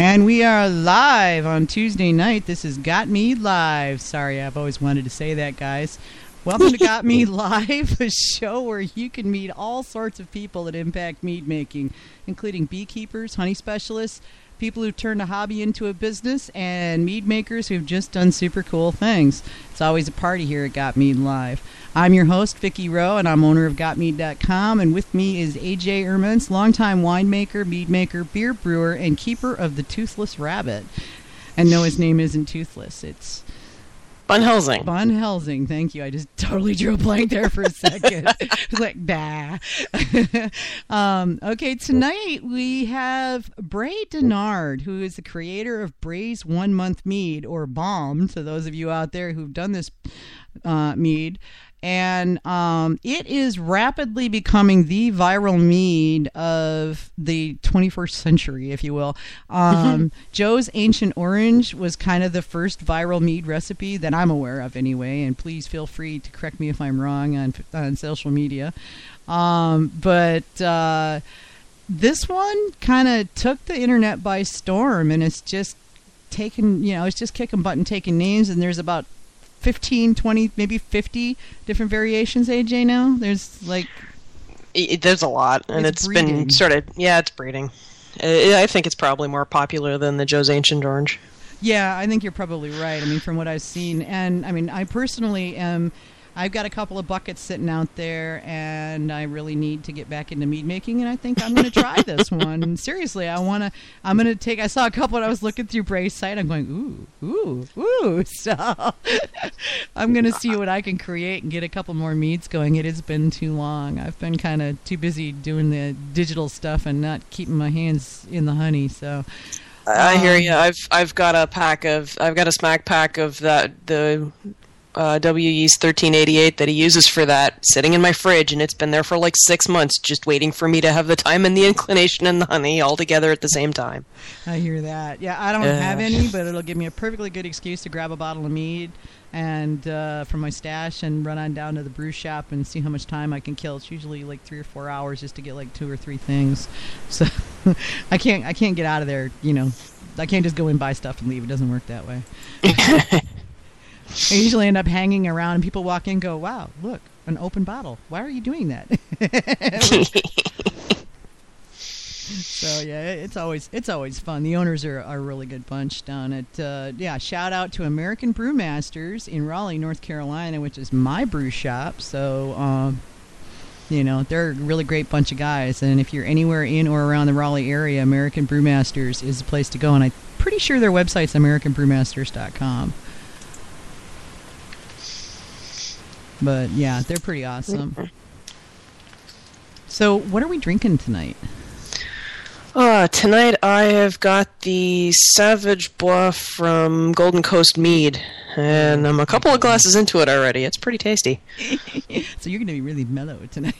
And we are live on Tuesday night. This is Got Mead Live. Sorry, I've always wanted to say that, guys. Welcome to Got Me Live, a show where you can meet all sorts of people that impact mead making, including beekeepers, honey specialists, people who've turned a hobby into a business, and mead makers who've just done super cool things. It's always a party here at Got Mead Live. I'm your host, Vicki Rowe, and I'm owner of GotMead.com. And with me is AJ Ermans, longtime winemaker, mead maker, beer brewer, and keeper of the Toothless Rabbit. And no, his name isn't Toothless. It's Bun Helsing. Bun Helsing. Thank you. I just totally drew a blank there for a second. like, bah. um, okay, tonight we have Bray Denard, who is the creator of Bray's One Month Mead, or Bomb, to those of you out there who've done this uh, mead and um, it is rapidly becoming the viral mead of the 21st century, if you will. Um. Joe's Ancient Orange was kind of the first viral mead recipe that I'm aware of, anyway. And please feel free to correct me if I'm wrong on on social media. Um, but uh, this one kind of took the internet by storm, and it's just taking you know, it's just kicking butt and taking names. And there's about 15, 20, maybe 50 different variations, AJ, now? There's like. It, there's a lot, and it's, it's been sort of. Yeah, it's breeding. I think it's probably more popular than the Joe's Ancient Orange. Yeah, I think you're probably right. I mean, from what I've seen, and I mean, I personally am I've got a couple of buckets sitting out there, and I really need to get back into mead making, and I think I'm going to try this one. Seriously, I want to. I'm going to take. I saw a couple, and I was looking through Bray's site. I'm going, ooh, ooh, ooh. So I'm going to see what I can create and get a couple more meads going. It has been too long. I've been kind of too busy doing the digital stuff and not keeping my hands in the honey. So. I hear um, you. I've I've got a pack of I've got a smack pack of that the uh, WYEAST 1388 that he uses for that sitting in my fridge, and it's been there for like six months, just waiting for me to have the time and the inclination and the honey all together at the same time. I hear that. Yeah, I don't uh, have any, but it'll give me a perfectly good excuse to grab a bottle of mead and uh, from my stash and run on down to the brew shop and see how much time I can kill. It's usually like three or four hours just to get like two or three things. So I can't I can't get out of there. You know, I can't just go and buy stuff and leave. It doesn't work that way. I usually end up hanging around, and people walk in and go, "Wow, look, an open bottle. Why are you doing that?" so yeah, it's always it's always fun. The owners are, are a really good bunch down at uh, yeah. Shout out to American Brewmasters in Raleigh, North Carolina, which is my brew shop. So. Um, you know they're a really great bunch of guys and if you're anywhere in or around the raleigh area american brewmasters is the place to go and i'm pretty sure their website's americanbrewmasters.com But yeah, they're pretty awesome. So, what are we drinking tonight? Uh, tonight I have got the Savage Bluff from Golden Coast Mead, and I'm a couple of glasses into it already. It's pretty tasty. so you're going to be really mellow tonight.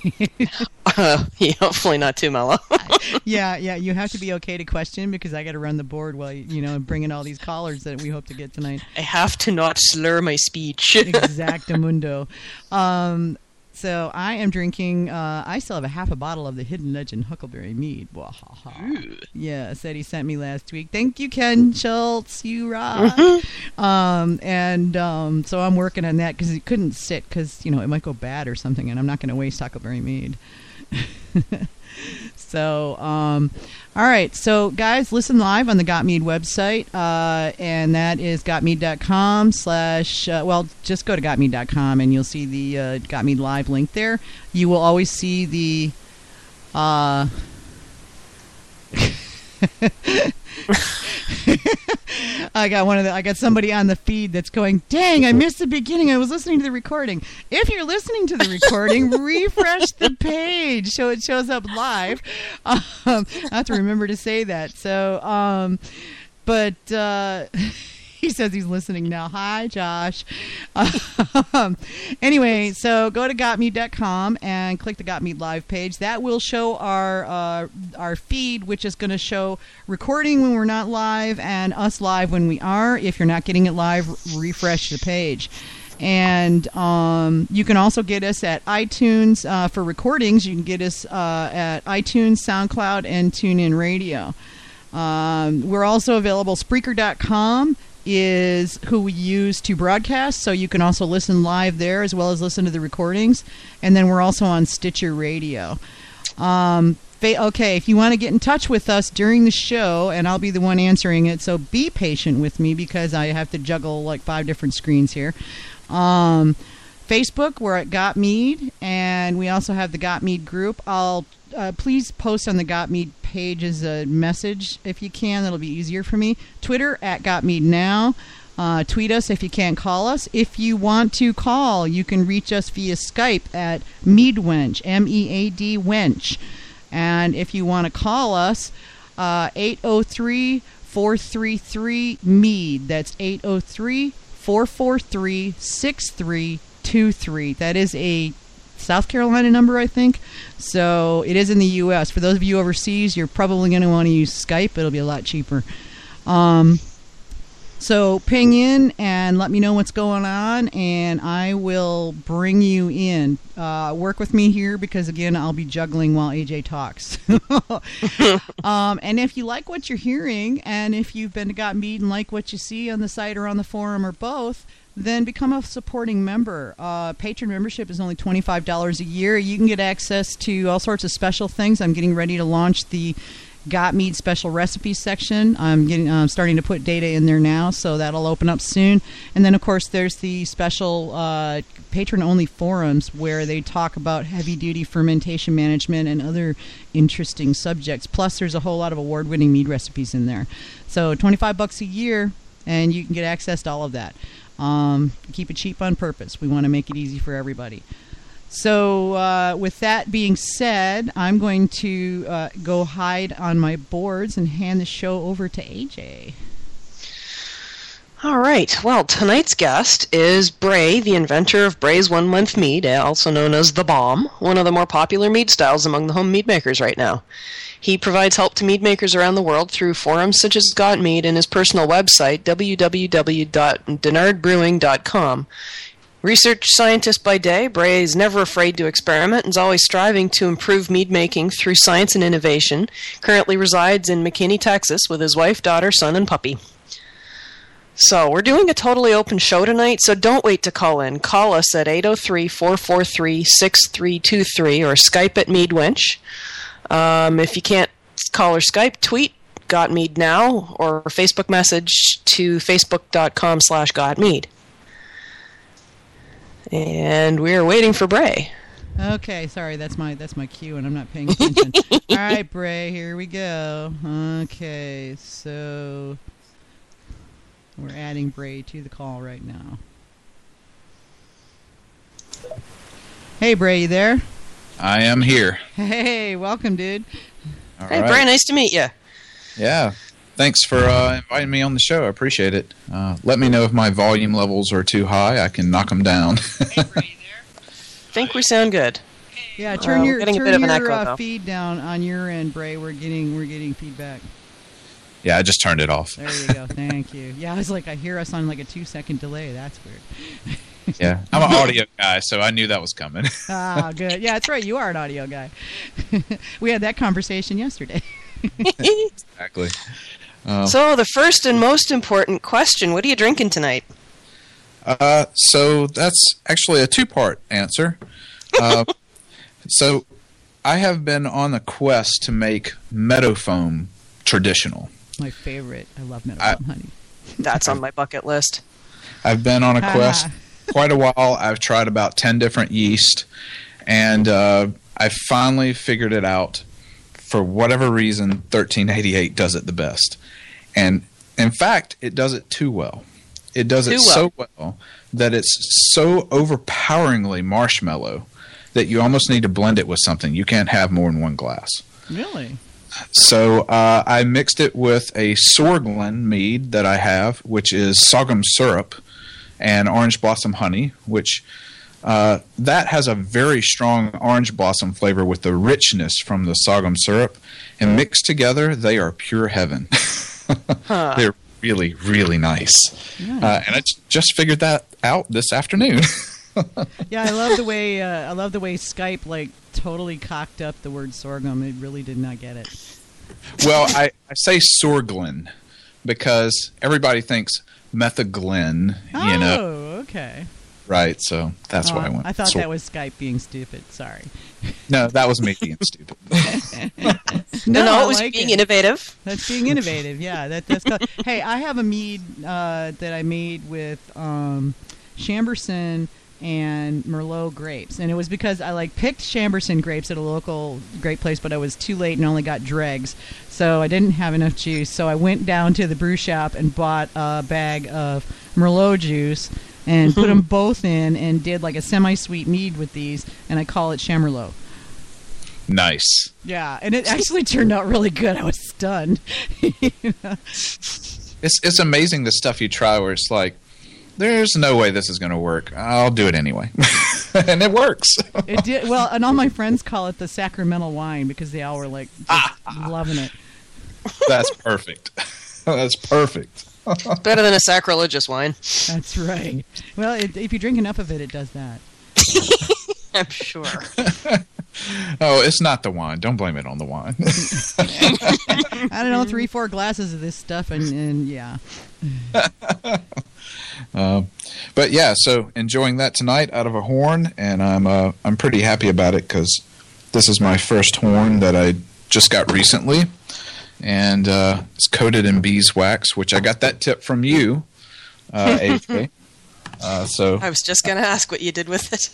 uh, yeah, hopefully not too mellow. yeah, yeah. You have to be okay to question because I got to run the board while you know bringing all these callers that we hope to get tonight. I have to not slur my speech. Exactamundo. Um, so I am drinking. Uh, I still have a half a bottle of the Hidden Legend Huckleberry Mead. Yeah, said he sent me last week. Thank you, Ken Schultz. You rock. Mm-hmm. Um, and um, so I'm working on that because it couldn't sit because you know it might go bad or something, and I'm not going to waste Huckleberry Mead. so um, all right, so guys, listen live on the Got Mead website, uh, and that is gotmead.com slash, uh, well, just go to gotmead.com and you'll see the uh, Got Mead live link there. You will always see the, uh, I got one of the I got somebody on the feed that's going, "Dang, I missed the beginning. I was listening to the recording." If you're listening to the recording, refresh the page so it shows up live. Um, I have to remember to say that. So, um, but uh, he says he's listening now. Hi, Josh. Um, anyway, so go to gotmead.com and click the Got Mead Live page. That will show our uh, our feed, which is going to show recording when we're not live and us live when we are. If you're not getting it live, refresh the page. And um, you can also get us at iTunes uh, for recordings. You can get us uh, at iTunes, SoundCloud, and TuneIn Radio. Um, we're also available. Spreaker.com is who we use to broadcast, so you can also listen live there as well as listen to the recordings. And then we're also on Stitcher Radio. Um, okay, if you want to get in touch with us during the show, and I'll be the one answering it, so be patient with me because I have to juggle like five different screens here. Um, Facebook, we're at Got Mead, and we also have the Got Mead group. I'll uh, please post on the Got Mead page as a message if you can. That'll be easier for me. Twitter at Got Mead Now. Uh, tweet us if you can't call us. If you want to call, you can reach us via Skype at Meadwench, M E A D Wench. And if you want to call us, uh, 803 433 Mead. That's 803 443 6323. That is a South Carolina number, I think. So it is in the U.S. For those of you overseas, you're probably going to want to use Skype. It'll be a lot cheaper. Um, so ping in and let me know what's going on, and I will bring you in. Uh, work with me here because again, I'll be juggling while AJ talks. um, and if you like what you're hearing, and if you've been to Got Mead and like what you see on the site or on the forum or both, then become a supporting member. Uh, patron membership is only $25 a year. You can get access to all sorts of special things. I'm getting ready to launch the Got Mead special recipes section. I'm getting uh, starting to put data in there now, so that'll open up soon. And then, of course, there's the special uh, patron only forums where they talk about heavy duty fermentation management and other interesting subjects. Plus, there's a whole lot of award winning mead recipes in there. So, 25 bucks a year, and you can get access to all of that. Um, keep it cheap on purpose. We want to make it easy for everybody. So, uh, with that being said, I'm going to uh, go hide on my boards and hand the show over to AJ. All right. Well, tonight's guest is Bray, the inventor of Bray's One Month Mead, also known as the Bomb, one of the more popular mead styles among the home mead makers right now. He provides help to mead makers around the world through forums such as Got Mead and his personal website, www.denardbrewing.com. Research scientist by day, Bray is never afraid to experiment and is always striving to improve mead making through science and innovation. Currently resides in McKinney, Texas with his wife, daughter, son, and puppy. So, we're doing a totally open show tonight, so don't wait to call in. Call us at 803 443 6323 or Skype at Meadwench. Um, if you can't call or Skype, tweet Got Mead Now or Facebook message to facebook.com slash Got Mead. And we're waiting for Bray. Okay, sorry, that's my that's my cue, and I'm not paying attention. All right, Bray, here we go. Okay, so we're adding Bray to the call right now. Hey, Bray, you there? I am here. Hey, welcome, dude. All hey, right. Bray, nice to meet you. Yeah, thanks for uh, inviting me on the show. I appreciate it. Uh, let me know if my volume levels are too high. I can knock them down. hey, think we sound good. Yeah, turn uh, your turn your echo, uh, feed down on your end, Bray. We're getting we're getting feedback. Yeah, I just turned it off. There you go. Thank you. Yeah, I was like, I hear us on like a two second delay. That's weird. yeah, I'm an audio guy, so I knew that was coming. ah, good. Yeah, that's right. You are an audio guy. we had that conversation yesterday. exactly. Um, so the first and most important question: What are you drinking tonight? Uh, so that's actually a two-part answer. Uh, so I have been on the quest to make meadow foam traditional. My favorite. I love meadow foam honey. That's on my bucket list. I've been on a quest quite a while. I've tried about 10 different yeast, and uh, I finally figured it out. For whatever reason, 1388 does it the best. And in fact, it does it too well. It does too it well. so well that it's so overpoweringly marshmallow that you almost need to blend it with something. You can't have more than one glass. Really? So uh, I mixed it with a Sorglin mead that I have, which is sorghum syrup and orange blossom honey, which uh, that has a very strong orange blossom flavor with the richness from the sorghum syrup, and mixed together, they are pure heaven. huh. They're really, really nice. Uh, and I just figured that out this afternoon. yeah, I love the way uh, I love the way Skype like totally cocked up the word sorghum. It really did not get it. well, I, I say Sorglin because everybody thinks Metheglin, you know, Oh, okay. right? So that's Oh, why I went. I thought Sor- that was Skype being stupid. Sorry. no, that was me being stupid. No, no, I it was like being it. innovative. That's being innovative. Yeah, that, that's. co- hey, I have a mead uh, that I made with um, Chambourcin and Merlot grapes, and it was because I like picked Chambourcin grapes at a local grape place, but I was too late and only got dregs, so I didn't have enough juice. So I went down to the brew shop and bought a bag of Merlot juice and put them both in and did like a semi-sweet mead with these, and I call it Chamerlot. nice. Yeah, and it actually turned out really good. I was stunned. It's it's amazing the stuff you try where it's like, there's no way this is going to work. I'll do it anyway, and it works. It did well, and all my friends call it the sacramental wine because they all were like just ah, ah. loving it. That's perfect. That's perfect. Better than a sacrilegious wine. That's right. Well, it, if you drink enough of it, it does that. I'm sure. Oh, it's not the wine. Don't blame it on the wine. I don't know, three, four glasses of this stuff, and, and yeah, Uh, but yeah, so enjoying that tonight out of a horn, and I'm uh, I'm pretty happy about it because this is my first horn that I just got recently, and uh, it's coated in beeswax, which I got that tip from you, uh, AJ. Uh, so I was just gonna ask what you did with it.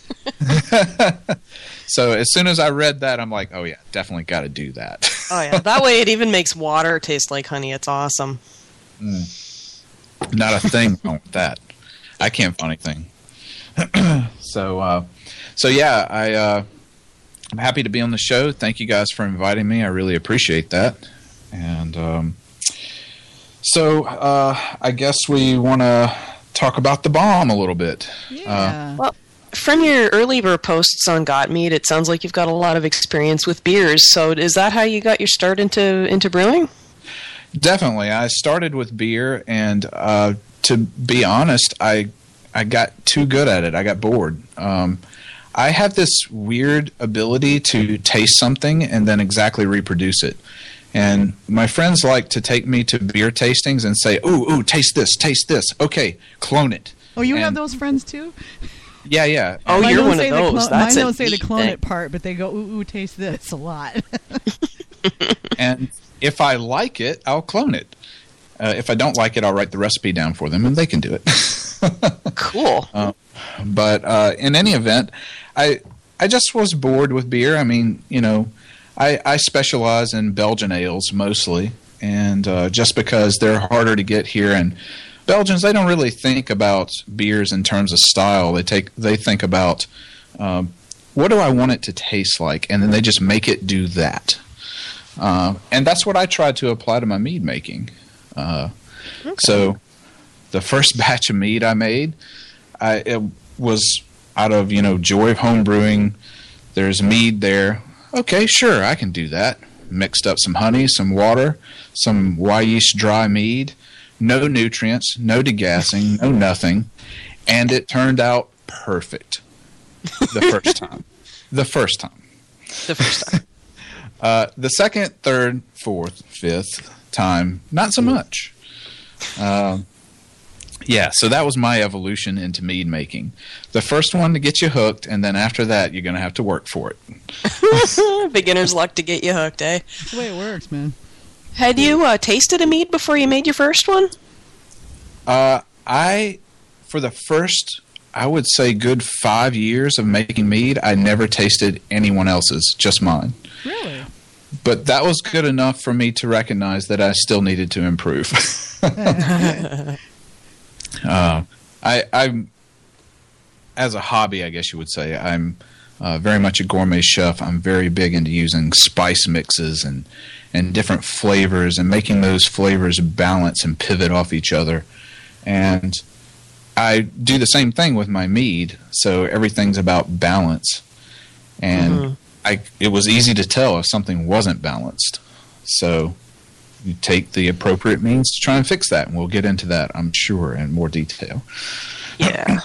so as soon as I read that, I'm like, oh yeah, definitely got to do that. Oh yeah, that way it even makes water taste like honey. It's awesome. Not a thing wrong with that. I can't find anything. so, uh, so yeah, I uh, I'm happy to be on the show. Thank you guys for inviting me. I really appreciate that. And um, so, uh, I guess we want to talk about the bomb a little bit. yeah. Well, from your earlier posts on Got Mead, it sounds like you've got a lot of experience with beers. So is that how you got your start into into brewing? Definitely. I started with beer, and uh, to be honest, I I got too good at it. I got bored. Um, I have this weird ability to taste something and then exactly reproduce it. And my friends like to take me to beer tastings and say, "Ooh, ooh, taste this, taste this. Okay, clone it." oh, you have those friends too? Yeah, yeah. Oh, Mine you're don't one of say the those. clone- That's mine don't say the clone thing. it part, but they go, ooh, ooh, taste this a lot. and if I like it, I'll clone it. Uh, if I don't like it, I'll write the recipe down for them, and they can do it. Cool. but uh, in any event, I I just was bored with beer. I mean, you know, I, I specialize in Belgian ales mostly, and uh, just because they're harder to get here, and Belgians they don't really think about beers in terms of style. They take they think about um, what do I want it to taste like, and then they just make it do that. Uh, and that's what I tried to apply to my mead making. Uh, So the first batch of mead I made, I, it was out of you know joy of home brewing. There's mead there. Okay, sure, I can do that. Mixed up some honey, some water, some Wyeast dry mead. No nutrients, no degassing, no nothing, and it turned out perfect. The first time. The first time. The first time. Uh, the second, third, fourth, fifth time, not so much. Um, yeah, so that was my evolution into mead making. The first one to get you hooked, and then after that, you're going to have to work for it. Beginner's luck to get you hooked, eh? That's the way it works, man. Had you uh, tasted a mead before you made your first one? Uh, I, for the first, I would say, good five years of making mead, I never tasted anyone else's, just mine. Really? But that was good enough for me to recognize that I still needed to improve. uh, I, I'm, as a hobby, I guess you would say, I'm uh, very much a gourmet chef. I'm very big into using spice mixes and and different flavors and making those flavors balance and pivot off each other. And I do the same thing with my mead. So everything's about balance. And Mhm. I it was easy to tell if something wasn't balanced. So you take the appropriate means to try and fix that, and we'll get into that, I'm sure, in more detail. Yeah.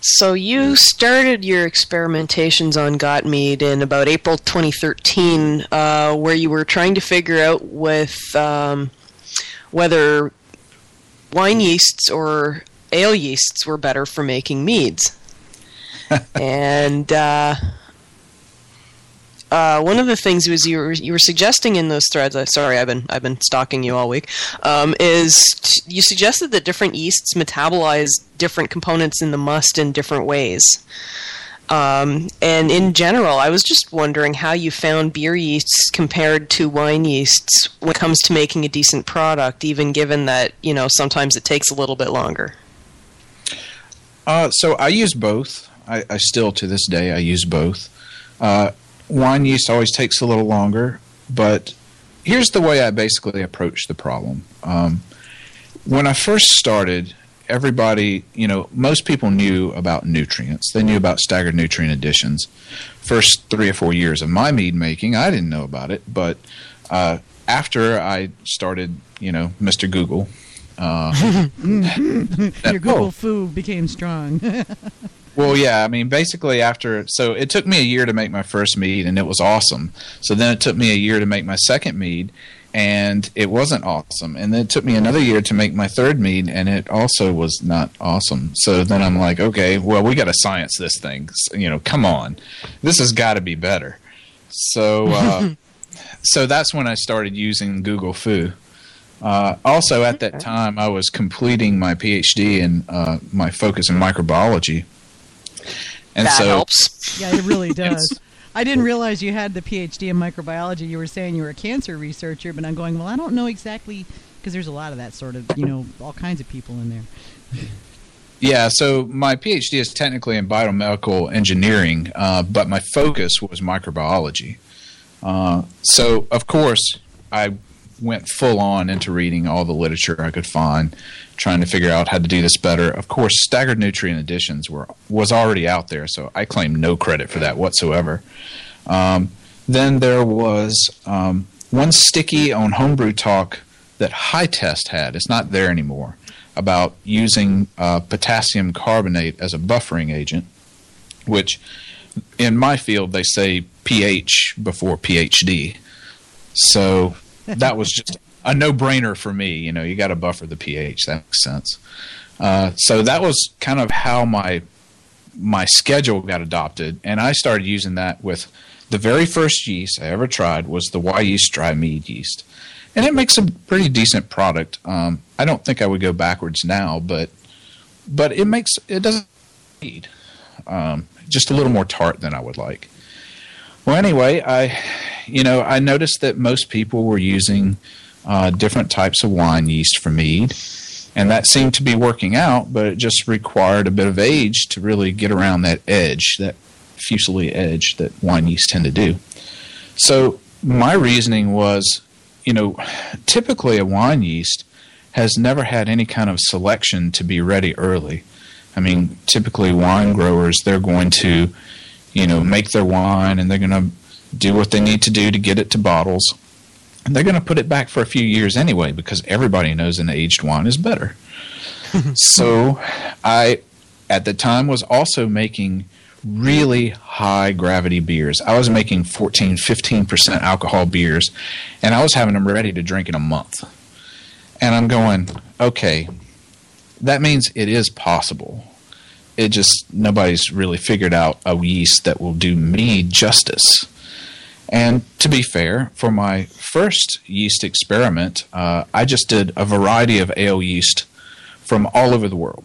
So you started your experimentations on got mead in about April 2013, uh, where you were trying to figure out with um, whether wine yeasts or ale yeasts were better for making meads. and uh, uh, one of the things was you were you were suggesting in those threads. Uh, sorry, I've been I've been stalking you all week. Um, is t- you suggested that different yeasts metabolize different components in the must in different ways. Um, and in general, I was just wondering how you found beer yeasts compared to wine yeasts when it comes to making a decent product, even given that you know sometimes it takes a little bit longer. Uh, so I use both. I, I, still, to this day, I use both. Uh, wine yeast always takes a little longer, but here's the way I basically approach the problem. Um, when I first started, everybody, you know, most people knew about nutrients. They knew about staggered nutrient additions. First three or four years of my mead making, I didn't know about it, but uh, after I started, you know, Mr. Google. Uh, Your Google oh, foo became strong. Well, yeah, I mean, basically after so it took me a year to make my first mead, and it was awesome. So then it took me a year to make my second mead, and it wasn't awesome. And then it took me another year to make my third mead, and it also was not awesome. So then I'm like, okay, well, we got to science this thing. You know, come on, this has got to be better. So, uh, so that's when I started using Google Foo. Uh, also, at that time, I was completing my PhD in uh, my focus in microbiology. And that so, helps. Yeah, it really does. I didn't realize you had the PhD in microbiology. You were saying you were a cancer researcher, but I'm going, well, I don't know exactly because there's a lot of that sort of, you know, all kinds of people in there. Yeah, so my PhD is technically in biomedical engineering, uh, but my focus was microbiology. Uh, so, of course, I went full on into reading all the literature I could find, trying to figure out how to do this better. Of course, staggered nutrient additions were was already out there, so I claim no credit for that whatsoever. Um, then there was um, one sticky on Homebrew Talk that High Test had. It's not there anymore. About using uh, potassium carbonate as a buffering agent, which in my field they say pH before PhD. So that was just a no brainer for me. You know, you got to buffer the pH. That makes sense. Uh, so that was kind of how my my schedule got adopted, and I started using that with the very first yeast I ever tried was the Wyeast dry mead yeast, and it makes a pretty decent product. Um, I don't think I would go backwards now, but but it makes it doesn't need um, just a little more tart than I would like. Well, anyway, I you know, I noticed that most people were using uh, different types of wine yeast for mead, and that seemed to be working out, but it just required a bit of age to really get around that edge, that fuseli edge that wine yeast tend to do. So my reasoning was, you know, typically a wine yeast has never had any kind of selection to be ready early. I mean, typically wine growers, they're going to, you know, make their wine and they're going to do what they need to do to get it to bottles. And they're going to put it back for a few years anyway because everybody knows an aged wine is better. so I, at the time, was also making really high gravity beers. I was making 14, 15% alcohol beers, and I was having them ready to drink in a month. And I'm going, okay, that means it is possible. It just, nobody's really figured out a yeast that will do me justice. And to be fair, for my first yeast experiment, uh, I just did a variety of ale yeast from all over the world.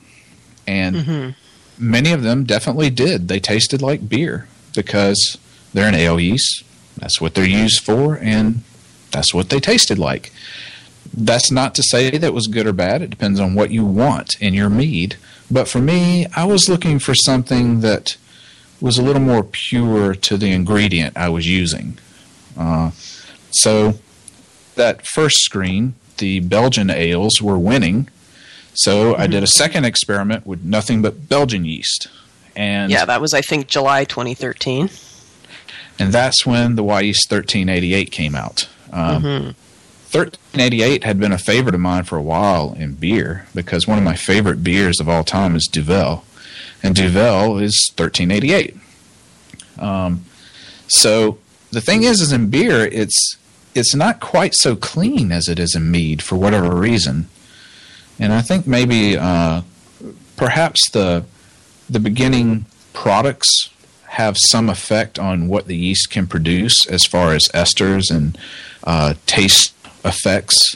And mm-hmm. many of them definitely did. They tasted like beer because they're an ale yeast. That's what they're used for, and that's what they tasted like. That's not to say that was good or bad. It depends on what you want in your mead. But for me, I was looking for something that was a little more pure to the ingredient I was using. Uh, so that first screen, the Belgian ales were winning. So mm-hmm. I did a second experiment with nothing but Belgian yeast. And yeah, that was I think July 2013. And that's when the Wyeast 1388 came out. Um, mm-hmm. 1388 had been a favorite of mine for a while in beer because one of my favorite beers of all time is Duvel. And Duvel is 1388. Um, so the thing is, is in beer, it's it's not quite so clean as it is in mead for whatever reason, and I think maybe uh, perhaps the the beginning products have some effect on what the yeast can produce as far as esters and uh, taste effects.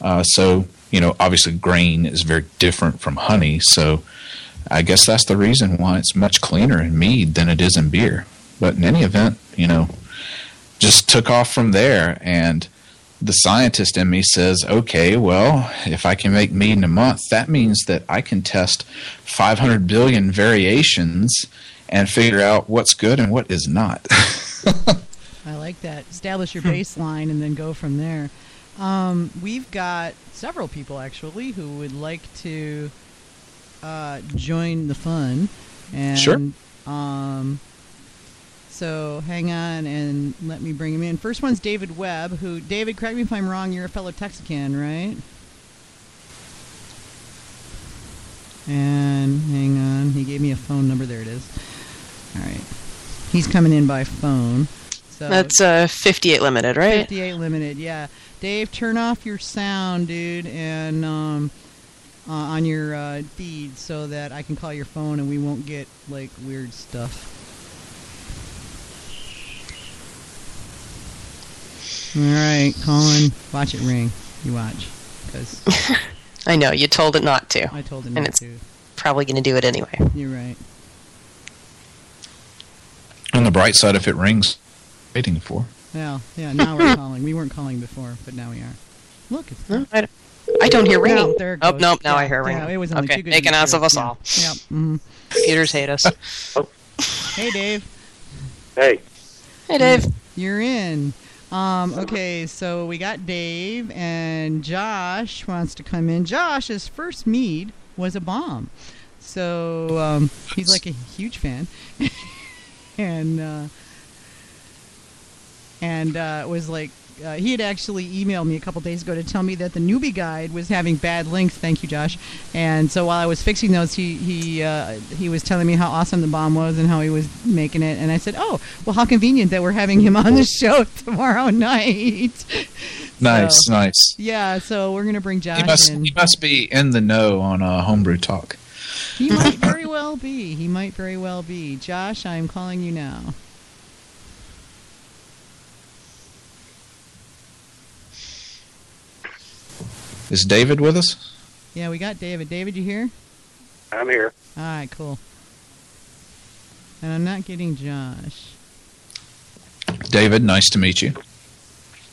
Uh, so you know, obviously, grain is very different from honey, so I guess that's the reason why it's much cleaner in mead than it is in beer. But in any event, you know, just took off from there. And the scientist in me says, okay, well, if I can make mead in a month, that means that I can test 500 billion variations and figure out what's good and what is not. I like that. Establish your baseline and then go from there. Um, we've got several people actually who would like to uh, join the fun. And, Sure. Um, so hang on and let me bring him in. First one's David Webb. Who David? Correct me if I'm wrong. You're a fellow Texican, right? And hang on, he gave me a phone number. There it is. All right, he's coming in by phone. So That's uh, 58 limited, right? 58 limited, yeah. Dave, turn off your sound, dude, and um, uh, on your uh, feed so that I can call your phone and we won't get like weird stuff. All right, Colin, watch it ring. You watch, because I know you told it not to. I told him And it's- to. Probably going to do it anyway. You're right. On the bright side, if it rings, waiting for. Yeah, yeah. Now we're calling. We weren't calling before, but now we are. Look, it's No, I, don't, hear ringing. No, there it oh, goes. nope, now Yeah, I hear yeah, ringing. it was only okay, too good to making be ass of us Yeah. all. Yep. hmm Computers hate us. Hey, Dave. Hey, hey, Dave. You're in. Um, okay, so we got Dave and Josh wants to come in. Josh's first mead was a bomb, so um, he's like a huge fan, and uh, and uh, was like uh, he had actually emailed me a couple days ago to tell me that the newbie guide was having bad links. Thank you, Josh. And so while I was fixing those, he he uh, he was telling me how awesome the bomb was and how he was making it. And I said, "Oh, well, how convenient that we're having him on the show tomorrow night." Nice, So, nice. Yeah, so we're gonna bring Josh He must, in. he must be in the know on uh, homebrew talk. He might very well be. He might very well be. Josh, I'm calling you now. Is David with us? Yeah, we got David. David, you here? I'm here. All right, cool. And I'm not getting Josh. David, nice to meet you.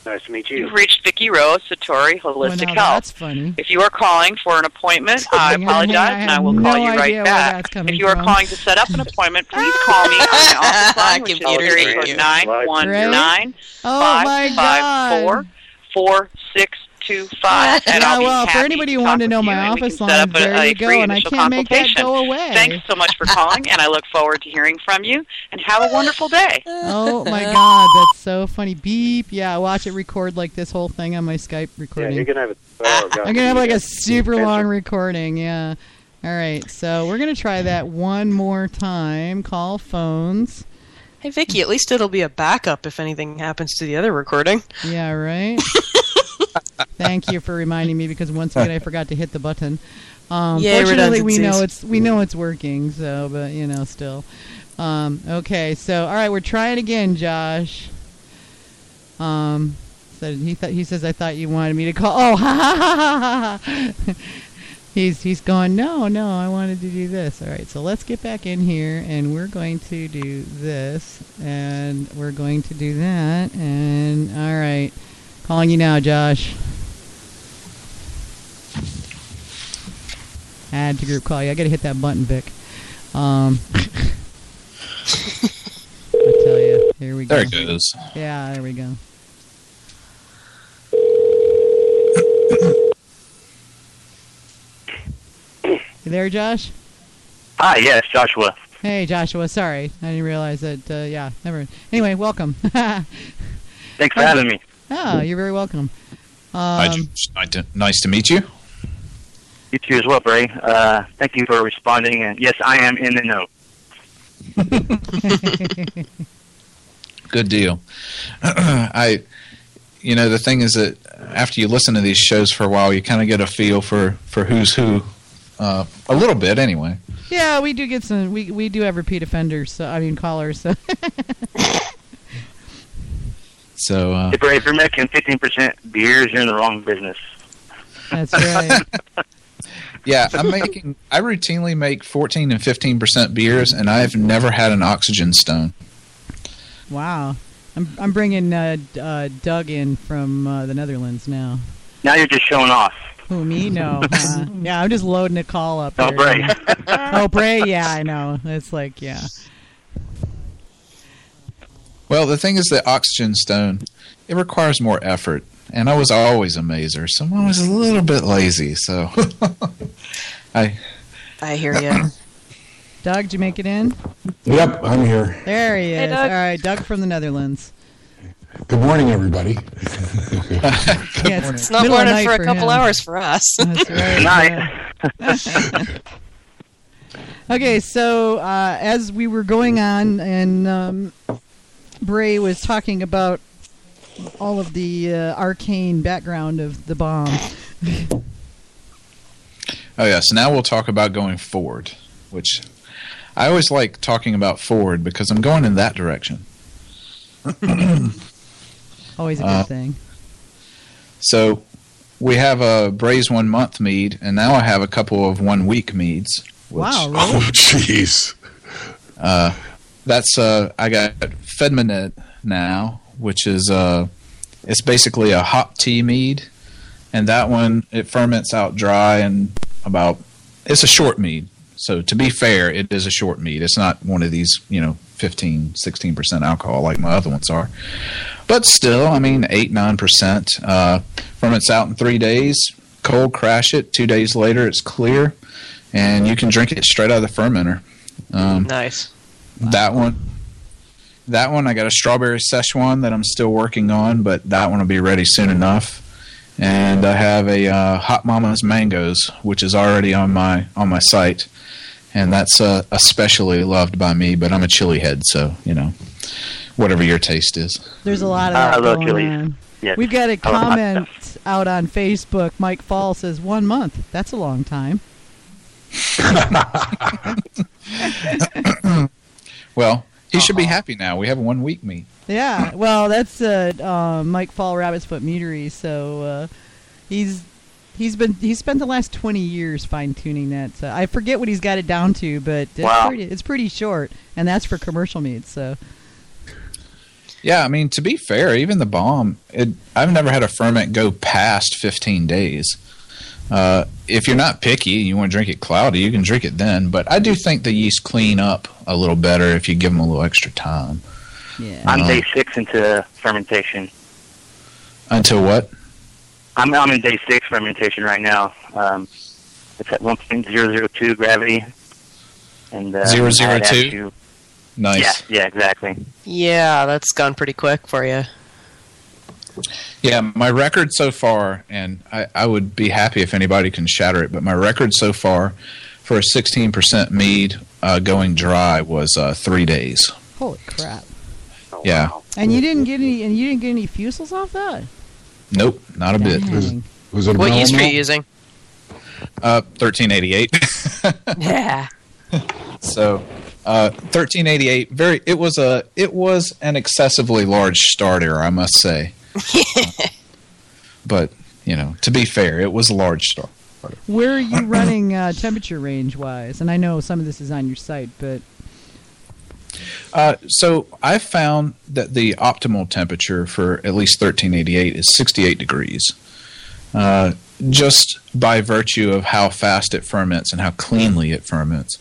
Nice to meet you. You've reached Vicki Rose, Satori Holistic now Health. that's funny. If you are calling for an appointment, I apologize, I and I will no call you right back. If you are from. calling to set up an appointment, please call me on my office line, which is Computers area hate code you. nine one nine Oh five my five four god. four six two five. And yeah, I'll well, for anybody who wanted to know my office line, up a, there a you go, and I can't make that go away. Thanks so much for calling, and I look forward to hearing from you. And have a wonderful day. Oh my god, that's so funny. Beep. Yeah, watch it record like this whole thing on my Skype recording. Yeah, recording. you're gonna have a. Oh, God. I'm gonna have like a super long recording. Yeah. All right, so we're gonna try that one more time. Call phones. Hey, Vicky, at least it'll be a backup if anything happens to the other recording. Yeah, right. Thank you for reminding me because once again I forgot to hit the button. Um, Yay, fortunately, we know it's we know it's working. So, but you know, still. Um, okay, so all right, we're trying again, Josh. Um, so he thought he says I thought you wanted me to call. Oh, ha ha ha ha! ha. He's he's going. No, no, I wanted to do this. All right, so let's get back in here, and we're going to do this, and we're going to do that, and all right, calling you now, Josh. Add to group call. Yeah, I gotta hit that button, Vic. Um, I tell you, here we go. There it goes. Yeah, there we go. You there, Josh? Hi, yes, Joshua. Hey, Joshua. Sorry, I didn't realize that. Uh, yeah, never. Anyway, welcome. Thanks for having me. oh, you're very welcome. Um, George. Nice nice to meet you. You too as well, Bray. Uh, thank you for responding. And yes, I am in the know. Good deal. I, you know, the thing is that after you listen to these shows for a while, you kind of get a feel for for who's who, uh, a little bit anyway. yeah, we do get some. We we do have repeat offenders. So I mean callers. So So uh, Hey, if you're making 15% beers, you're in the wrong business. that's right. yeah, I'm making. I routinely make 14 and 15 percent beers, and I've never had an oxygen stone. Wow. I'm I'm bringing uh, uh, Doug in from uh, the Netherlands now. Now you're just showing off. Who me? No. Uh, yeah, I'm just loading a call up. Oh. Bray. oh, Bray. Yeah, I know. It's like yeah. Well, the thing is the oxygen stone, it requires more effort, and I was always a mazer, so I was a little bit lazy. So I I hear you. Doug, did you make it in? Yep, I'm here. There he is. Hey, Doug. All right, Doug from the Netherlands. Good morning, everybody. Yeah, It's not middle morning night for a couple him. hours for us. That's right. Night. Okay, so uh, as we were going on, and um, Bray was talking about all of the uh, arcane background of the bomb. Oh yeah, so now we'll talk about going forward, which I always like talking about forward because I'm going in that direction. Always a good Uh, thing. So we have a Bray's one month mead, and now I have a couple of one week meads. Which, Wow, Oh, jeez. Uh, that's uh, I got Fedmanet now, which is uh, it's basically a hop tea mead, and that one it ferments out dry and about it's a short mead. So to be fair, it is a short mead. It's not one of these you know 15, 16 percent alcohol like my other ones are, but still, I mean eight nine percent. Uh, ferments out in three days. Cold crash it. Two days later, it's clear, and you can drink it straight out of the fermenter. Um, nice. that one. That one, I got a strawberry Szechuan that I'm still working on, but that one will be ready soon enough. And I have a uh, Hot Mama's Mangoes, which is already on my on my site, and that's uh, especially loved by me. But I'm a chili head, so you know, whatever your taste is. There's a lot of I that love going chilies. on. Yes. We've got a comment out on Facebook. Mike Faul says one month. That's a long time. Well, he should be happy now. We have one week meat. Yeah, well, that's uh, uh, Mike Faul Rabbit's Foot Meadery. So uh, he's he's been he's spent the last twenty years fine tuning that. So I forget what he's got it down to, but it's Wow. pretty it's pretty short, and that's for commercial meats. So Yeah, I mean to be fair, even the bomb, it, I've never had a ferment go past 15 days. Uh, if you're not picky and you want to drink it cloudy, you can drink it then. But I do think the yeast clean up a little better if you give them a little extra time. yeah, I'm Uh-huh. day six into fermentation. Until what? I'm I'm in day six fermentation right now. Um, it's at 1.002 gravity. And uh, Zero, I'd zero, have two? to- Nice. Yeah, yeah, exactly. Yeah, that's gone pretty quick for you. Yeah, my record so far, and I, I would be happy if anybody can shatter it, but my record so far for a 16% mead uh, going dry was uh, three days. holy crap! Oh, Yeah. wow. And you didn't get any and you didn't get any fusels off that. Nope, not a bit. Dang. Was it a What yeast are you using? Uh, 1388. Yeah. So, uh, 1388. Very. It was a. It was an excessively large starter, I must say. but you know, to be fair, it was a large start. Where are you running uh, temperature range wise? And I know some of this is on your site, but Uh, so I found that the optimal temperature for at least 1388 is 68 degrees. Uh, just by virtue of how fast it ferments and how cleanly it ferments.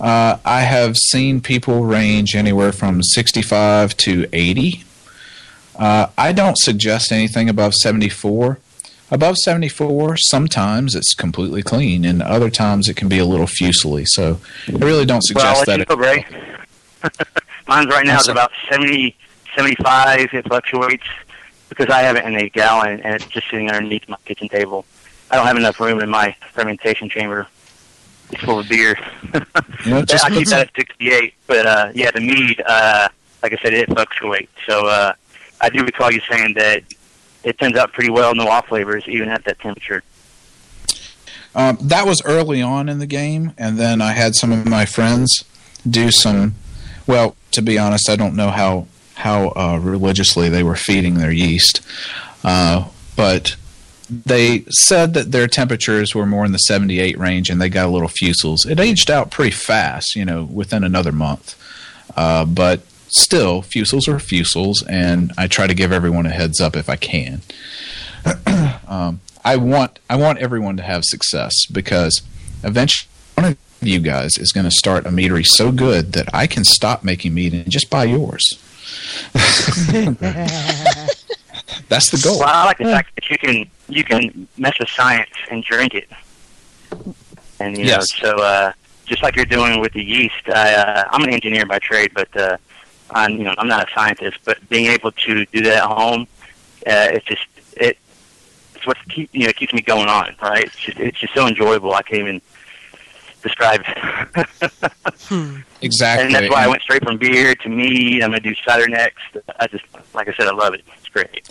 Uh, I have seen people range anywhere from 65 to 80. Uh, I don't suggest anything above 74. Above 74, sometimes it's completely clean, and other times it can be a little fusely. So I really don't Well, suggest let that. you know, Ray. Mine's right now is about 70, 75. It fluctuates because I have it in a gallon and it's just sitting underneath my kitchen table. I don't have enough room in my fermentation chamber. It's full of beer. You know, just I keep that at 68, but uh, yeah, the mead, uh, like I said, it fluctuates. So uh, I do recall you saying that it turns out pretty well, no off flavors, even at that temperature. Um, that was early on in the game, and then I had some of my friends do some. Well, to be honest, I don't know how how uh, religiously they were feeding their yeast, uh, but they said that their temperatures were more in the 78 range, and they got a little fusels. It aged out pretty fast, you know, within another month, uh, but still, fusels are fusels, and I try to give everyone a heads up if I can. um, I want I want everyone to have success because eventually one of you guys is going to start a meadery so good that I can stop making mead and just buy yours. That's the goal. Well, I like the fact that you can you can mess with science and drink it, and you Yes. know, so uh, just like you're doing with the yeast. I, uh, I'm an engineer by trade, but uh, I'm you know I'm not a scientist. But being able to do that at home, uh, it's just it it's what keep you know keeps me going on. Right? It's just it's just so enjoyable. I can't even describe. Exactly. and that's why I went straight from beer to mead. I'm gonna do cider next. I just like I said, I love it. It's great.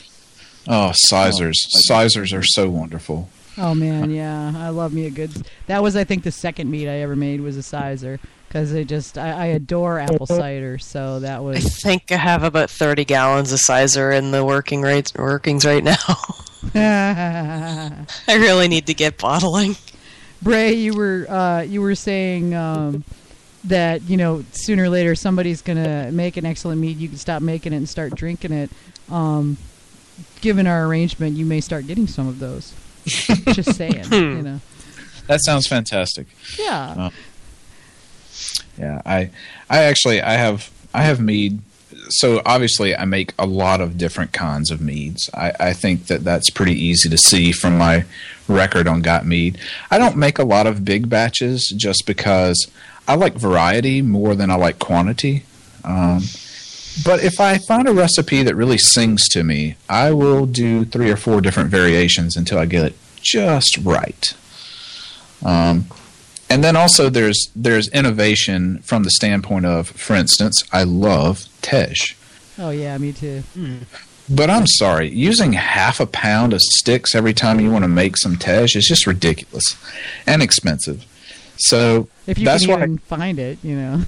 Oh, cysers. Cysers are so wonderful. Oh man, yeah, I love me a good. That was, I think, the second meat I ever made was a cyser because I just I, I adore apple cider. So that was. I think I have about 30 gallons of cyser in the working rates workings right now. I really need to get bottling. Bray. You were uh, you were saying um, that you know sooner or later somebody's gonna make an excellent mead. You can stop making it and start drinking it. Um, given our arrangement, you may start getting some of those. just saying, you know. That sounds fantastic. Yeah. Yeah, I I actually I have I have mead. So obviously I make a lot of different kinds of meads. I, I think that that's pretty easy to see from my record on Got Mead. I don't make a lot of big batches just because I like variety more than I like quantity. Um, but if I find a recipe that really sings to me, I will do three or four different variations until I get it just right. Um, and then also there's there's innovation from the standpoint of, for instance, I love Tej. Oh yeah, me too. Hmm. But I'm sorry, using half a pound of sticks every time you want to make some Tej is just ridiculous and expensive. So If you that's can why even find it, you know.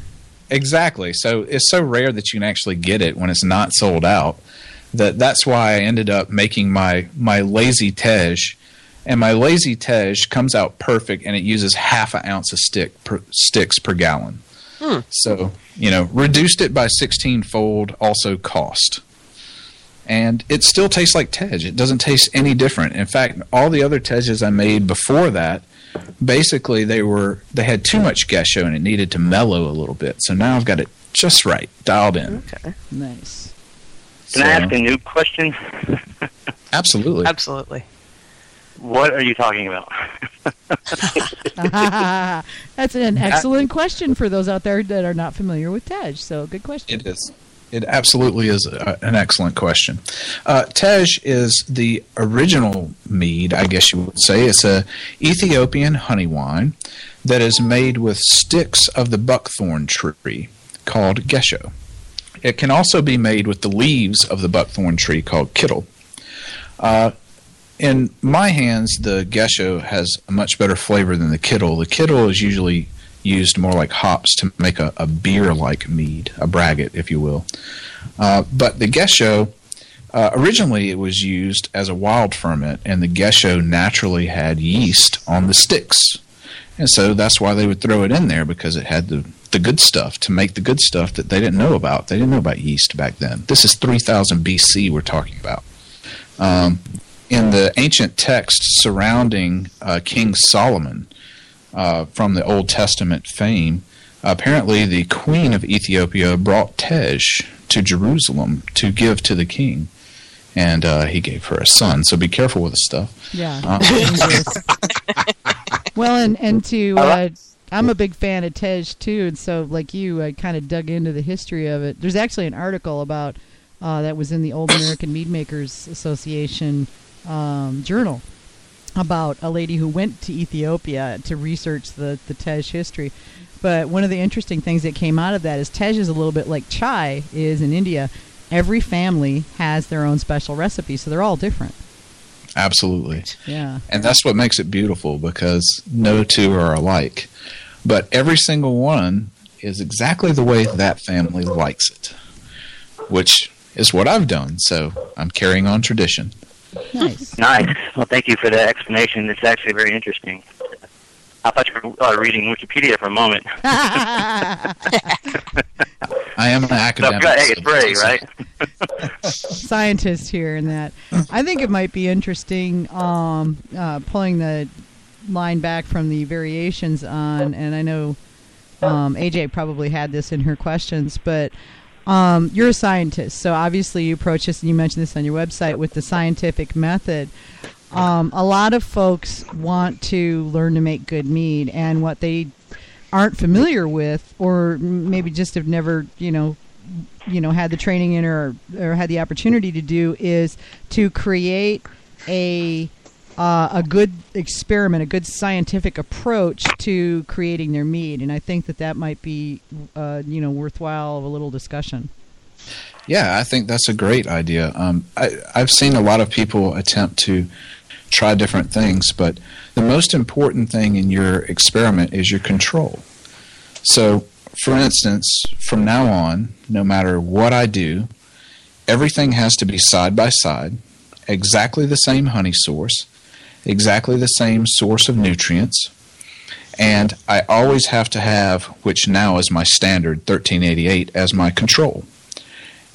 Exactly. So it's so rare that you can actually get it when it's not sold out. That that's why I ended up making my my lazy tej, and my lazy tej comes out perfect, and it uses half an ounce of stick per, sticks per gallon. Hmm. So you know, reduced it by sixteen fold. Also cost. And it still tastes like Tej. It doesn't taste any different. In fact, all the other Tejas I made before that basically they were they had too much gesho and it needed to mellow a little bit. So now I've got it just right, dialed in. Okay. Nice. Can I ask a new question? Absolutely. Absolutely. What are you talking about? That's an excellent question for those out there that are not familiar with Tej. So good question. It is. It absolutely is a, an excellent question. Uh, Tej is the original mead, I guess you would say. It's a Ethiopian honey wine that is made with sticks of the buckthorn tree called gesho. It can also be made with the leaves of the buckthorn tree called kittle. Uh, in my hands, the gesho has a much better flavor than the kittle. The kittle is usually used more like hops to make a, a beer like mead, a braggot, if you will. Uh, but the gesho, uh, originally it was used as a wild ferment, and the gesho naturally had yeast on the sticks. And so that's why they would throw it in there because it had the, the good stuff to make the good stuff that they didn't know about. They didn't know about yeast back then. This is 3000 BC we're talking about. Um, in the ancient texts surrounding uh, King Solomon uh, from the Old Testament fame, apparently the queen of Ethiopia brought Tej to Jerusalem to give to the king. And uh, he gave her a son. So be careful with the stuff. Yeah. Uh, well, and and to uh, I'm a big fan of Tej too, and so like you, I kind of dug into the history of it. There's actually an article about uh, that was in the Old American Mead Makers Association um, journal about a lady who went to Ethiopia to research the the Tej history. But one of the interesting things that came out of that is Tej is a little bit like chai is in India. Every family has their own special recipe, so they're all different. Absolutely. Yeah. And that's what makes it beautiful because no two are alike. But every single one is exactly the way that family likes it, which is what I've done. So I'm carrying on tradition. Nice. Nice. Well, thank you for the explanation. It's actually very interesting. I thought you were uh, reading Wikipedia for a moment. I am an So, academic. good. Hey, so it's Bray, right? scientist here in that. I think it might be interesting um, uh, pulling the line back from the variations on, and I know um, AJ probably had this in her questions, but um, you're a scientist, so obviously you approach this, and you mentioned this on your website with the scientific method. Um, a lot of folks want to learn to make good mead, and what they aren't familiar with, or maybe just have never, you know, you know had the training in or or had the opportunity to do is to create a uh, a good experiment, a good scientific approach to creating their mead, and I think that that might be uh, you know worthwhile of a little discussion. Yeah, I think that's a great idea. Um, I, I've seen a lot of people attempt to try different things, but the most important thing in your experiment is your control. So, for instance, from now on, no matter what I do, everything has to be side by side, exactly the same honey source, exactly the same source of nutrients, and I always have to have, which now is my standard 1388, as my control.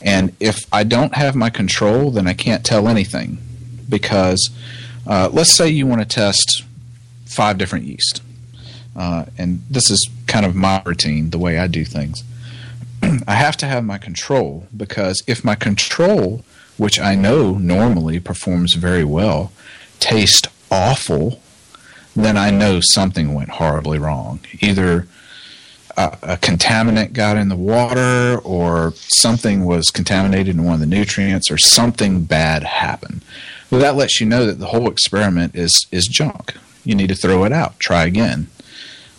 And if I don't have my control, then I can't tell anything. Because uh, let's say you want to test five different yeast. Uh, and this is kind of my routine, the way I do things. I have to have my control because if my control, which I know normally performs very well, tastes awful, then I know something went horribly wrong. Either a, a contaminant got in the water or something was contaminated in one of the nutrients or something bad happened. Well, that lets you know that the whole experiment is, is junk. You need to throw it out, try again.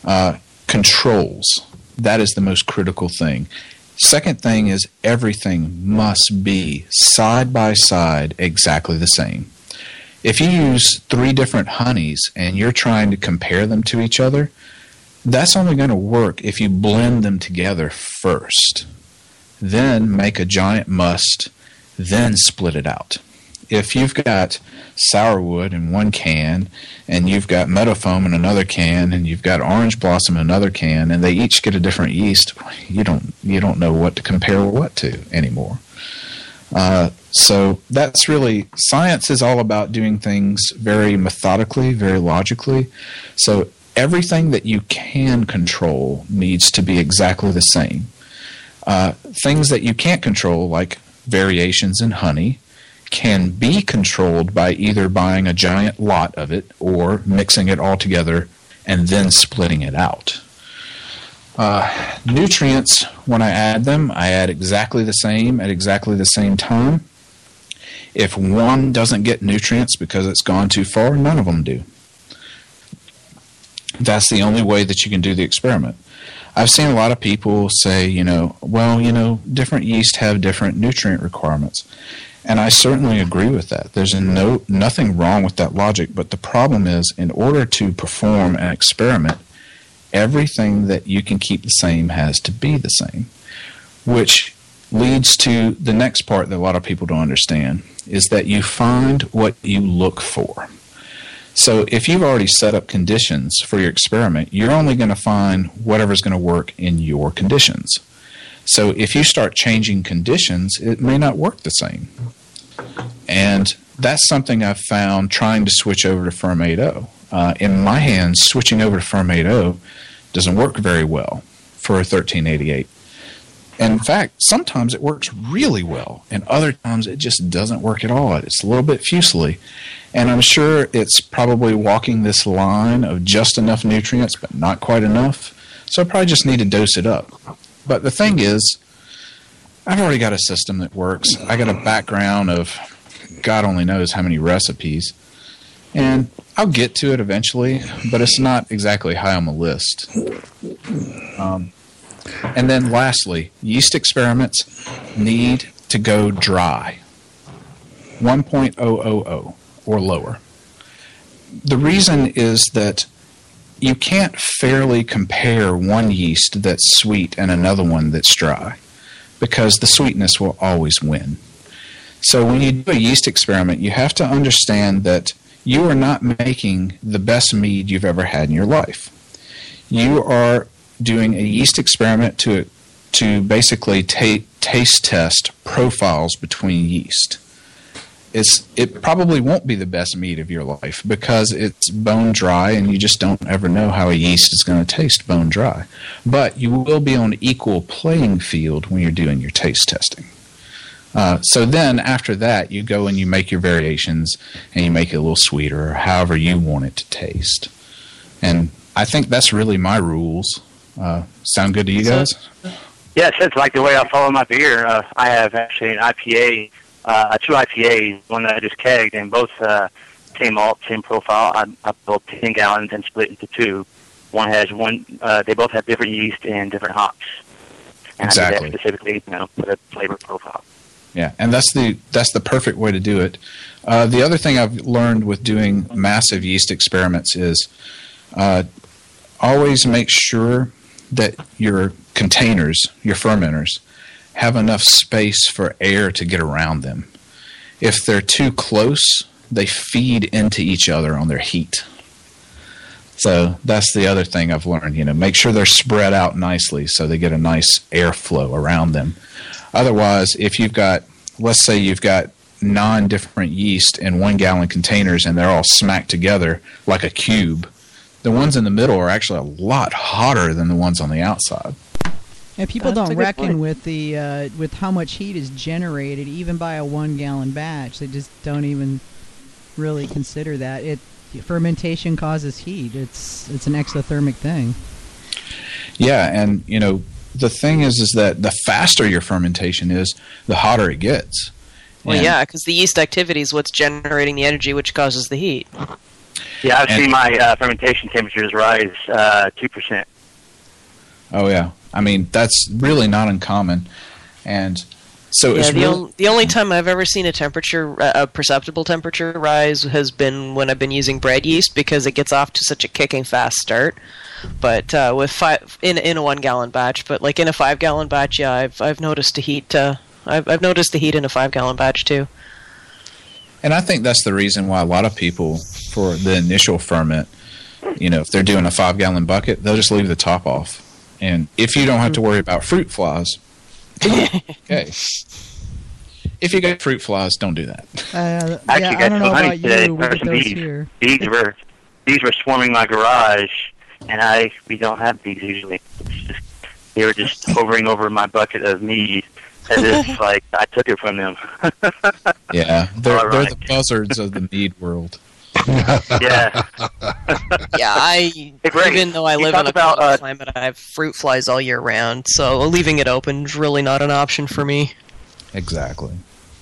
Uh, controls. That is the most critical thing. Second thing is everything must be side by side exactly the same. If you use three different honeys and you're trying to compare them to each other, that's only going to work if you blend them together first. Then make a giant must, then split it out. If you've got sourwood in one can, and you've got meadowfoam in another can, and you've got orange blossom in another can, and they each get a different yeast, you don't you don't know what to compare what to anymore. Uh, so that's really science is all about doing things very methodically, very logically. So everything that you can control needs to be exactly the same. Uh, things that you can't control, like variations in honey, can be controlled by either buying a giant lot of it or mixing it all together and then splitting it out. Uh, nutrients, when I add them, I add exactly the same at exactly the same time. If one doesn't get nutrients because it's gone too far, none of them do. That's the only way that you can do the experiment. I've seen a lot of people say, you know, well, you know, different yeast have different nutrient requirements. And I certainly agree with that. There's no nothing wrong with that logic, but the problem is in order to perform an experiment, everything that you can keep the same has to be the same, which leads to the next part that a lot of people don't understand is that you find what you look for. So if you've already set up conditions for your experiment, you're only going to find whatever's going to work in your conditions. So if you start changing conditions, it may not work the same. And that's something I've found trying to switch over to Fermaid O. Uh, in my hands, switching over to Fermaid O doesn't work very well for a 1388. In fact, sometimes it works really well, and other times it just doesn't work at all. It's a little bit fusely. And I'm sure it's probably walking this line of just enough nutrients, but not quite enough. So I probably just need to dose it up. But the thing is, I've already got a system that works. I got a background of God only knows how many recipes. And I'll get to it eventually, but it's not exactly high on the list. Um, and then lastly, yeast experiments need to go dry 1.000 or lower. The reason is that you can't fairly compare one yeast that's sweet and another one that's dry because the sweetness will always win. So when you do a yeast experiment, you have to understand that you are not making the best mead you've ever had in your life. You are doing a yeast experiment to to basically ta- taste test profiles between yeast. It's it probably won't be the best meat of your life because it's bone dry and you just don't ever know how a yeast is going to taste bone dry. But you will be on equal playing field when you're doing your taste testing. Uh, so then after that, you go and you make your variations and you make it a little sweeter or however you want it to taste. And I think that's really my rules. Uh, sound good to you guys? Yes, it's like the way I follow my beer. Uh, I have actually an IPA, uh, two IPAs, one that I just kegged, and both uh, same malt, same profile. I, I built 10 gallons and split into two. One has one, uh, they both have different yeast and different hops. And I did that specifically, you know, for the flavor profile. Yeah, and that's the that's the perfect way to do it. Uh, the other thing I've learned with doing massive yeast experiments is uh, always make sure that your containers, your fermenters, have enough space for air to get around them. If they're too close, they feed into each other on their heat. So that's the other thing I've learned. You know, make sure they're spread out nicely so they get a nice airflow around them. Otherwise, if you've got, let's say you've got nine different yeast in one gallon containers and they're all smacked together like a cube, the ones in the middle are actually a lot hotter than the ones on the outside. And people That's don't reckon point. with the uh, with how much heat is generated even by a one gallon batch. They just don't even really consider that. It fermentation causes heat. It's it's an exothermic thing. Yeah, and you know the thing is, is that the faster your fermentation is, the hotter it gets. Well, And- yeah, because the yeast activity is what's generating the energy, which causes the heat. Yeah, I've And- seen my uh, fermentation temperatures rise uh, 2%. Oh yeah, I mean that's really not uncommon, and so Yeah, it's the, real- on- the only time I've ever seen a temperature, uh, a perceptible temperature rise, has been when I've been using bread yeast because it gets off to such a kicking fast start. But uh, with five in in a one gallon batch, but like in a five gallon batch, yeah, I've I've noticed a heat. Uh, I've I've noticed the heat in a five gallon batch too. And I think that's the reason why a lot of people, for the initial ferment, you know, if they're doing a five gallon bucket, they'll just leave the top off. And if you don't have to worry about fruit flies, okay. If you get fruit flies, don't do that. Uh, I yeah, actually I got don't know about today you. We for get those bees. here. Bees were bees were swarming my garage, and I we don't have bees usually. Just, they were just hovering over my bucket of mead as if like I took it from them. Yeah, they're, All they're the buzzards of the mead world. Yeah, Yeah, I Hey, Greg, even though I you live in a about, cold uh, climate, I have fruit flies all year round. So leaving it open is really not an option for me. Exactly.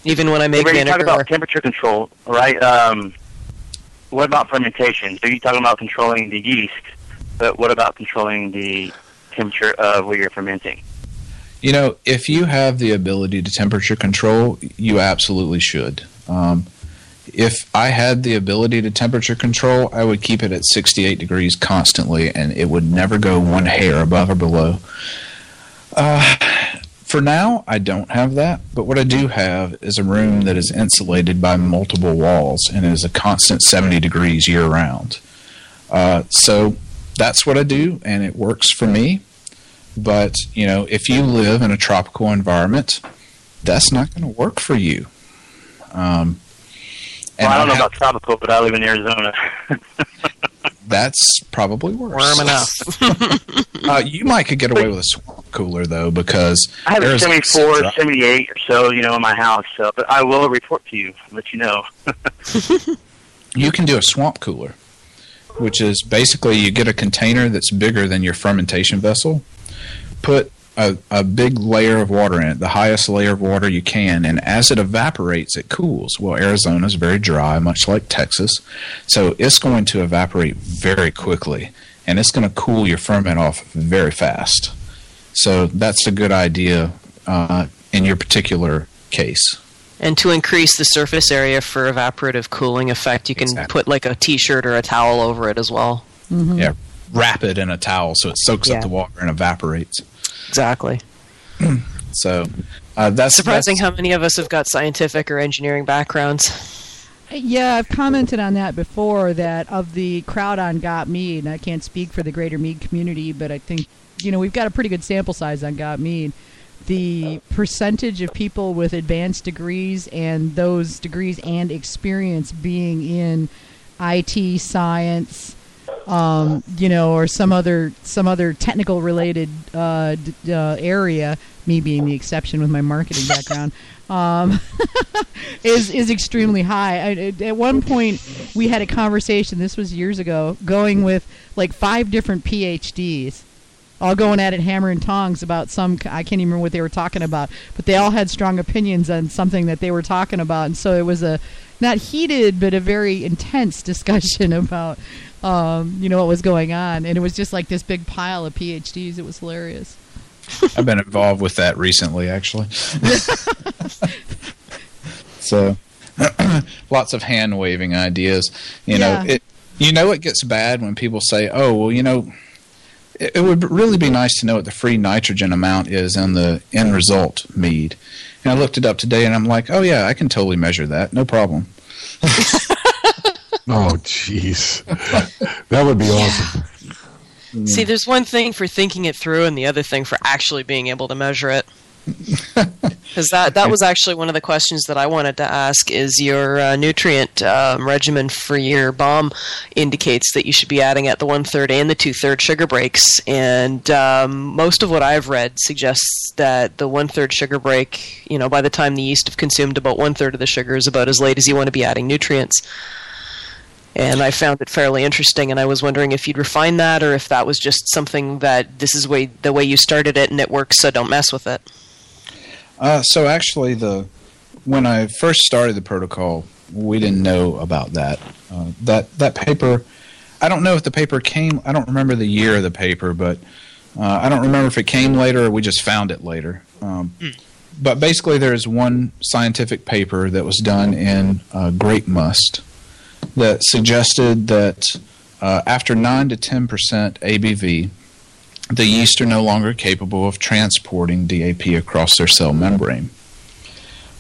Even when I Hey, make Greg, you talk about temperature control, right? Um, what about fermentation? So you're talking about controlling the yeast, but what about controlling the temperature of where you're fermenting? You know, if you have the ability to temperature control, you absolutely should. Um, if I had the ability to temperature control, I would keep it at 68 degrees constantly, and it would never go one hair above or below. Uh, for now, I don't have that, but what I do have is a room that is insulated by multiple walls and is a constant 70 degrees year round. Uh, so that's what I do, and it works for me. But, you know, if you live in a tropical environment, that's not going to work for you. Um, Well, I don't know ha- about tropical, but I live in Arizona. that's probably worse. Warm enough. uh, you might could get away with a swamp cooler, though, because I have a Arizona's 74, dry. 78 or so, you know, in my house. So, but I will report to you, let you know. you can do a swamp cooler, which is basically you get a container that's bigger than your fermentation vessel, put a, a big layer of water in it, the highest layer of water you can, and as it evaporates, it cools. Well, Arizona is very dry, much like Texas, so it's going to evaporate very quickly, and it's going to cool your ferment off very fast. So that's a good idea uh, in your particular case. And to increase the surface area for evaporative cooling effect, you can Exactly. put like a t-shirt or a towel over it as well. Yeah, wrap it in a towel so it soaks Yeah. up the water and evaporates. Exactly. So uh, that's Surprising that's- how many of us have got scientific or engineering backgrounds. Yeah, I've commented on that before. That of the crowd on Got Mead, and I can't speak for the greater Mead community, but I think you know we've got a pretty good sample size on Got Mead. The percentage of people with advanced degrees and those degrees and experience being in IT, science, um, you know, or some other some other technical related uh, d- uh, area. Me being the exception with my marketing background. Um, is is extremely high. I, at- one point, we had a conversation. This was years ago, going with like five different PhDs, all going at it hammer and tongs about some. I can't even remember what they were talking about, but they all had strong opinions on something that they were talking about, and so it was a not heated but a very intense discussion about um, you know what was going on, and it was just like this big pile of PhDs. It was hilarious. I've been involved with that recently, actually. so, lots of hand waving ideas. You Yeah. know, it. You know, it gets bad when people say, "Oh, well, you know." It it would really be nice to know what the free nitrogen amount is in the end result mead. And I looked it up today, and I'm like, "Oh yeah, I can totally measure that, no problem." Oh, jeez. That would be awesome. See, there's one thing for thinking it through, and the other thing for actually being able to measure it. Because that that was actually one of the questions that I wanted to ask. Is your uh, nutrient um, regimen for your BOMM indicates that you should be adding at the one third and the two third sugar breaks? And um, most of what I've read suggests that the one third sugar break, you know, by the time the yeast have consumed about one third of the sugar, is about as late as you want to be adding nutrients. And I found it fairly interesting, and I was wondering if you'd refine that, or if that was just something that this is way the way you started it and it works, so don't mess with it. Uh, so actually, the when I first started the protocol, we didn't know about that. Uh, that that paper, I don't know if the paper came. I don't remember the year of the paper, but uh, I don't remember if it came later or we just found it later. Um, But basically, there's one scientific paper that was done in uh, grape must that suggested that uh, after nine to ten percent ABV, the yeast are no longer capable of transporting DAP across their cell membrane.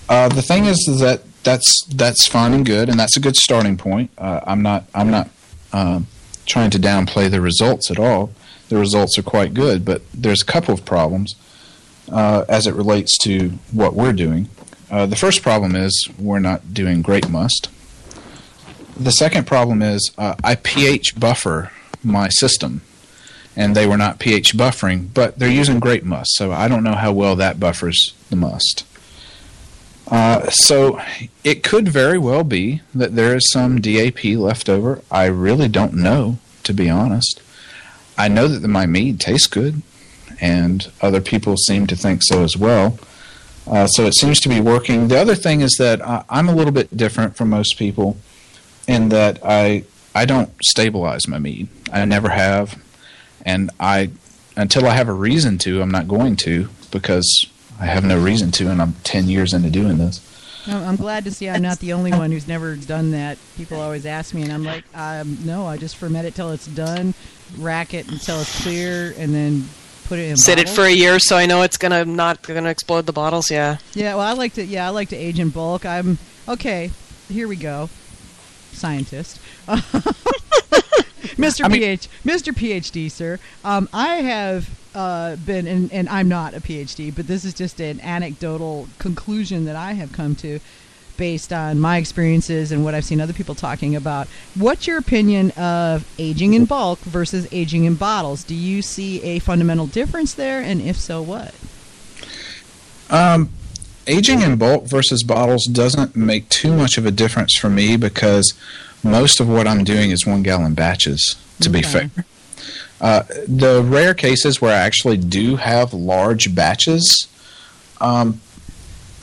Uh, the thing is, that that's that's fine and good, and that's a good starting point. Uh, I'm not I'm not um trying to downplay the results at all. The results are quite good, but there's a couple of problems uh, as it relates to what we're doing. Uh, the first problem is we're not doing grape must. The second problem is uh, I pH buffer my system and they were not pH buffering, but they're using grape must, so I don't know how well that buffers the must. Uh, so it could very well be that there is some DAP left over. I really don't know, to be honest. I know that my mead tastes good, and other people seem to think so as well. Uh, so it seems to be working. The other thing is that I, I'm a little bit different from most people in that I I don't stabilize my mead. I never have and I until I have a reason to, I'm not going to because I have no reason to, and I'm ten years into doing this. I'm I'm glad to see I'm not the only one who's never done that. People always ask me, and I'm like, um, no, I just ferment it till it's done, rack it until it's clear, and then put it in. Sit it for a year, so I know it's gonna not gonna explode the bottles. Yeah. Yeah, well, I like to. Yeah, I like to age in bulk. I'm okay. Here we go, scientist, Mr. I mean- PH, Mr. PhD, sir. Um, I have uh, been, and, and I'm not a PhD, but this is just an anecdotal conclusion that I have come to, based on my experiences and what I've seen other people talking about. What's your opinion of aging in bulk versus aging in bottles? Do you see a fundamental difference there, and if so, what? Um, aging in bulk versus bottles doesn't make too much of a difference for me because most of what I'm doing is one gallon batches. To be fair, Uh, the rare cases where I actually do have large batches, um,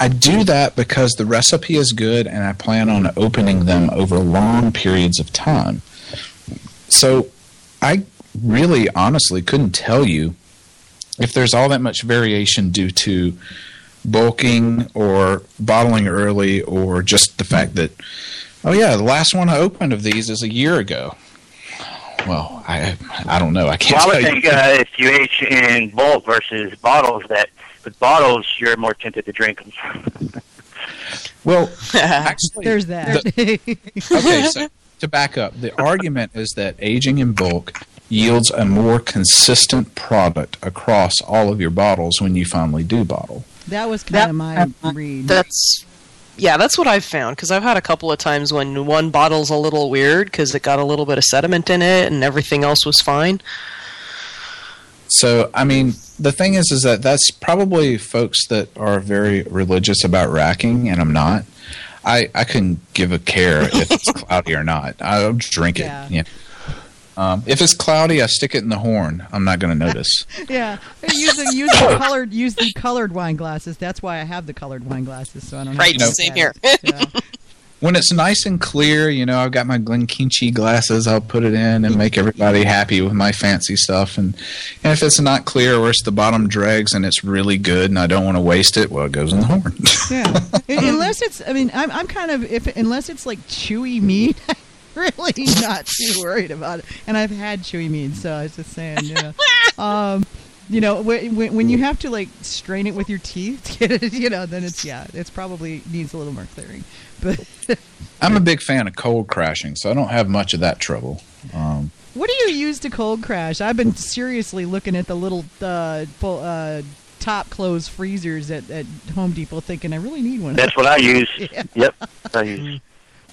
I do that because the recipe is good and I plan on opening them over long periods of time. So I really honestly couldn't tell you if there's all that much variation due to bulking or bottling early or just the fact that oh yeah the last one i opened of these is a year ago well i i don't know i can't Well, I would tell think you uh, if you age in bulk versus bottles, that with bottles you're more tempted to drink them. well actually There's that. okay so to back up the argument is that aging in bulk yields a more consistent product across all of your bottles when you finally do bottle that was kind of my read. That's yeah, that's what I've found because I've had a couple of times when one bottle's a little weird because it got a little bit of sediment in it and everything else was fine. So, I mean, the thing is, is that that's probably folks that are very religious about racking, and I'm not. I I couldn't give a care if it's cloudy or not. I'll drink it. Yeah. Yeah. Um, if it's cloudy, I stick it in the horn. I'm not going to notice. yeah, use the use the colored use the colored wine glasses. That's why I have the colored wine glasses, so I don't. have Right, to same here. it. Yeah. when it's nice and clear, you know, I've got my Glenkinchie glasses. I'll put it in and make everybody happy with my fancy stuff. And, and if it's not clear or it's the bottom dregs and it's really good and I don't want to waste it, well, it goes in the horn. Yeah, unless it's. I mean, I'm I'm kind of if unless it's like chewy meat. I'm really not too worried about it. And I've had chewy meat, so I was just saying, you know, um, you know, when, when when you have to like strain it with your teeth, to get it, you know, then it's yeah, it's probably needs a little more clearing. But I'm a big fan of cold crashing, so I don't have much of that trouble. Um, what do you use to cold crash? I've been seriously looking at the little uh, full, uh, top closed freezers at, at Home Depot, thinking I really need one. That's what I use. Yeah. Yep, I use.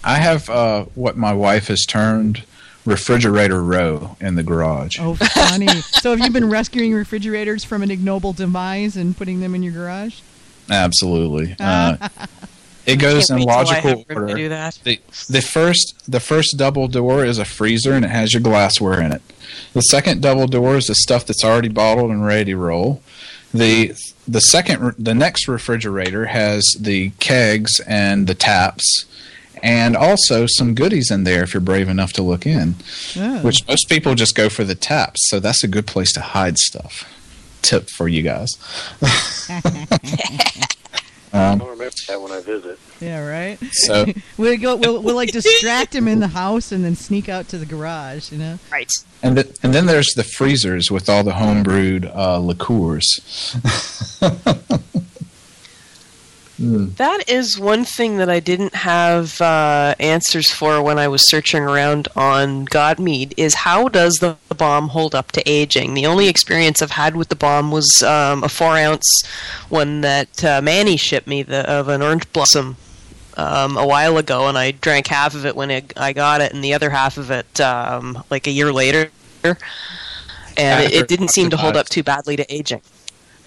I have uh, what my wife has termed refrigerator row in the garage. Oh, funny. so have you been rescuing refrigerators from an ignoble demise and putting them in your garage? Absolutely. Uh, it goes in wait till I logical have room to order. do that. The, the first the first double door is a freezer and it has your glassware in it. The second double door is the stuff that's already bottled and ready to roll. The the second the next refrigerator has the kegs and the taps and also some goodies in there if you're brave enough to look in. Oh. Which most people just go for the taps, so that's a good place to hide stuff. Tip for you guys. I don't remember that when I visit. Yeah, right. So We'll go. We'll, we'll like distract him in the house and then sneak out to the garage. You know. Right. and th- and then there's the freezers with all the homebrewed uh, liqueurs. That is one thing that I didn't have uh, answers for when I was searching around on Got Mead is how does the, the BOMM hold up to aging? The only experience I've had with the BOMM was um, a four ounce one that uh, Manny shipped me the, of an orange blossom um, a while ago, and I drank half of it when it, I got it, and the other half of it um, like a year later, and it, it didn't seem to hold up too badly to aging.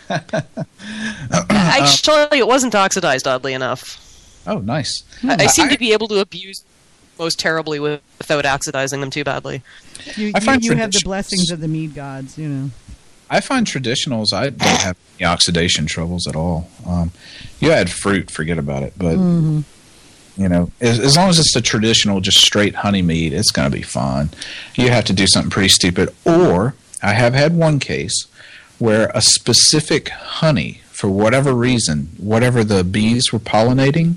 Actually, it wasn't oxidized, oddly enough. Oh, nice. I, I seem to be able to abuse most terribly with, without oxidizing them too badly. You, I find you have the blessings of the mead gods. You know. I find traditionals. I don't have any oxidation troubles at all. Um, you add fruit, forget about it. But Mm-hmm. you know, as, as long as it's a traditional, just straight honey mead, it's going to be fine. You have to do something pretty stupid. Or I have had one case where a specific honey, for whatever reason, whatever the bees were pollinating,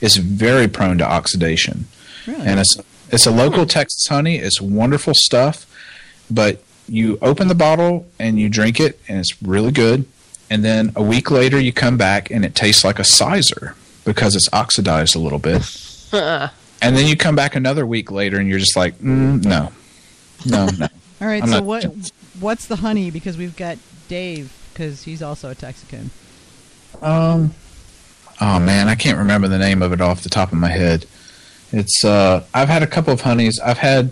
is very prone to oxidation. Really? and it's it's a local Texas honey. It's wonderful stuff, but you open the bottle and you drink it, and it's really good. And then a week later, you come back and it tastes like a cyser because it's oxidized a little bit. and then you come back another week later, and you're just like, mm, no, no, no. All right. I'm so not- what? What's the honey? Because we've got Dave, because he's also a Texican. Um, oh man, I can't remember the name of it off the top of my head. It's uh, I've had a couple of honeys. I've had,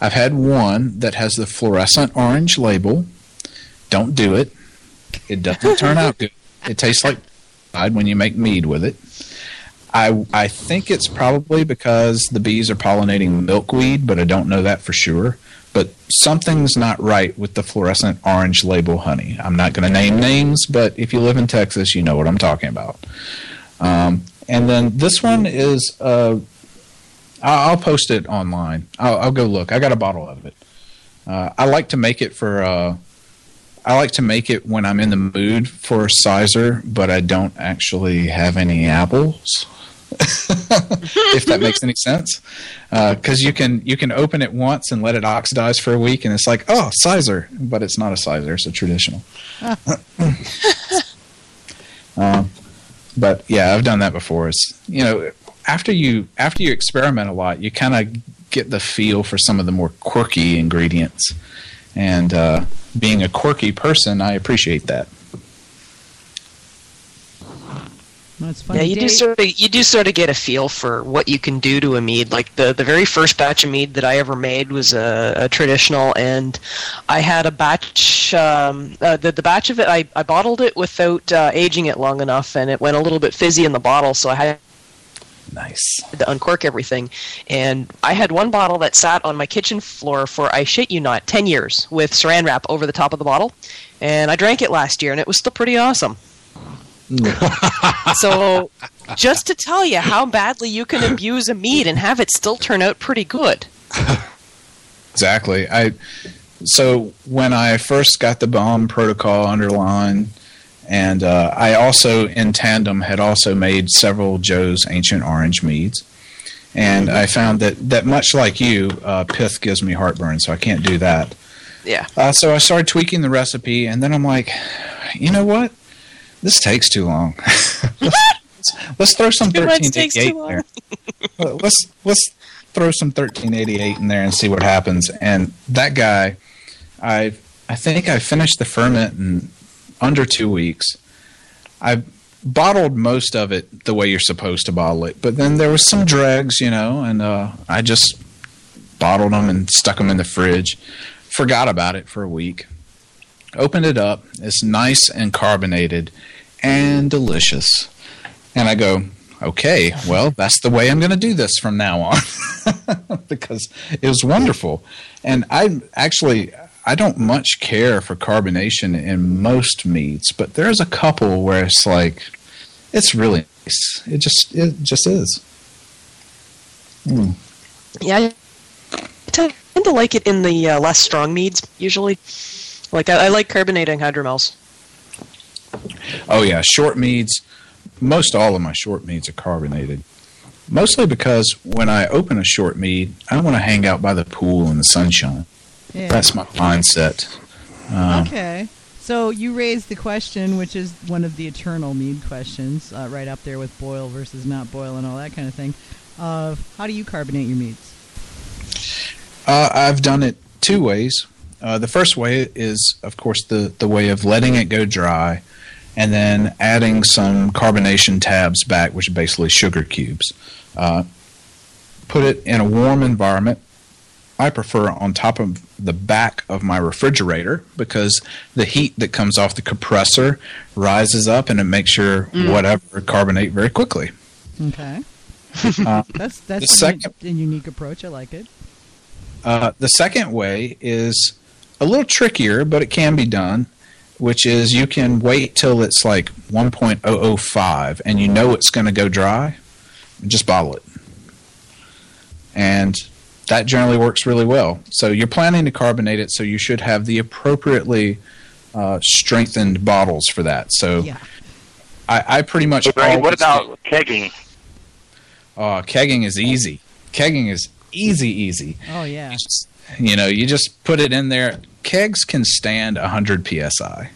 I've had one that has the fluorescent orange label. Don't do it. It doesn't turn out good. It tastes like when you make mead with it. I I think it's probably because the bees are pollinating milkweed, but I don't know that for sure. But something's not right with the fluorescent orange label honey. I'm not going to name names, but if you live in Texas, you know what I'm talking about. Um, and then this one is, uh, I'll, post it online. I'll, I'll go look. I got a bottle of it. Uh, I like to make it for. Uh, I like to make it when I'm in the mood for a cyser, but I don't actually have any apples. if that makes any sense, because you can you can open it once and let it oxidize for a week, and it's like oh cyser, but it's not a cyser; it's a traditional. um, but yeah, I've done that before. It's you know after you after you experiment a lot, you kind of get the feel for some of the more quirky ingredients, and uh, being a quirky person, I appreciate that. Well, it's funny. Yeah, you do sort of you do sort of get a feel for what you can do to a mead. Like the the very first batch of mead that I ever made was a, a traditional, and I had a batch. Um, uh, the the batch of it, I, I bottled it without uh, aging it long enough, and it went a little bit fizzy in the bottle, so I had Nice. to uncork everything. And I had one bottle that sat on my kitchen floor for I shit you not ten years with Saran wrap over the top of the bottle, and I drank it last year, and it was still pretty awesome. so, just to tell you how badly you can abuse a mead and have it still turn out pretty good. Exactly. I so when I first got the BOMM protocol underlined, and uh, I also in tandem had also made several Joe's Ancient Orange meads, and I found that that much like you, uh, pith gives me heartburn, so I can't do that. Yeah. Uh, so I started tweaking the recipe, and then I'm like, you know what? This takes too long. let's, let's throw some Too 1388 in there. Let's let's throw some 1388 in there and see what happens. And that guy, I I think I finished the ferment in under two weeks. I bottled most of it the way you're supposed to bottle it, but then there was some dregs, you know, and uh, I just bottled them and stuck them in the fridge. Forgot about it for a week. Opened it up. It's nice and carbonated and delicious. And I go, okay, well, that's the way I'm going to do this from now on because it was wonderful. And I actually, I don't much care for carbonation in most meats, but there's a couple where it's like, it's really nice. It just, it just is. Yeah, I tend to like it in the uh, less strong meads usually. Like I, I like carbonating hydromels. Oh yeah, short meads. Most all of my short meads are carbonated. Mostly because when I open a short mead, I want to hang out by the pool in the sunshine. Yeah. That's my mindset. Um, Okay. So you raised the question, which is one of the eternal mead questions, uh, right up there with boil versus not boil and all that kind of thing. Of how do you carbonate your meads? Uh, I've done it two ways. Uh, the first way is, of course, the, the way of letting it go dry and then adding some carbonation tabs back, which are basically sugar cubes. Uh, put it in a warm environment. I prefer on top of the back of my refrigerator because the heat that comes off the compressor rises up and it makes your whatever carbonate very quickly. Okay. Uh, That's that's a, second- a unique approach. I like it. Uh, the second way is a little trickier, but it can be done, which is you can wait till it's like 1.005 and you know it's going to go dry, and just bottle it. And that generally works really well. So you're planning to carbonate it, so you should have the appropriately uh, strengthened bottles for that. So Yeah. I, I pretty much. Right, what always about kegging? Oh, kegging is easy. Kegging is easy, easy. Oh yeah. You know, you just put it in there. Kegs can stand 100 psi.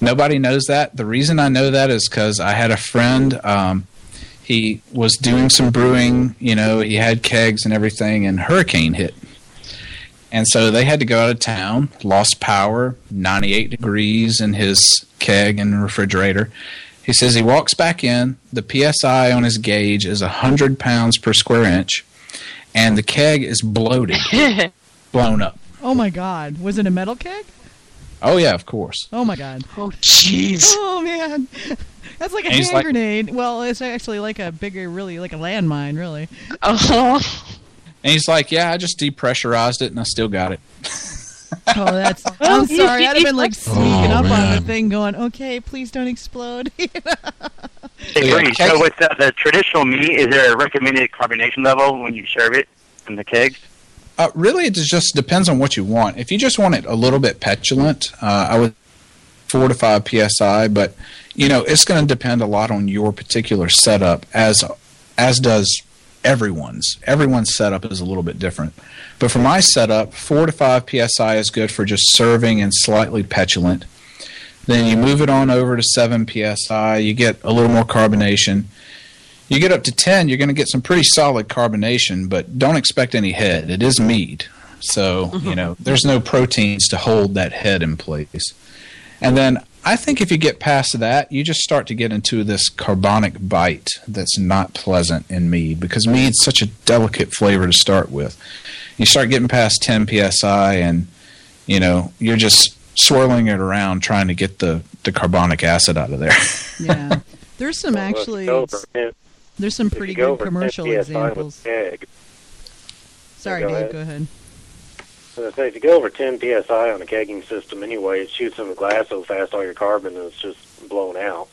Nobody knows that. The reason I know that is because I had a friend. Um, he was doing some brewing. You know, he had kegs and everything, and hurricane hit. And so they had to go out of town, lost power, 98 degrees in his keg and refrigerator. He says he walks back in. The psi on his gauge is 100 pounds per square inch, and the keg is bloated, blown up. Oh my God. Was it a metal keg? Oh yeah, of course. Oh my God. Oh jeez. Oh man. That's like a And hand like- grenade. Well, it's actually like a bigger, really like a landmine, really. Oh, And he's like, "Yeah, I just depressurized it, and I still got it." Oh, that's. I'm sorry. I'd have been like sneaking Oh, up on the thing, going, "Okay, please don't explode." Hey, Yeah, so with uh, the traditional meat, is there a recommended carbonation level when you serve it in the kegs? Uh, really, it just depends on what you want. If you just want it a little bit pétillant, uh, I would four to five psi. But you know, it's going to depend a lot on your particular setup, as as does everyone's. Everyone's setup is a little bit different. But for my setup, four to five psi is good for just serving and slightly pétillant. Then you move it on over to seven psi. You get a little more carbonation. You get up to 10, you're going to get some pretty solid carbonation, but don't expect any head. It is mead. So, you mm-hmm. know, there's no proteins to hold that head in place. And then I think if you get past that, you just start to get into this carbonic bite that's not pleasant in mead because mead's such a delicate flavor to start with. You start getting past 10 psi and, you know, you're just swirling it around trying to get the, the carbonic acid out of there. yeah, there's some Well, if you actually. Go over 10 There's some pretty good over 10 commercial PSI examples. keg, Sorry, go Dave. ahead. Go ahead. So I say if you go over 10 psi on a kegging system anyway, it shoots in the glass so fast all your carbon is just blown out.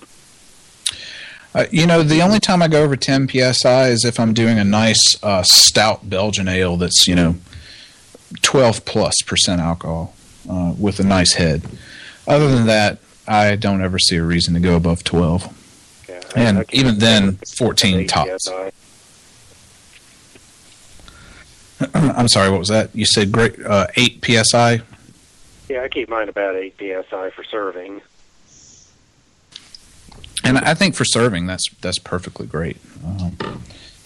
Uh, you know, the only time I go over 10 psi is if I'm doing a nice uh, stout Belgian ale that's, you know, 12 plus percent alcohol uh, with a nice head. Other than that, I don't ever see a reason to go above 12. And even then, 14 tops. I'm sorry, what was that? You said great uh, 8 psi? Yeah, I keep mine about 8 psi for serving. And I think for serving, that's that's perfectly great. Um,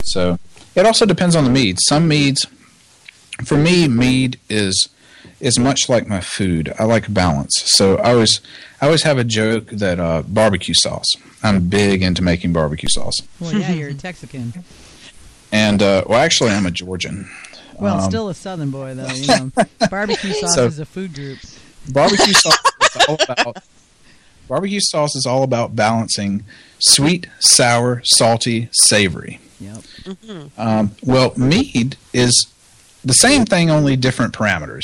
so it also depends on the mead. Some meads, for me, mead is is much like my food. I like balance. So I always I always have a joke that uh, barbecue sauce. I'm big into making barbecue sauce. Well, yeah, you're a Texican. And uh, well, actually, I'm a Georgian. Well, Um, still a Southern boy though. You know, barbecue sauce So- is a food group. barbecue sauce is all about barbecue sauce is all about balancing sweet, sour, salty, savory. Yep. Um, well, mead is the same thing, only different parameters.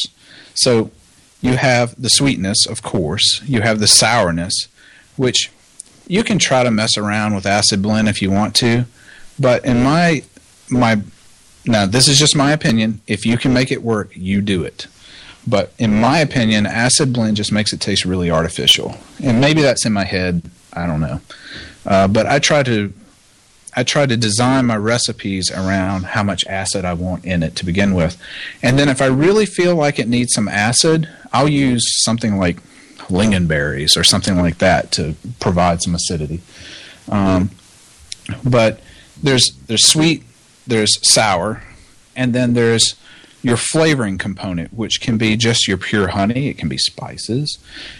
So you have the sweetness, of course. You have the sourness, which you can try to mess around with acid blend if you want to, but in my my now this is just my opinion. If you can make it work, you do it. But in my opinion, acid blend just makes it taste really artificial, and maybe that's in my head. I don't know, uh, but I try to I try to design my recipes around how much acid I want in it to begin with. And then if I really feel like it needs some acid, I'll use something like lingonberries or something like that to provide some acidity. Um, but there's there's sweet, there's sour, and then there's your flavoring component, which can be just your pure honey, it can be spices,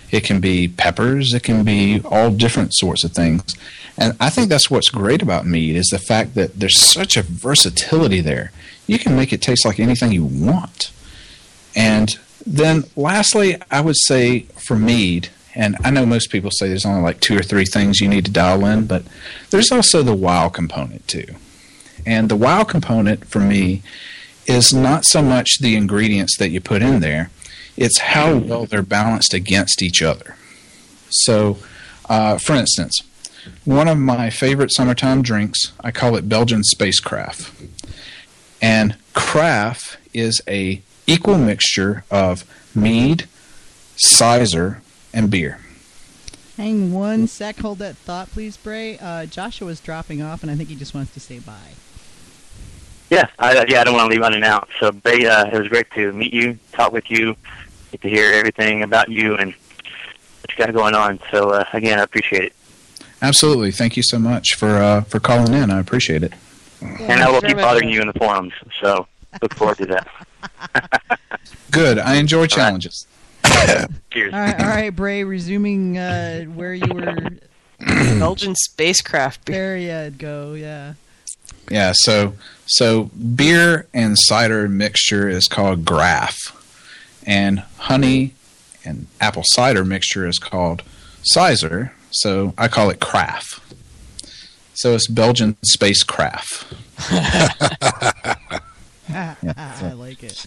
it can be peppers, it can be all different sorts of things. And I think that's what's great about mead is the fact that there's such a versatility there. You can make it taste like anything you want. And then lastly, I would say for mead, and I know most people say there's only like two or three things you need to dial in, but there's also the wow component too. And the wow component for me is not so much the ingredients that you put in there, it's how well they're balanced against each other. So, uh, for instance, one of my favorite summertime drinks, I call it Belgian spacecraft. And craft is a equal mixture of mead, cyser, and beer. Hang one sec. Hold that thought, please, Bray. Uh, is dropping off, and I think he just wants to say bye. Yeah, I, yeah, I don't want to leave unannounced. So, Bray, uh, it was great to meet you, talk with you, get to hear everything about you and what you got going on. So, uh, again, I appreciate it. Absolutely. Thank you so much for uh, for calling in. I appreciate it. and I will keep bothering you in the forums. So, look forward to that. Good. I enjoy challenges. Cheers. All right, all right, Bray. Resuming uh, where you were. Belgian spacecraft. There you go. Yeah. Yeah, so so beer and cider mixture is called Graf, and honey and apple cider mixture is called Cyser. So I call it Craft. So it's Belgian spacecraft. I like it.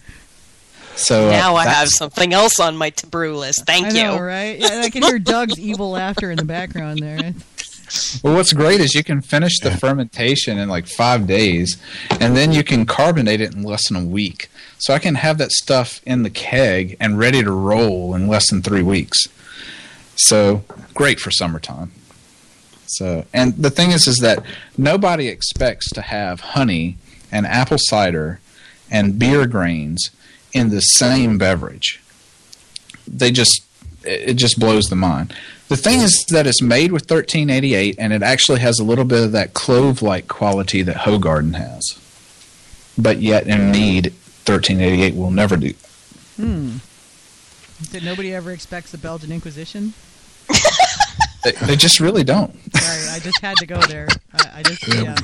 So uh, now I have something else on my to brew list. Thank I you. know, right? Yeah, I can hear Doug's evil laughter in the background there. Well, what's great is you can finish the fermentation in like five days, and then you can carbonate it in less than a week. So I can have that stuff in the keg and ready to roll in less than three weeks. So great for summertime. So, and the thing is, is that nobody expects to have honey and apple cider and beer grains in the same beverage. They just, it it just blows the mind. The thing is that it's made with 1388, and it actually has a little bit of that clove-like quality that Hoegaarden has. But yet, in mead, 1388 will never do. Hmm. That nobody ever expects the Belgian Inquisition? They, they just really don't. Sorry, I just had to go there. I, I just, yeah.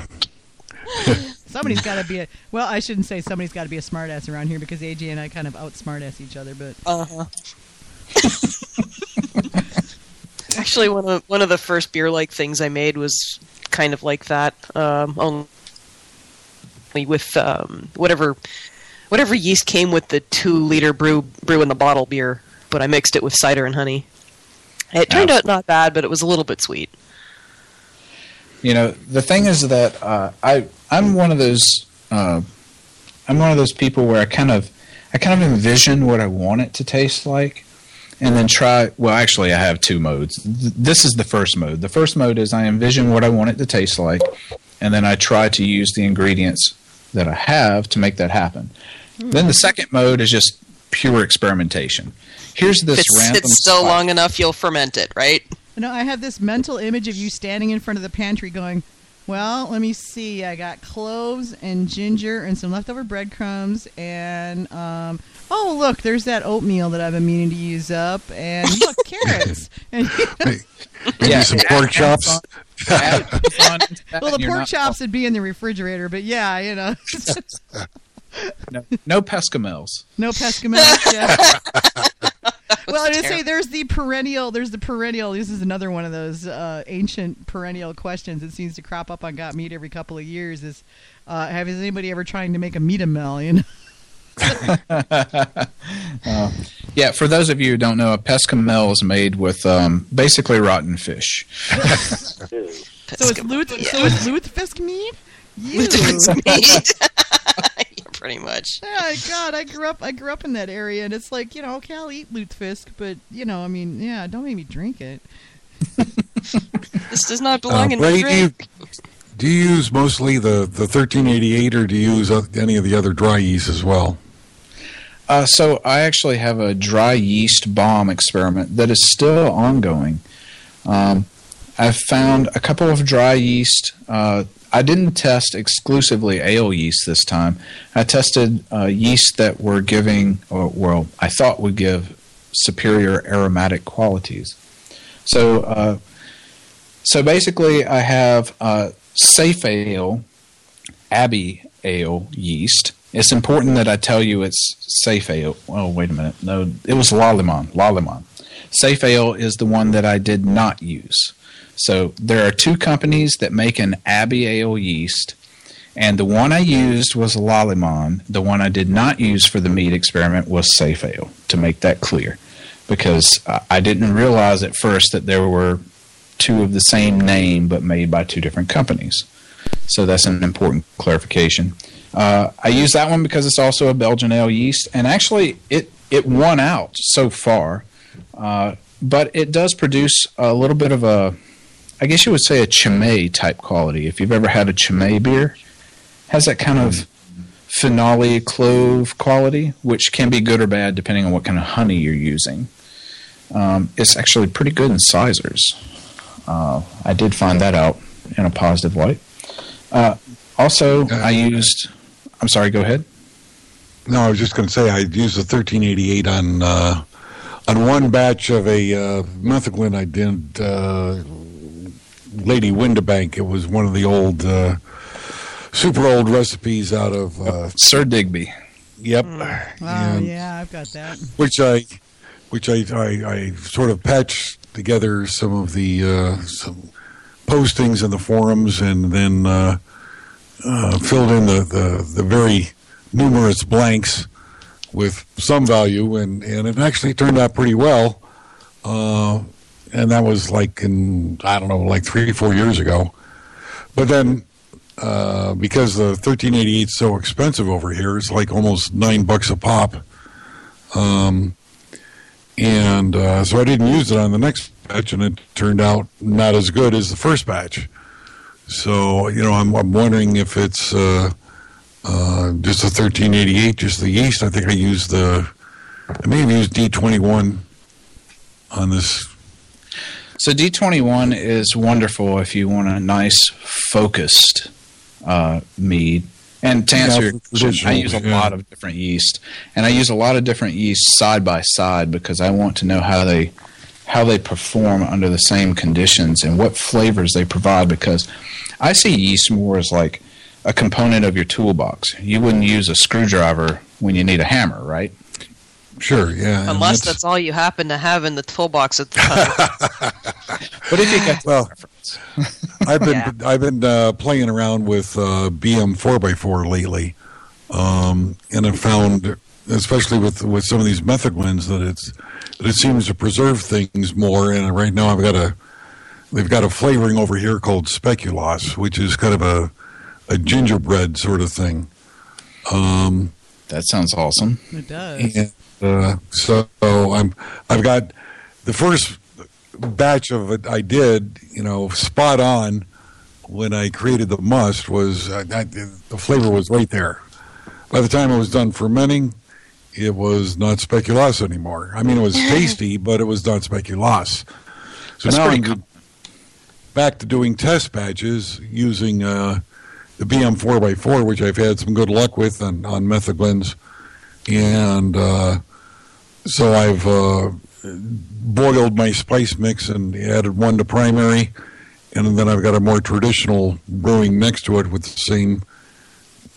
Somebody's got to be a. Well, I shouldn't say somebody's got to be a smartass around here because AJ and I kind of outsmartass each other. But Uh huh. Actually, one of one of the first beer like things I made was kind of like that. Um, only with um, whatever whatever yeast came with the two liter brew brew in the bottle beer, but I mixed it with cider and honey. It turned out not bad, but it was a little bit sweet. You know, the thing is that uh, I I'm one of those uh, I'm one of those people where I kind of I kind of envision what I want it to taste like, and then try. Well, actually, I have two modes. This is the first mode. The first mode is I envision what I want it to taste like, and then I try to use the ingredients that I have to make that happen. Hmm. Then the second mode is just pure experimentation. Here's this If it's, random. it's still spice. long enough, you'll ferment it, right? No, I have this mental image of you standing in front of the pantry, going, "Well, let me see. I got cloves and ginger and some leftover breadcrumbs, and um, oh look, there's that oatmeal that I've been meaning to use up, and look, carrots." And, Maybe Yeah, some pork chops. some- add some into that well, the pork not- chops would be in the refrigerator, but yeah, you know, No, no pescamels. no pescamels. Yeah. Well, I just say there's the perennial. There's the perennial. This is another one of those uh, ancient perennial questions that seems to crop up on Got Mead every couple of years. Is uh, have is anybody ever trying to make a meatamel? You know, Yeah, for those of you who don't know, a pescamel is made with um, basically rotten fish. So it's luth, so it's lutefisk meat. You. It's meat. yeah, pretty much. Yeah, God, I grew up. I grew up in that area, and it's like you know, okay, I'll eat lutefisk, but you know, I mean, yeah, don't make me drink it. This does not Uh, belong in my Bray, do you, drink. do you use mostly the, the 1388 or do you use any of the other dry yeast as well? Uh, so I actually have a dry yeast BOMM experiment that is still ongoing. Um, I've found a couple of dry yeast. Uh, I didn't test exclusively ale yeast this time. I tested uh, yeast that were giving, or well, I thought would give superior aromatic qualities. So, uh, so basically, I have uh, SafAle, Abbey ale yeast. It's important that I tell you it's SafAle. Oh, wait a minute. No, it was Lallemand. Lallemand. SafAle is the one that I did not use. So there are two companies that make an Abbey ale yeast, and the one I used was Lallemand. The one I did not use for the meat experiment was SafAle. To make that clear, because I didn't realize at first that there were two of the same name but made by two different companies. So that's an important clarification. Uh, I use that one because it's also a Belgian ale yeast, and actually it it won out so far. Uh, but it does produce a little bit of a, I guess you would say a Chimay type quality. If you've ever had a Chimay beer, has that kind of phenol clove quality, which can be good or bad depending on what kind of honey you're using. Um, it's actually pretty good in cysers. Uh, I did find that out in a positive light. Uh, also, I used. I'm sorry. Go ahead. No, I was just going to say I used the 1388 on uh, on one batch of a uh, I did uh, Lady Windabank. It was one of the old, uh, super old recipes out of. Uh, Sir Digby. yep. Oh And- yeah, I've got that. which I, which I, I, I sort of patched together some of the uh, some postings in the forums and then uh, uh, filled in the, the, the very numerous blanks with some value, and, and it actually turned out pretty well. Uh, and that was like in, I don't know, like three, four years ago. But then, uh, because the 1388 is so expensive over here, it's like almost nine bucks a pop. Um, and uh, so I didn't use it on the next batch, and it turned out not as good as the first batch. So you know, I'm, I'm wondering if it's uh, uh, just the 1388, just the yeast. I think I used the, I may have used D21 on this. So D21 is wonderful if you want a nice focused uh, mead. And to answer Yeah, your question, I use a yeah. lot of different yeast, and I use a lot of different yeast side by side because I want to know how they how they perform under the same conditions and what flavors they provide. Because I see yeast more as like a component of your toolbox. You wouldn't use a screwdriver when you need a hammer, right? Sure, yeah. Unless that's all you happen to have in the toolbox at the time. But if you get well, I've been Yeah. I've been uh, playing around with uh, BM four x four lately, um, and I've found, especially with with some of these method blends, that it's that it seems to preserve things more. And right now, I've got a they've got a flavoring over here called speculoos, which is kind of a a gingerbread sort of thing. Um, that sounds awesome. It does. and, uh, so I'm I've got the first batch of it I did, you know, spot on when I created the must was uh, that, the flavor was right there. By the time it was done fermenting, it was not speculoos anymore. I mean, it was tasty, but it was not speculoos. So That's now I'm com- back to doing test batches using uh, the BM four x four, which I've had some good luck with on, on metheglins, and uh, so I've uh, boiled my spice mix and added one to primary, and then I've got a more traditional brewing next to it with the same,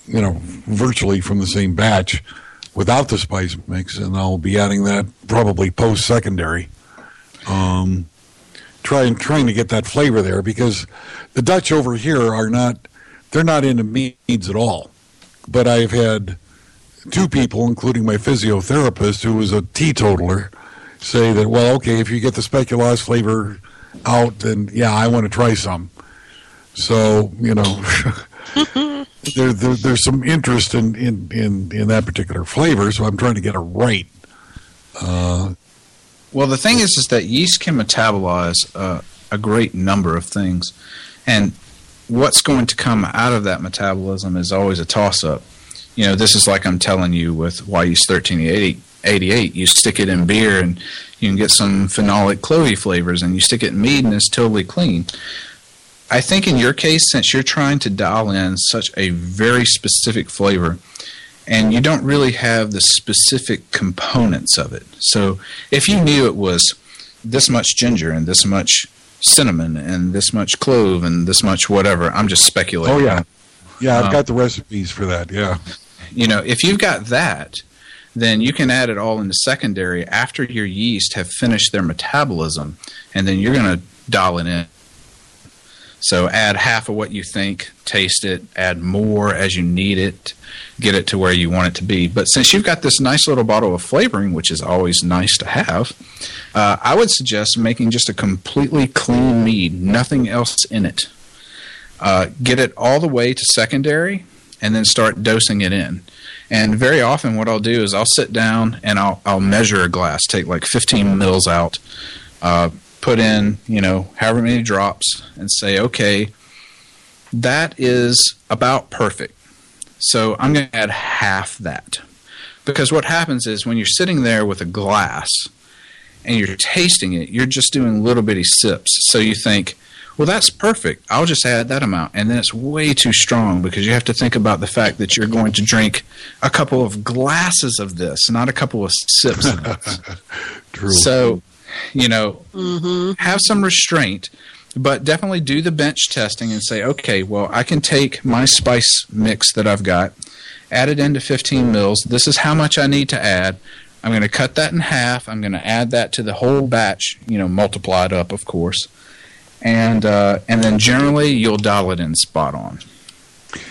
you know, virtually from the same batch without the spice mix, and I'll be adding that probably post secondary. Um, trying trying to get that flavor there because the Dutch over here are not they're not into meads at all. But I've had two people, including my physiotherapist, who was a teetotaler, say that well, okay, if you get the speculoos flavor out, then yeah, I want to try some. So you know, there, there there's some interest in, in in in that particular flavor. So I'm trying to get it right. Uh, Well, the thing is, is that yeast can metabolize uh, a great number of things, and what's going to come out of that metabolism is always a toss-up. You know, this is like I'm telling you with Wyeast 1388. You stick it in beer, and you can get some phenolic clovey flavors, and you stick it in mead, and it's totally clean. I think in your case, since you're trying to dial in such a very specific flavor, and you don't really have the specific components of it. So if you knew it was this much ginger and this much cinnamon and this much clove and this much whatever, I'm just speculating. oh yeah, yeah, I've Um, got the recipes for that. Yeah. You know, if you've got that, then you can add it all into secondary after your yeast have finished their metabolism, and then you're going to dial it in. So add half of what you think, taste it, add more as you need it, get it to where you want it to be. But since you've got this nice little bottle of flavoring, which is always nice to have, uh, I would suggest making just a completely clean mead, nothing else in it. Uh, get it all the way to secondary, and then start dosing it in. And very often, what I'll do is I'll sit down and I'll I'll measure a glass, take like 15 mils out, uh, put in you know however many drops, and say, okay, that is about perfect. So I'm going to add half that, because what happens is when you're sitting there with a glass and you're tasting it, you're just doing little bitty sips. So you think, well, that's perfect. I'll just add that amount. And then it's way too strong because you have to think about the fact that you're going to drink a couple of glasses of this, not a couple of sips of this. True. So, you know, mm-hmm. have some restraint, but definitely do the bench testing and say, okay, well, I can take my spice mix that I've got, add it into 15 mils. This is how much I need to add. I'm going to cut that in half. I'm going to add that to the whole batch, you know, multiplied up, of course. And uh, and then generally you'll dial it in spot on.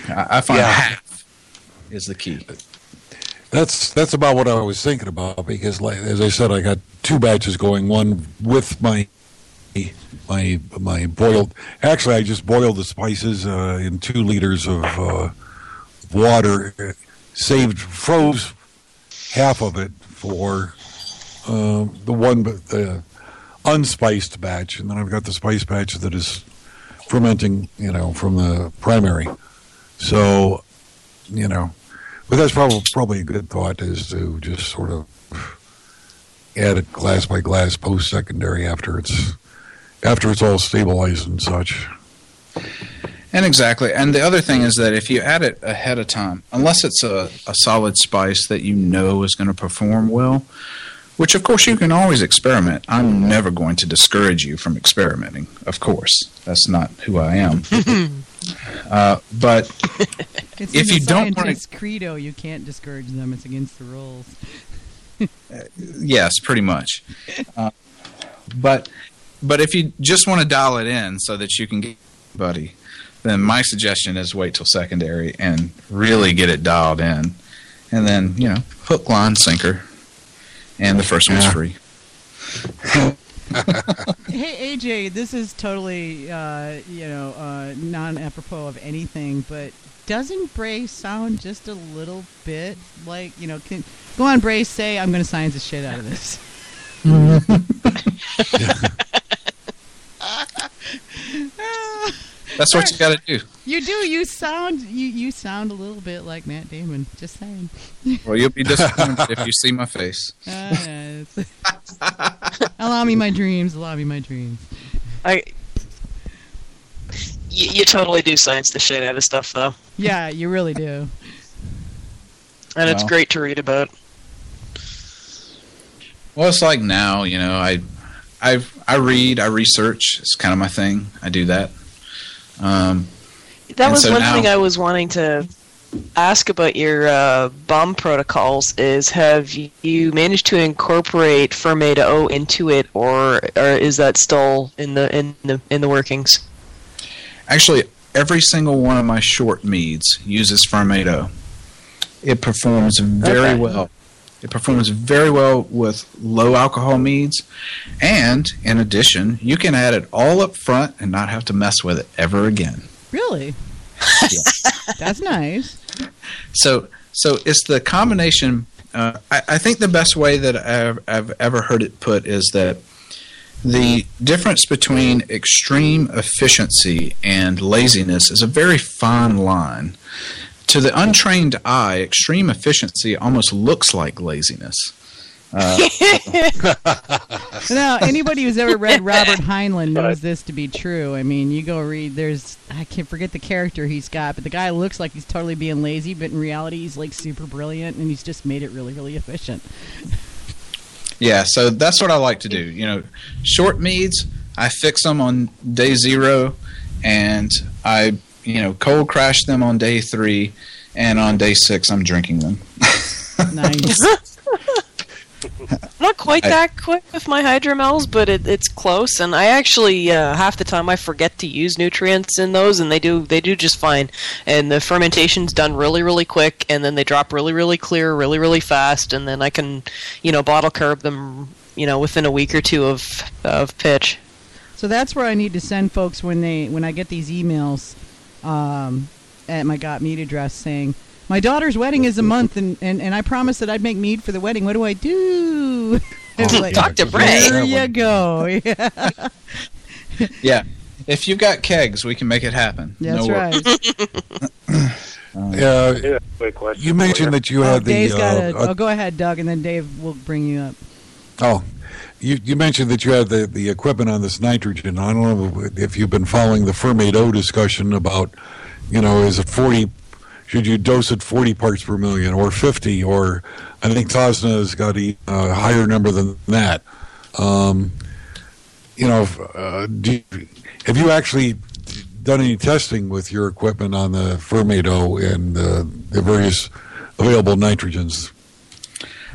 I, I find Yeah. half is the key. That's that's about what I was thinking about because, like as I said, I got two batches going. One with my my my boiled. Actually, I just boiled the spices uh, in two liters of uh, water. uh, Saved, froze half of it for uh, the one, but the unspiced batch, and then I've got the spice batch that is fermenting. You know, from the primary. So, you know, but that's probably probably a good thought is to just sort of add it glass by glass post secondary after it's after it's all stabilized and such. And exactly. And the other thing is that if you add it ahead of time, unless it's a, a solid spice that you know is going to perform well, which of course you can always experiment. I'm never going to discourage you from experimenting, of course. That's not who I am. uh, but It's If you don't wanna- scientist's credo, you can't discourage them. It's against the rules. yes, pretty much. Uh, but but if you just want to dial it in so that you can get buddy, then my suggestion is wait till secondary and really get it dialed in, and then you know hook, line, sinker, and the first one's Yeah. free. Hey AJ, this is totally uh, you know uh, non apropos of anything, but doesn't Bray sound just a little bit like you know? Can, go on, Bray. Say I'm going to science the shit out of this. That's what you got to do. You do. You sound. You you sound a little bit like Matt Damon. Just saying. Well, you'll be disappointed if you see my face. Uh, it's- allow me my dreams. Allow me my dreams. I. You, you totally do science the shit out of stuff, though, Yeah, you really do. and it's Well. great to read about. Well, it's like now, you know, I, I, I read, I research. It's kind of my thing. I do that. Um, That was so one now- thing I was wanting to ask about your uh, BOMM protocols. Is have you managed to incorporate Fermaid O into it, or, or is that still in the in the in the workings? Actually, every single one of my short meads uses Fermaid O. It performs very Okay. well. It performs very well with low alcohol meads, and in addition, you can add it all up front and not have to mess with it ever again. Really? That's nice. So, so it's the combination. Uh, I, I think the best way that I've, I've ever heard it put is that the difference between extreme efficiency and laziness is a very fine line. To the untrained eye, extreme efficiency almost looks like laziness. Uh, now, anybody who's ever read Robert Heinlein knows this to be true. I mean, you go read. There's I can't forget the character he's got, but the guy looks like he's totally being lazy, but in reality, he's like super brilliant, and he's just made it really, really efficient. Yeah, so that's what I like to do. You know, short meads, I fix them on day zero, and I, you know, cold crash them on day three, and on day six, I'm drinking them. Nice. Not quite I- that quick with my hydromels, but it, it's close. And I actually uh, half the time I forget to use nutrients in those, and they do they do just fine. And the fermentation's done really really quick, and then they drop really really clear, really really fast, and then I can you know bottle curb them you know within a week or two of of pitch. So that's where I need to send folks when they when I get these emails um, at my Got Mead address saying my daughter's wedding is a month and, and, and I promised that I'd make mead for the wedding. What do I do? It's Oh, like, yeah, Dr. Bray. There you go. Yeah, Yeah, if you've got kegs, we can make it happen. that's No right. Uh, Yeah, quick you mentioned that you Oh, had the. Dave's got uh, a. uh, oh, go ahead, Doug, and then Dave will bring you up. Oh, you, you mentioned that you had the, the equipment on this nitrogen. I don't know if you've been following the Fermaid O discussion about, you know, is it 40, should you dose it 40 parts per million or 50? Or I think Tosna has got a higher number than that. Um, you know, uh, have you actually done any testing with your equipment on the Fermaid O and uh, the various available nitrogens?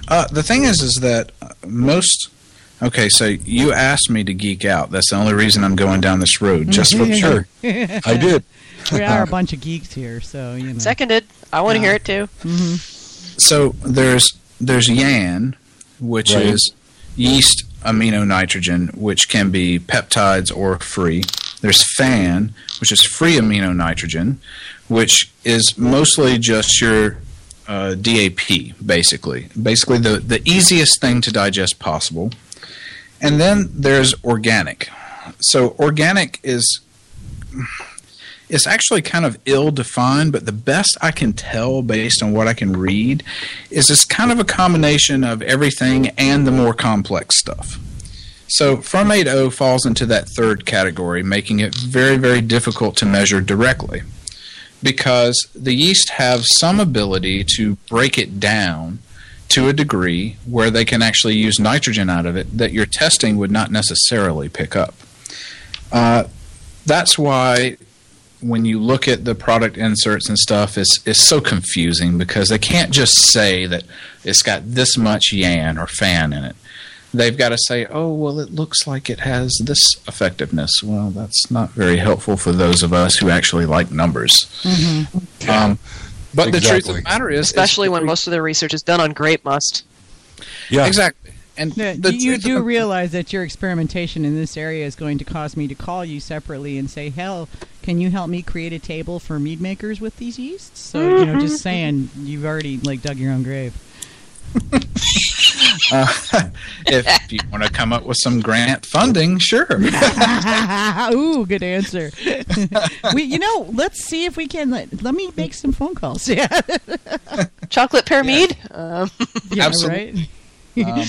Uh, the thing is, is that most Okay, so you asked me to geek out. That's the only reason I'm going down this road. Just for Sure. I did. we are a bunch of geeks here, so you know. Seconded. I want to hear it too. so there's there's yan, which Right. is yeast amino nitrogen, which can be peptides or free. There's fan, which is free amino nitrogen, which is mostly just your uh, DAP, basically. Basically, the, the easiest thing to digest possible. And then there's organic. So organic is it's actually kind of ill defined, but the best I can tell based on what I can read is it's kind of a combination of everything and the more complex stuff. So Fermaid O falls into that third category, making it very, very difficult to measure directly because the yeast have some ability to break it down to a degree where they can actually use nitrogen out of it that your testing would not necessarily pick up. Uh, that's why when you look at the product inserts and stuff, it's, it's so confusing because they can't just say that it's got this much yan or fan in it. They've got to say, oh, well, it looks like it has this effectiveness. Well, that's not very helpful for those of us who actually like numbers. Um, but the truth of the matter is, Especially when most of their research is done on grape must. Yeah. Exactly. And Yeah, the you do the- realize that your experimentation in this area is going to cause me to call you separately and say, "Hell, can you help me create a table for mead makers with these yeasts?" So you know, just mm-hmm. saying, you've already like dug your own grave. uh, if you want to come up with some grant funding, sure. Ooh, good answer. we, you know, let's see if we can. Let, let me make some phone calls. Yeah, Chocolate pear mead? Um, yeah, Absolutely. right. Um,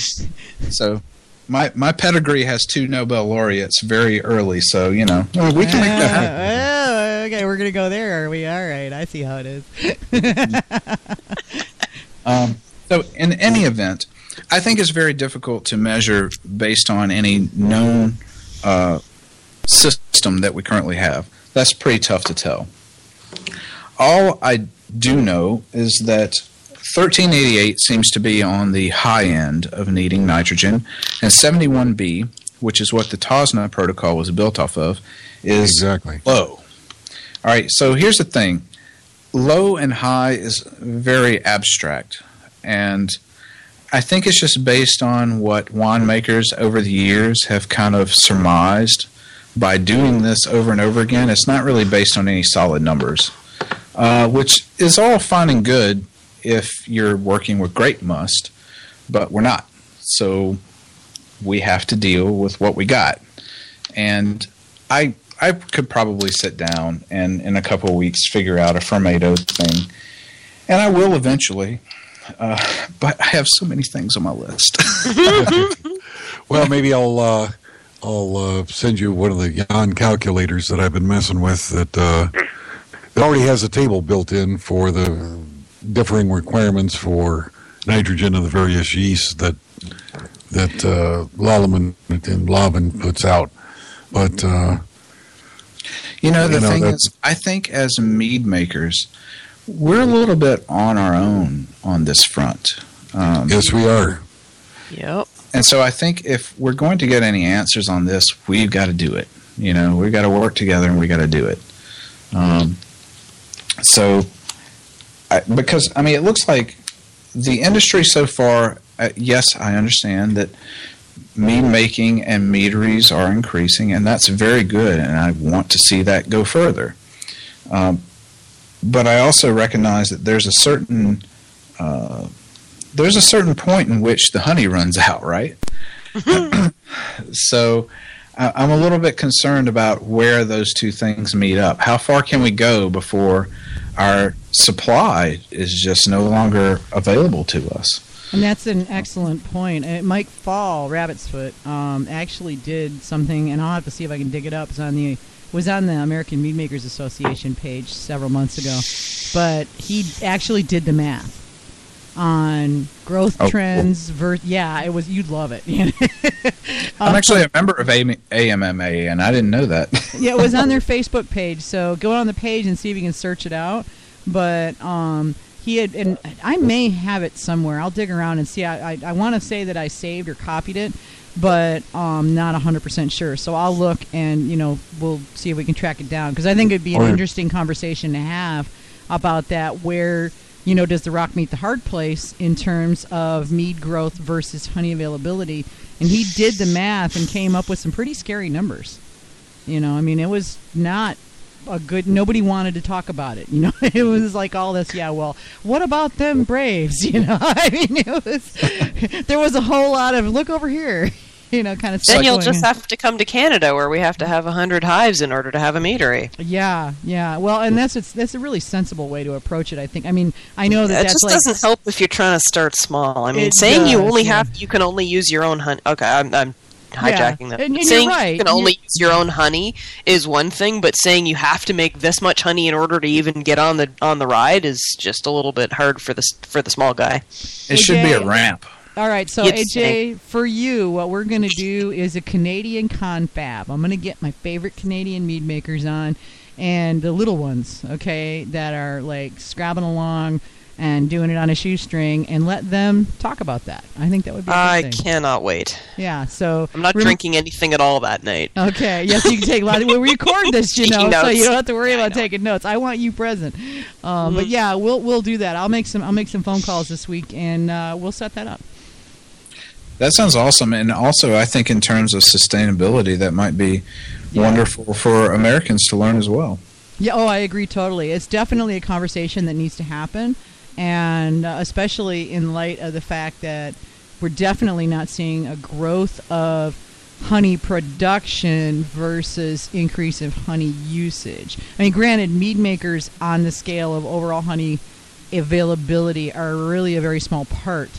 so my my pedigree has two Nobel laureates very early, so you know we can make that happen. Oh, okay, we're gonna go there, are we? All right, I see how it is. Um, so in any event, I think it's very difficult to measure based on any known uh, system that we currently have. That's pretty tough to tell. All I do know is that 1388 seems to be on the high end of needing nitrogen, and 71B, which is what the TOSNA protocol was built off of, is Exactly. low. All right, so here's the thing low and high is very abstract. And I think it's just based on what winemakers over the years have kind of surmised by doing this over and over again. It's not really based on any solid numbers, uh, which is all fine and good if you're working with grape must, but we're not. So we have to deal with what we got. And I I could probably sit down and in a couple of weeks figure out a Fermaid O thing, and I will eventually. Uh, but I have so many things on my list. Well, maybe I'll uh, I'll uh, send you one of the YAN calculators that I've been messing with. That uh, it already has a table built in for the differing requirements for nitrogen of the various yeasts that that uh, Lallemand and Lalvin puts out. But uh, you know, the You know, thing is, I think as mead makers, we're a little bit on our own on this front. Um, yes, we are. yep. And so I think if we're going to get any answers on this, we've got to do it. You know, we've got to work together and we got to do it. Um, so, I, because I mean, it looks like the industry so far. Uh, yes, I understand that mead making and meaderies are increasing, and that's very good. And I want to see that go further. Um, but I also recognize that there's a certain uh, there's a certain point in which the honey runs out, right? so I- I'm a little bit concerned about where those two things meet up. How far can we go before our supply is just no longer available to us? And that's an excellent point. Uh, Mike Faul, Rabbit's Foot, um, actually did something, and I'll have to see if I can dig it up. It's on the was on the American Mead Makers Association page several months ago, but he actually did the math on growth Oh, cool. trends. Ver- yeah, it was you'd love it. I'm actually a member of AM- AMMA, and I didn't know that. yeah, it was on their Facebook page. So go on the page and see if you can search it out. But um, he had, and I may have it somewhere. I'll dig around and see. I I, I want to say that I saved or copied it, but um, not hundred percent sure. So I'll look and you know we'll see if we can track it down because I think it'd be an interesting conversation to have about that. Where you know does the rock meet the hard place in terms of mead growth versus honey availability? And he did the math and came up with some pretty scary numbers. You know, I mean, it was not a good. Nobody wanted to talk about it. You know, it was like all this. Yeah, well, what about them Braves? You know, I mean, it was there was a whole lot of look over here. You know, kind of. Then you'll just on. have to come to Canada where we have to have a 100 hives in order to have a meadery. Yeah, yeah. Well, and that's it's, that's a really sensible way to approach it. I think. I mean, I know that It that's just like doesn't help if you're trying to start small. I mean, saying you only yeah. have you can only use your own honey. Okay, I'm, I'm hijacking that. and- and you're saying right. you can You're- only use your own honey is one thing, but saying you have to make this much honey in order to even get on the on the ride is just a little bit hard for the for the small guy. It should be a ramp. All right, so You'd AJ, for you, what we're going to do is a Canadian confab. I'm going to get my favorite Canadian mead makers on, and the little ones, okay, that are like scrabbing along and doing it on a shoestring, and let them talk about that. I think that would be I cannot wait. Yeah, so I'm not rem- drinking anything at all that night. Okay. Yes, you can take a lot. We'll record this, you know, Taking so you don't have to worry Yeah, about taking notes. I want you present. Um, But yeah, we'll we'll do that. I'll make some I'll make some phone calls this week, and uh, we'll set that up. That sounds awesome. And also, I think in terms of sustainability, that might be Yeah. wonderful for Americans to learn as well. Yeah. Oh, I agree totally. It's definitely a conversation that needs to happen, and uh, especially in light of the fact that we're definitely not seeing a growth of honey production versus increase of honey usage. I mean, granted, mead makers on the scale of overall honey availability are really a very small part,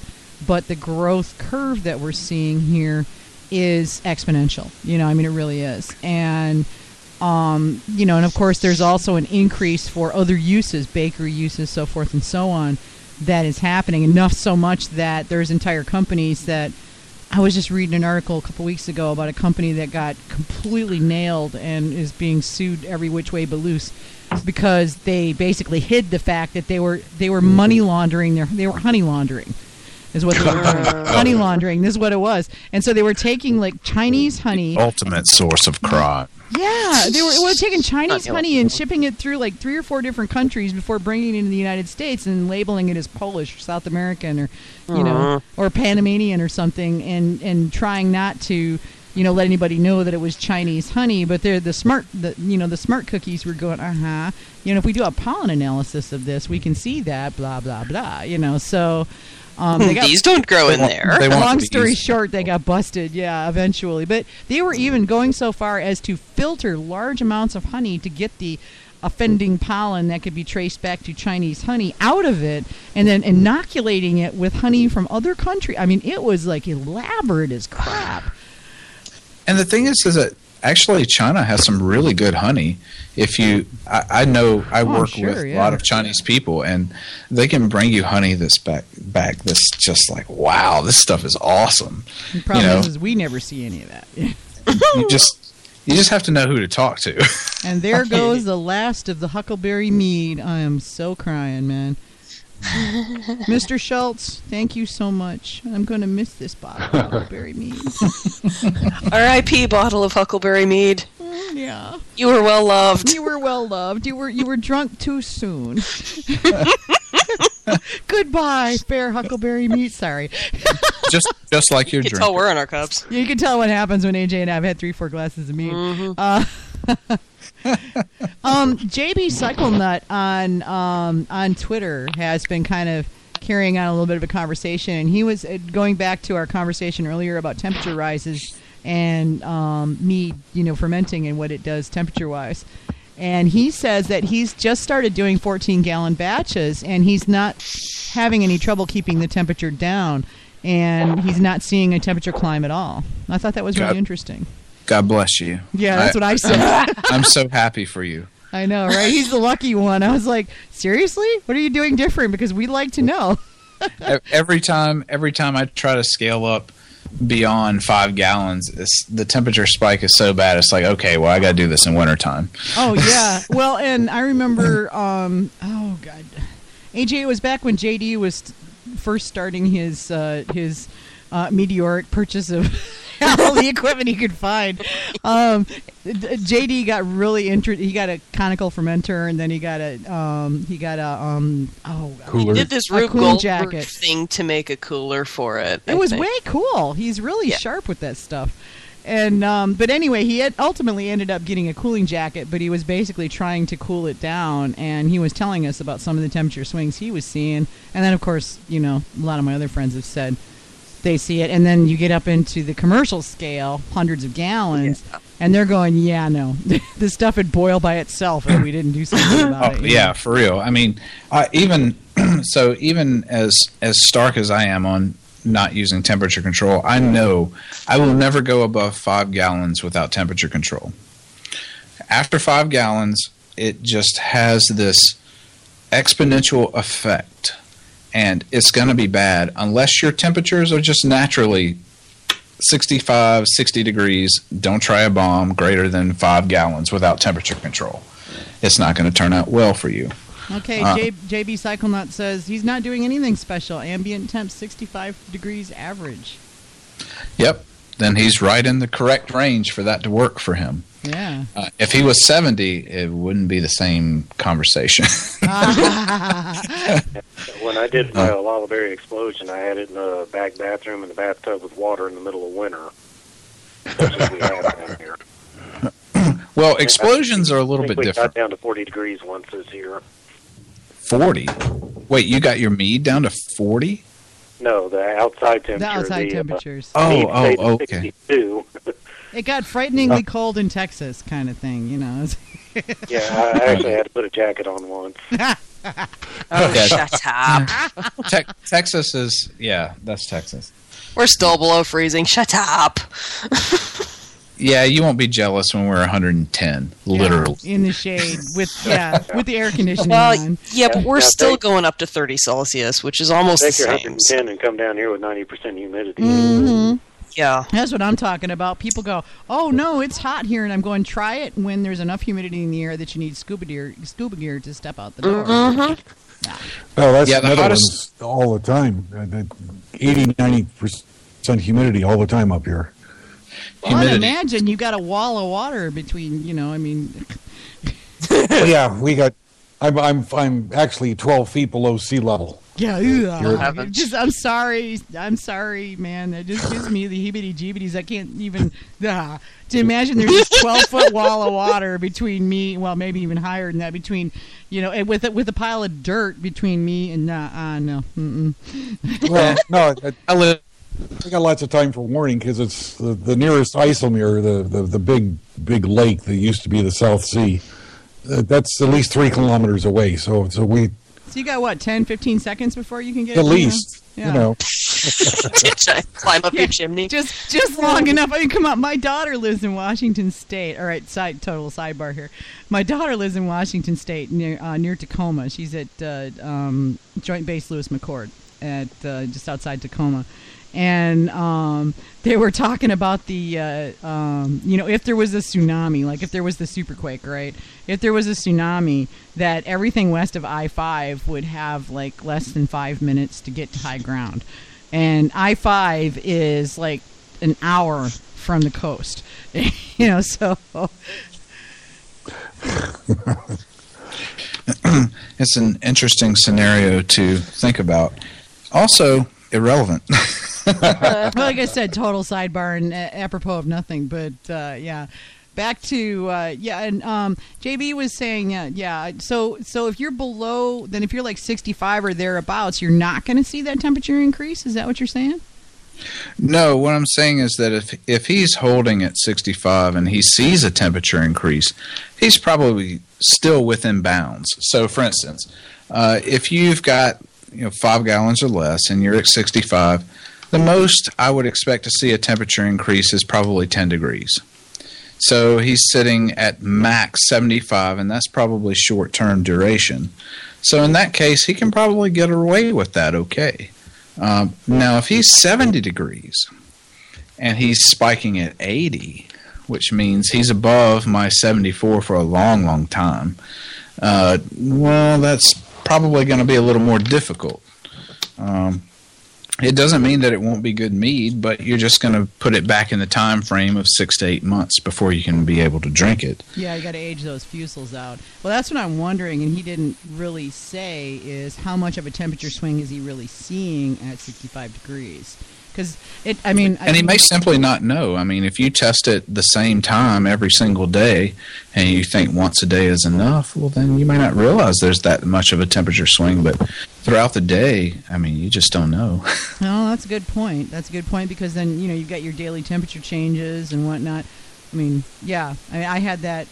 but the growth curve that we're seeing here is exponential. You know, I mean, it really is. And um, you know, and of course, there's also an increase for other uses, bakery uses, so forth and so on, that is happening. Enough so much that there's entire companies that I was just reading an article a couple weeks ago about a company that got completely nailed and is being sued every which way but loose because they basically hid the fact that they were they were money laundering their they were honey laundering is what they were doing. honey laundering this is what it was and so they were taking like Chinese honey Ultimate source of crime. Yeah, they were, were taking Chinese honey and shipping it through like three or four different countries before bringing it into the United States and labeling it as Polish or South American or you know or Panamanian or something and and trying not to you know let anybody know that it was Chinese honey. But they're the smart the you know the smart cookies were going uh huh you know if we do a pollen analysis of this we can see that blah blah blah you know so. Um, they got These don't grow in want- there. they Long story used- short, they got busted. Yeah, eventually, but they were even going so far as to filter large amounts of honey to get the offending pollen that could be traced back to Chinese honey out of it, and then inoculating it with honey from other countries. I mean, it was like elaborate as crap. And the thing is, is that actually China has some really good honey. If you, I, I know I Oh, work sure, with yeah. a lot of Chinese people, and they can bring you honey that's back, back. This just like wow, this stuff is awesome. The problem know. is, is we never see any of that. you just, you just have to know who to talk to. and there goes the last of the Huckleberry Mead. I am so crying, man. Mr. Schultz, thank you so much. I'm going to miss this bottle of Huckleberry Mead. R.I.P. bottle of Huckleberry Mead. Yeah. You were well loved. You were well loved. You were you were drunk too soon. Goodbye, fair Huckleberry Mead. Sorry. just, just like your You can drink. tell we're in our cups. You can tell what happens when AJ and I have had three, four glasses of mead. Uh, um, JB Cycle Nut on um, on Twitter has been kind of carrying on a little bit of a conversation, and he was uh, going back to our conversation earlier about temperature rises and um, mead, you know, fermenting and what it does temperature wise. And he says that he's just started doing 14 gallon batches, and he's not having any trouble keeping the temperature down, and he's not seeing a temperature climb at all. I thought that was really God. interesting. God bless you. Yeah, that's what I said. I'm so happy for you. I know, right? He's the lucky one. I was like, seriously? What are you doing different? Because we'd like to know. Every time every time I try to scale up beyond five gallons, the temperature spike is so bad. It's like, okay, well, I got to do this in wintertime. Oh yeah. Well, and I remember. Um, oh god. AJ, it was back when JD was first starting his uh, his uh, meteoric purchase of all the equipment he could find. Um, JD got really interested. He got a conical fermenter, and then he got a um, he got a um, oh Cooler. Did this A Rube cooling Goldberg jacket. thing to make a cooler for it. I It was think. way cool. He's really Yeah. sharp with that stuff. And um, but anyway, he had ultimately ended up getting a cooling jacket, but he was basically trying to cool it down, and he was telling us about some of the temperature swings he was seeing. And then, of course, you know, a lot of my other friends have said they see it, and then you get up into the commercial scale, hundreds of gallons, and they're going, "Yeah, no, this stuff would boil by itself if we didn't do something about Oh, it." yeah, know? for real. I mean, I, even so, even as as stark as I am on not using temperature control, I know I will never go above five gallons without temperature control. After five gallons, it just has this exponential effect, and it's going to be bad unless your temperatures are just naturally 65, 60 degrees. Don't try a BOMM greater than five gallons without temperature control. It's not going to turn out well for you. Okay, Uh, J, JB Cyclenut says he's not doing anything special. Ambient temp 65 degrees average. Yep. Then he's right in the correct range for that to work for him. Yeah. Uh, if he was 70, it wouldn't be the same conversation. When I did my lava berry explosion, I had it in the back bathroom in the bathtub with water in the middle of winter. Such as we here. well, explosions are a little I think bit we different. got down to 40 degrees once this year. 40. Wait, you got your mead down to 40? No, the outside temperature. the outside the, uh, temperatures. Oh, oh, okay. It got frighteningly cold in Texas, kind of thing, you know. yeah, I I actually had to put a jacket on once. Oh, Yeah. shut up. Te- Texas is, yeah, that's Texas. We're still below freezing. Shut up. Yeah, you won't be jealous when we're 110, literally. in the shade with yeah with the air conditioning Well, on. yeah, but we're Yeah, still take- going up to 30 Celsius, which is almost the Take your same. 110 and come down here with 90% humidity. hmm Yeah. That's what I'm talking about. People go, "Oh no, it's hot here," and I'm going, "Try it when there's enough humidity in the air that you need scuba gear, scuba gear to step out the door." Mm-hmm. Oh, that's Yeah, the Netherlands all the time. Uh, the 80, 90 percent humidity all the time up here. Well, I'd Humidity. imagine you got a wall of water between, you know. I mean, Well, yeah, we got. I'm I'm I'm actually 12 feet below sea level. yeah. You're- just, I'm sorry, I'm sorry, man. That just gives me the heebie-jeebies. I can't even ah, to imagine there's this 12 foot wall of water between me. Well, maybe even higher than that between, you know, and with a, with a pile of dirt between me and uh, uh no. Mm-mm. Well, no, I, I live I got lots of time for warning because it's the, the nearest IJsselmeer, the, the the big big lake that used to be the South Sea. Uh, that's at least three kilometers away. So so we So you got what, 10, 15 seconds before you can get at you least Yeah. you know Climb up Yeah, your chimney. Just just long enough. I mean, come on. My daughter lives in Washington State. All right, side total sidebar here. My daughter lives in Washington State near uh, near Tacoma. She's at uh, um, Joint Base Lewis McChord at uh, just outside Tacoma. And um, they were talking about the, uh, um, you know, if there was a tsunami, like if there was the superquake, right? If there was a tsunami, that everything west of I 5 would have like less than five minutes to get to high ground and I five is like an hour from the coast. you know, so it's an interesting scenario to think about. Also, irrelevant. well, like I said, total sidebar and uh, apropos of nothing. But uh, yeah, back to uh, yeah, and um, JB was saying uh, yeah. So so if you're below, then if you're like 65 or thereabouts, you're not going to see that temperature increase. Is that what you're saying? No, what I'm saying is that if if he's holding at 65 and he sees a temperature increase, he's probably still within bounds. So, for instance, uh, if you've got you know five gallons or less and you're at 65, the most I would expect to see a temperature increase is probably 10 degrees. So he's sitting at max 75, and that's probably short term duration. So in that case, he can probably get away with that okay. Um, now, if he's 70 degrees and he's spiking at 80, which means he's above my 74 for a long, long time, uh, well, that's probably going to be a little more difficult. Um, it doesn't mean that it won't be good mead, but you're just going to put it back in the time frame of six to eight months before you can be able to drink it. Yeah, you got to age those fusels out. Well, that's what I'm wondering, and he didn't really say is how much of a temperature swing is he really seeing at 65 degrees? Because it, I mean, I And he mean- may simply not know. I mean, if you test it the same time every single day and you think once a day is enough, well, then you may not realize there's that much of a temperature swing. But throughout the day, I mean, you just don't know. No, that's a good point. That's a good point because then you know you've got your daily temperature changes and whatnot. I mean, yeah, I, mean, I had that.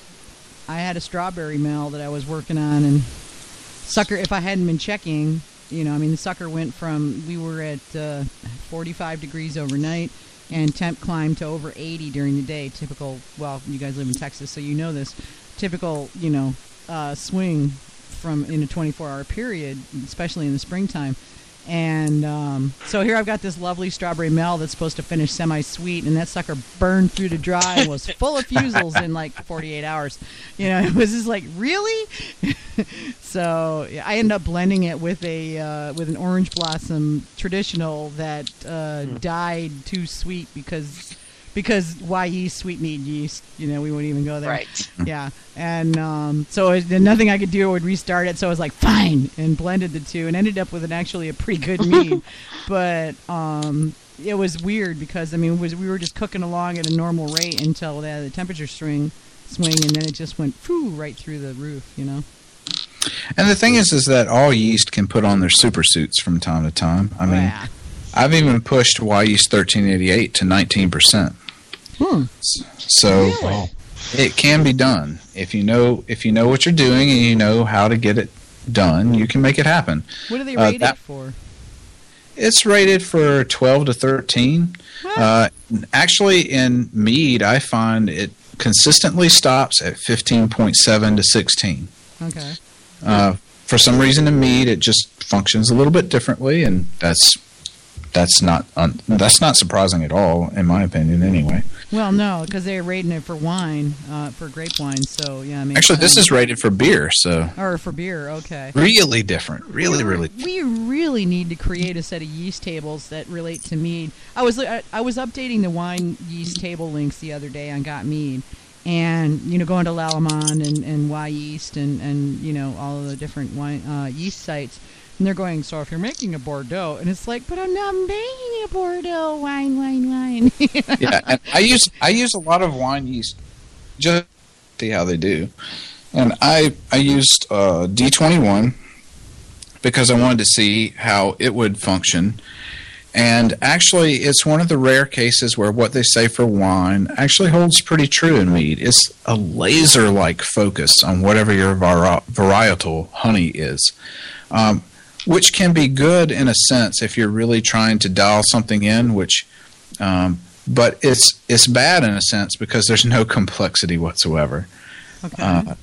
I had a strawberry mel that I was working on, and sucker. If I hadn't been checking, you know, I mean, the sucker went from we were at uh, 45 degrees overnight, and temp climbed to over 80 during the day. Typical. Well, you guys live in Texas, so you know this. Typical, you know, uh, swing from in a 24-hour period, especially in the springtime. And um, so here I've got this lovely strawberry mel that's supposed to finish semi-sweet, and that sucker burned through to dry and was full of fusels in like 48 hours. You know, it was just like really. so I ended up blending it with a uh, with an orange blossom traditional that uh, died too sweet because because Wyeast sweet mead yeast. You know, we wouldn't even go there. Right. Yeah, and um, so it, then nothing I could do would restart it. So I was like, fine, and blended the two, and ended up with an actually a pretty good mead. but um, it was weird because I mean, was we were just cooking along at a normal rate until the, the temperature swing swing, and then it just went foo right through the roof. You know. and the thing is, is that all yeast can put on their super suits from time to time. I mean, Yeah. I've even pushed Wyeast 1388 to 19%. Hmm. So Really? it can be done if you know if you know what you're doing and you know how to get it done. You can make it happen. What are they Uh, that- for? It's rated for 12 to 13. Uh, actually, in mead, I find it consistently stops at 15.7 to 16. Okay. Uh, for some reason, in mead, it just functions a little bit differently, and that's that's not un- that's not surprising at all, in my opinion. Anyway, Well, no, because they're rating it for wine, uh, for grape wine. So yeah, I mean. actually, this is rated for beer, so or for beer. Okay. really different. Really, really. We really need to create a set of yeast tables that relate to mead. I was I, I was updating the wine yeast table links the other day on Got Mead, and you know going to Lallemand and and Wyeast and and you know all of the different wine uh, yeast sites. And they're going, so if you're making a Bordeaux, and it's like, but I'm not making a Bordeaux wine, wine, wine. yeah, I use I use a lot of wine yeast just see how they do, and I I used uh, D twenty one because I wanted to see how it would function. And actually, it's one of the rare cases where what they say for wine actually holds pretty true in mead. It's a laser like focus on whatever your vari- varietal honey is. Um, which can be good in a sense if you're really trying to dial something in, which um, but it's it's bad in a sense because there's no complexity whatsoever. okay. Uh,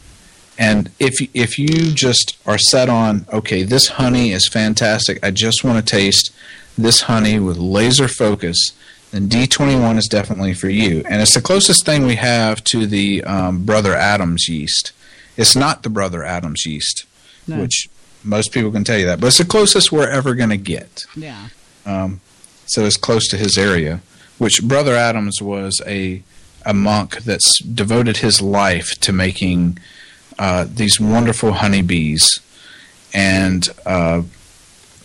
and if if you just are set on okay, this honey is fantastic. I just want to taste this honey with laser focus. Then D21 is definitely for you, and it's the closest thing we have to the um, Brother Adams yeast. It's not the Brother Adams yeast, No. which most people can tell you that, but it's the closest we're ever going to get yeah. um, so it's close to his area. Which Brother Adams was a a monk that's devoted his life to making uh, these wonderful honeybees, and uh,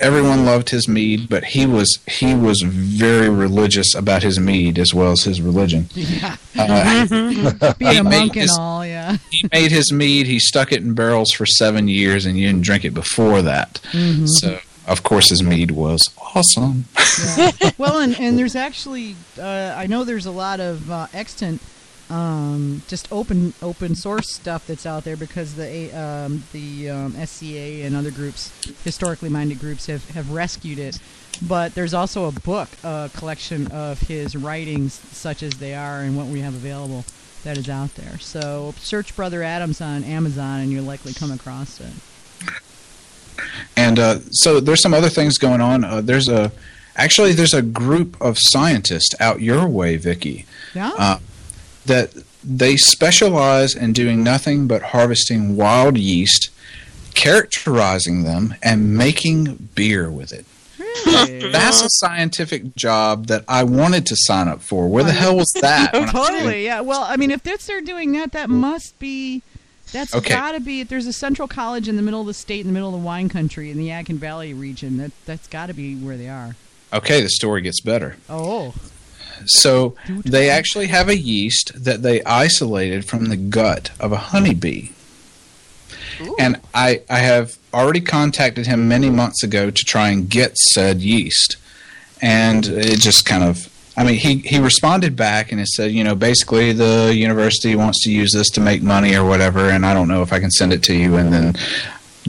everyone loved his mead. But he was he was very religious about his mead as well as his religion. Yeah. Uh, Being He a made monk and his- all, yeah. he made his mead. He stuck it in barrels for seven years, and you didn't drink it before that. Mm-hmm. So, of course, his mead was awesome. Yeah. well, and, and there's actually, uh, I know there's a lot of uh, extant, um, just open open source stuff that's out there because the um, the um, SCA and other groups, historically minded groups, have, have rescued it. But there's also a book, a collection of his writings, such as they are, and what we have available that is out there. So search Brother Adams on Amazon, and you'll likely come across it. And uh, so there's some other things going on. Uh, there's a actually there's a group of scientists out your way, Vicky, Yeah. uh, that they specialize in doing nothing but harvesting wild yeast characterizing them, and making beer with it. Really? Hmm. That's a scientific job that I wanted to sign up for. Where the hell was that? when I was doing- totally. Yeah. Well, I mean, if that's they're doing that, that must be. That's Okay. got to be. There's a central college in the middle of the state, in the middle of the wine country, in the Yadkin Valley region. That that's got to be where they are. Okay, the story gets better. Oh. So they actually have a yeast that they isolated from the gut of a honeybee. And I, I have already contacted him many months ago to try and get said yeast. And it just kind of, I mean, he, he responded back and he said, you know, basically the university wants to use this to make money or whatever, and I don't know if I can send it to you, and then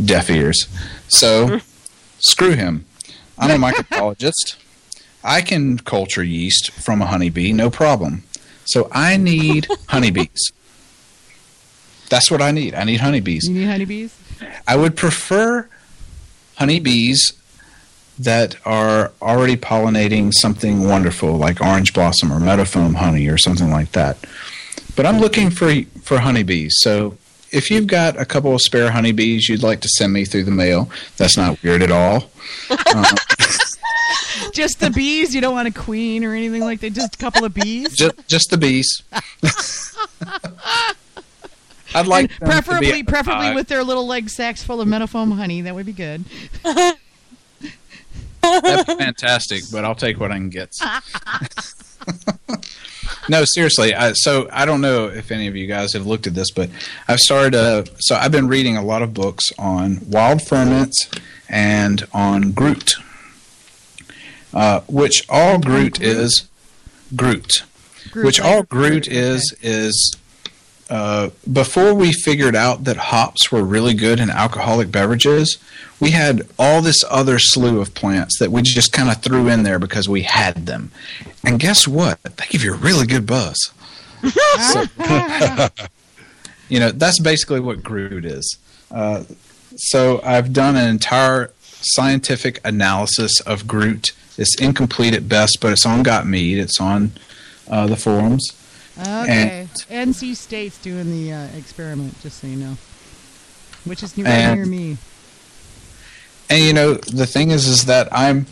deaf ears. So screw him. I'm a microbiologist. I can culture yeast from a honeybee, no problem. So I need honeybees. That's what I need. I need honeybees. You need honeybees? I would prefer honeybees that are already pollinating something wonderful like orange blossom or meadowfoam honey or something like that. But I'm looking for for honeybees. So if you've got a couple of spare honeybees you'd like to send me through the mail, that's not weird at all. Um, Just the bees? You don't want a queen or anything like that? Just a couple of bees? Just just the bees. I'd like to be preferably, preferably uh, with their little leg sacks full of meadowfoam honey. That would be good. That'd be fantastic, but I'll take what I can get. no, seriously. I, so I don't know if any of you guys have looked at this, but I've started. Uh, so I've been reading a lot of books on wild ferments and on Gruit, uh, which all Gruit is Gruit. Gruit which all Gruit is is uh, before we figured out that hops were really good in alcoholic beverages, we had all this other slew of plants that we just kind of threw in there because we had them. And guess what? They give you a really good buzz. So- you know, that's basically what Gruit is. Uh, so I've done an entire scientific analysis of Gruit. It's incomplete at best, but it's on Got Mead. It's on uh, the forums. Okay. NC State's doing the uh, experiment, just so you know. Which is right And- near me. And you know, the thing is, is that I'm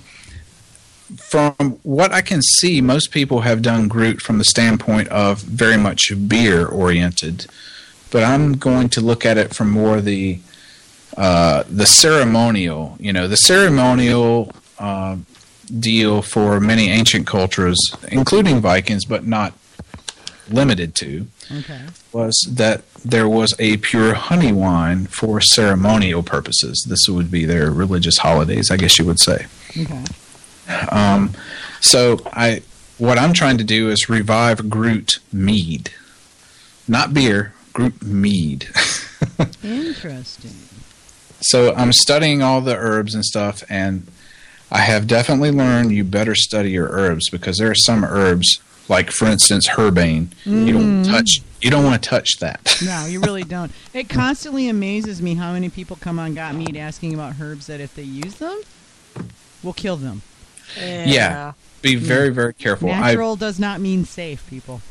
from what I can see, most people have done Gruit from the standpoint of very much beer oriented, but I'm going to look at it from more the uh, the ceremonial. You know, the ceremonial uh, deal for many ancient cultures, including Vikings, but not limited to Okay. was that there was a pure honey wine for ceremonial purposes. This would be their religious holidays, I guess you would say. Okay. Um, so I, what I'm trying to do is revive Gruit mead, not beer, Gruit mead. Interesting. so I'm studying all the herbs and stuff, and I have definitely learned you better study your herbs because there are some herbs, like for instance, henbane. You don't mm. touch. You don't want to touch that. No, you really don't. It constantly amazes me how many people come on Got Mead asking about herbs that if they use them, will kill them. Yeah. Be mm. very, very careful. I, Natural does not mean safe, people.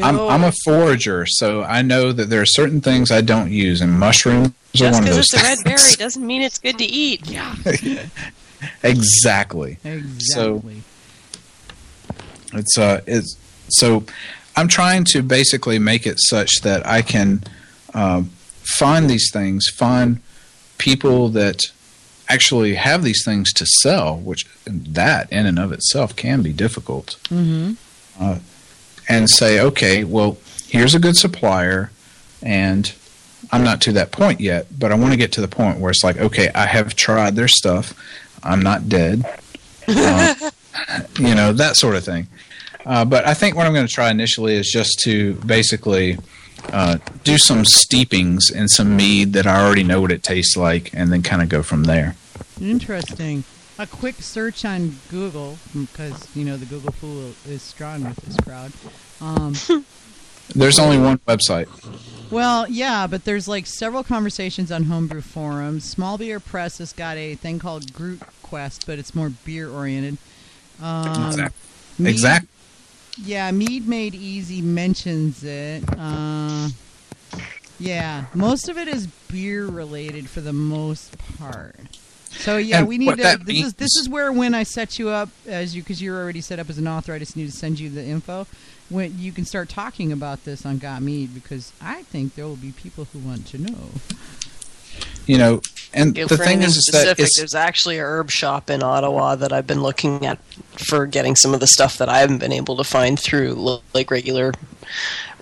I'm, I'm a forager, so I know that there are certain things I don't use, and mushrooms are Just one of those. Just because those. it's a red berry doesn't mean it's good to eat. Yeah. exactly. Exactly. It's uh, it's so. I'm trying to basically make it such that I can uh, find these things, find people that actually have these things to sell, which that in and of itself can be difficult. mm-hmm. uh, and say, okay, well, here's a good supplier, and I'm not to that point yet, but I want to get to the point where it's like, okay, I have tried their stuff, I'm not dead, uh, you know, that sort of thing. Uh, but I think what I'm going to try initially is just to basically uh, do some steepings in some mead that I already know what it tastes like, and then kind of go from there. Interesting. A quick search on Google, because, you know, the Google fool is strong with this crowd. Um, There's only one website. well, yeah, but there's like several conversations on homebrew forums. Small Beer Press has got a thing called Gruit Quest, but it's more beer oriented. Um, Exact- Mead- Exact. Yeah, Mead Made Easy mentions it. Uh, Yeah, most of it is beer related for the most part. So yeah, And we need to. This is this is where when I set you up as you because you're already set up as an author, I just need to send you the info. When you can start talking about this on Got Mead because I think there will be people who want to know. You know, and Yeah, the thing anything is, is that it's there's actually a herb shop in Ottawa that I've been looking at for getting some of the stuff that I haven't been able to find through like regular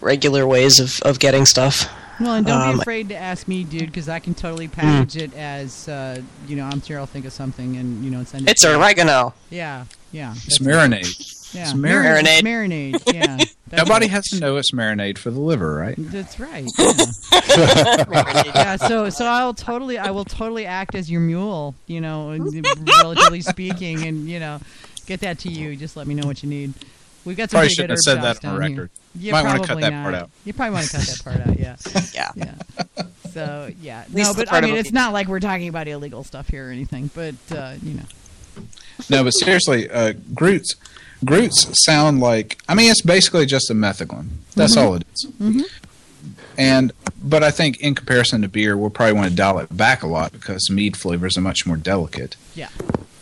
regular ways of, of getting stuff. Well, and don't Um, be afraid to ask me, dude, because I can totally package it as uh, you know. I'm sure I'll think of something and you know send it. It's to you. oregano. Yeah, yeah. it's that's- marinade. Yeah, it's marinade. marinade. Marinade. Yeah. Nobody right. has to know it's marinade for the liver, right? That's right. Yeah. yeah. So, so I'll totally, I will totally act as your mule. You know, relatively speaking, and you know, get that to you. Just let me know what you need. We've got some Probably shouldn't have said that shops on the here. record. You Might wanna cut probably that not. part out. You probably want to cut that part out. Yeah. Yeah. Yeah. So yeah, no, but I mean, it's not like we're talking about illegal stuff here or anything. But uh, you know, No, but seriously, uh, Gruits, Gruits sound like. I mean, it's basically just a metheglin. That's all it is. Mhm. And but I think in comparison to beer, we'll probably want to dial it back a lot because mead flavors are much more delicate. Yeah.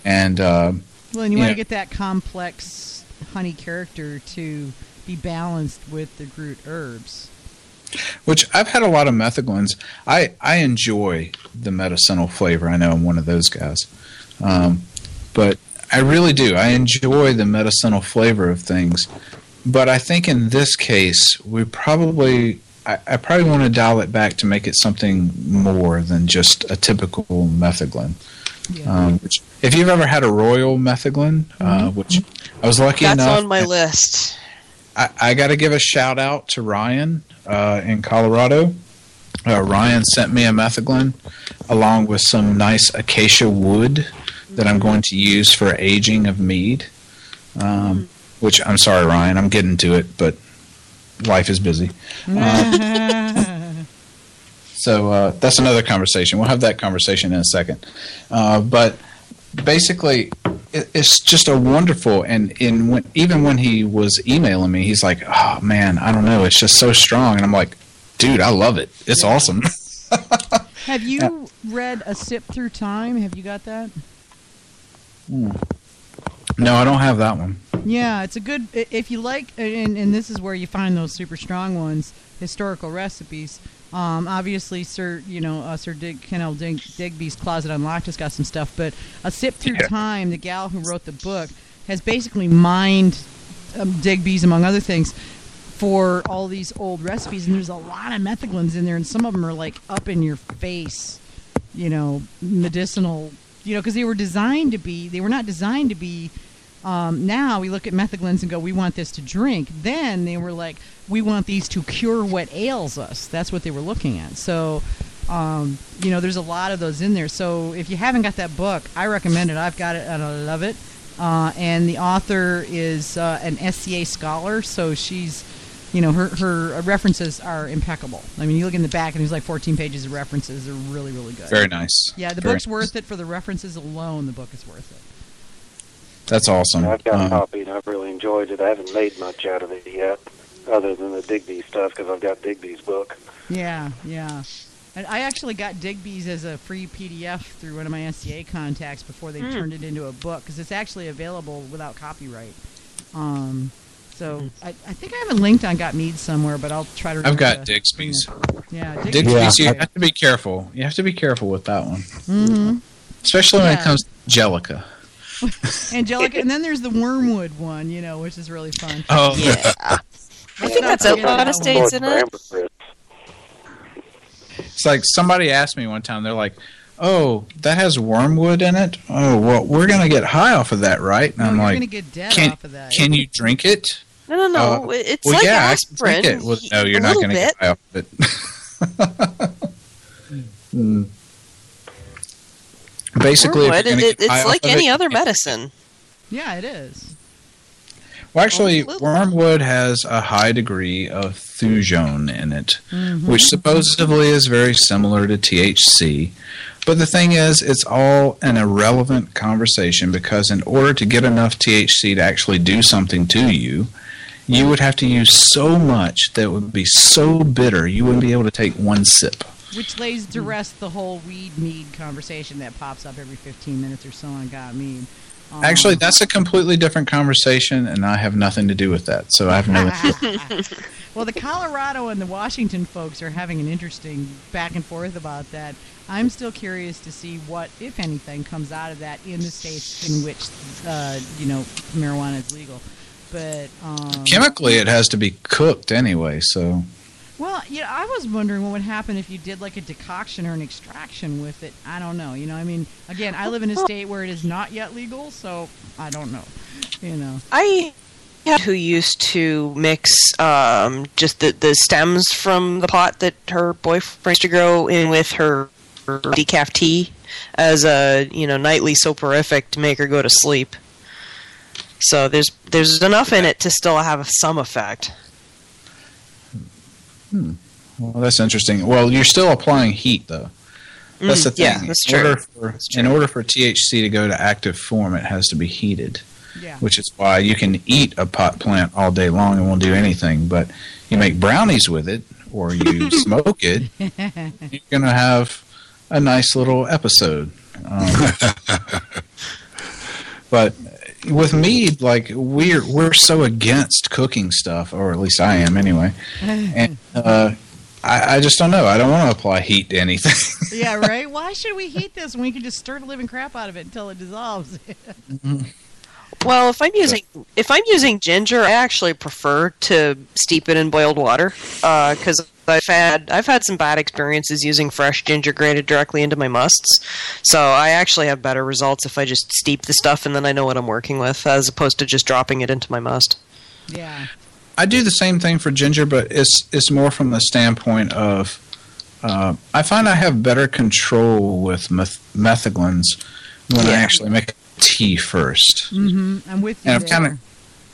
And uh, well, and you want Yeah. to get that complex honey character to be balanced with the Gruit herbs. which I've had a lot of metheglins. I I enjoy the medicinal flavor. I know I'm one of those guys, um, but I really do. I enjoy the medicinal flavor of things. But I think in this case, we probably I, I probably want to dial it back to make it something more than just a typical metheglin. Yeah. Um, which, if you've ever had a royal metheglin, uh, which I was lucky That's enough, on my list. I, I got to give a shout out to Ryan uh, in Colorado. Uh, Ryan sent me a metheglin along with some nice acacia wood that I'm going to use for aging of mead. Um, which I'm sorry, Ryan, I'm getting to it, but life is busy. Um, so uh, that's another conversation. We'll have that conversation in a second. Uh, but basically, it, it's just a wonderful. And in when, even when he was emailing me, he's like, "Oh man, I don't know. It's just so strong." And I'm like, "Dude, I love it. It's awesome." Have you read A Sip Through Time? Have you got that? No, I don't have that one. Yeah, it's a good. If you like, and, and this is where you find those super strong ones, historical recipes. Um, obviously, Sir, you know, uh, Sir Dig, Kenelm Dig, Digby's Closet Unlocked has got some stuff, but A Sip Through Yeah. Time, the gal who wrote the book, has basically mined um, Digby's, among other things, for all these old recipes, and there's a lot of metheglins in there, and some of them are like up in your face, you know, medicinal, you know, because they were designed to be, they were not designed to be. Um, now we look at metheglins and go, we want this to drink. Then they were like, we want these to cure what ails us. That's what they were looking at. So, um, you know, there's a lot of those in there. So if you haven't got that book, I recommend it. I've got it and I love it. Uh, and the author is uh, an SCA scholar, so she's, you know, her her references are impeccable. I mean, you look in the back and there's like 14 pages of references. They're really, really good. Very nice. yeah, the Very book's nice. worth it for the references alone. The book is worth it. That's awesome. I've got a Uh, copy and I've really enjoyed it. I haven't made much out of it yet, other than the Digby stuff, because I've got Digby's book. Yeah, yeah. And I actually got Digby's as a free PDF through one of my SCA contacts before they turned it into a book because it's actually available without copyright. Um, so I, I think I have a linked on Got Mead somewhere, but I'll try to. I've got to- Digby's. Yeah, Digby's, Digby's. Yeah. you have to be careful. You have to be careful with that one, hmm especially when Yeah. it comes to Angelica. Angelica, and then there's the Wormwood one, you know, which is really fun. Oh, Yeah. I think that's not a lot of states in Lord it. It's like somebody asked me one time. They're like, "Oh, that has wormwood in it. Oh, well, we're gonna get high off of that, right?" And No, I'm you're like, gonna get dead off of that. can you drink it?" No, no, no. Uh, it's well, like yeah, aspirin. I it. Well, no, you're not gonna bit. get high off of it. Hmm. Basically, if you're it, it, it's like any it, other you medicine. Yeah, it is. Well, actually, little. wormwood has a high degree of thujone in it, Mhm. which supposedly is very similar to THC. But the thing is, it's all an irrelevant conversation because in order to get enough THC to actually do something to you, you would have to use so much that would be so bitter you wouldn't be able to take one sip. Which lays to rest the whole weed mead conversation that pops up every 15 minutes or so on Got Mead. Um, Actually, that's a completely different conversation, and I have nothing to do with that. So I have no. well, the Colorado and the Washington folks are having an interesting back and forth about that. I'm still curious to see what, if anything, comes out of that in the states in which, uh, you know, marijuana is legal. But um, Chemically, it has to be cooked anyway, so. Well, yeah, I was wondering what would happen if you did like a decoction or an extraction with it. I don't know. You know, I mean, again, I live in a state where it is not yet legal, so I don't know. You know, I had who used to mix um, just the, the stems from the pot that her boyfriend used to grow in with her, her decaf tea as a you know nightly soporific to make her go to sleep. So there's there's enough in it to still have some effect. Hmm. Well, that's interesting. Well, you're still applying heat, though. That's Mm, the thing. yeah, that's in Order true. for, That's In order for THC to go to active form, it has to be heated, yeah. which is why you can eat a pot plant all day long and won't do anything. But you make brownies with it or you smoke it, you're going to have a nice little episode. Um, but with me, like we're we're so against cooking stuff, or at least I am anyway. And uh, I, I just don't know. I don't want to apply heat to anything. yeah, right. Why should we heat this when we can just stir the living crap out of it until it dissolves? Well, if I'm using if I'm using ginger, I actually prefer to steep it in boiled water because I've had I've had some bad experiences using fresh ginger grated directly into my musts. So I actually have better results if I just steep the stuff and then I know what I'm working with, as opposed to just dropping it into my must. yeah. I do the same thing for ginger, but it's it's more from the standpoint of uh, I find I have better control with meth- metheglins when I actually make tea first. hmm I'm with you. And I've kind of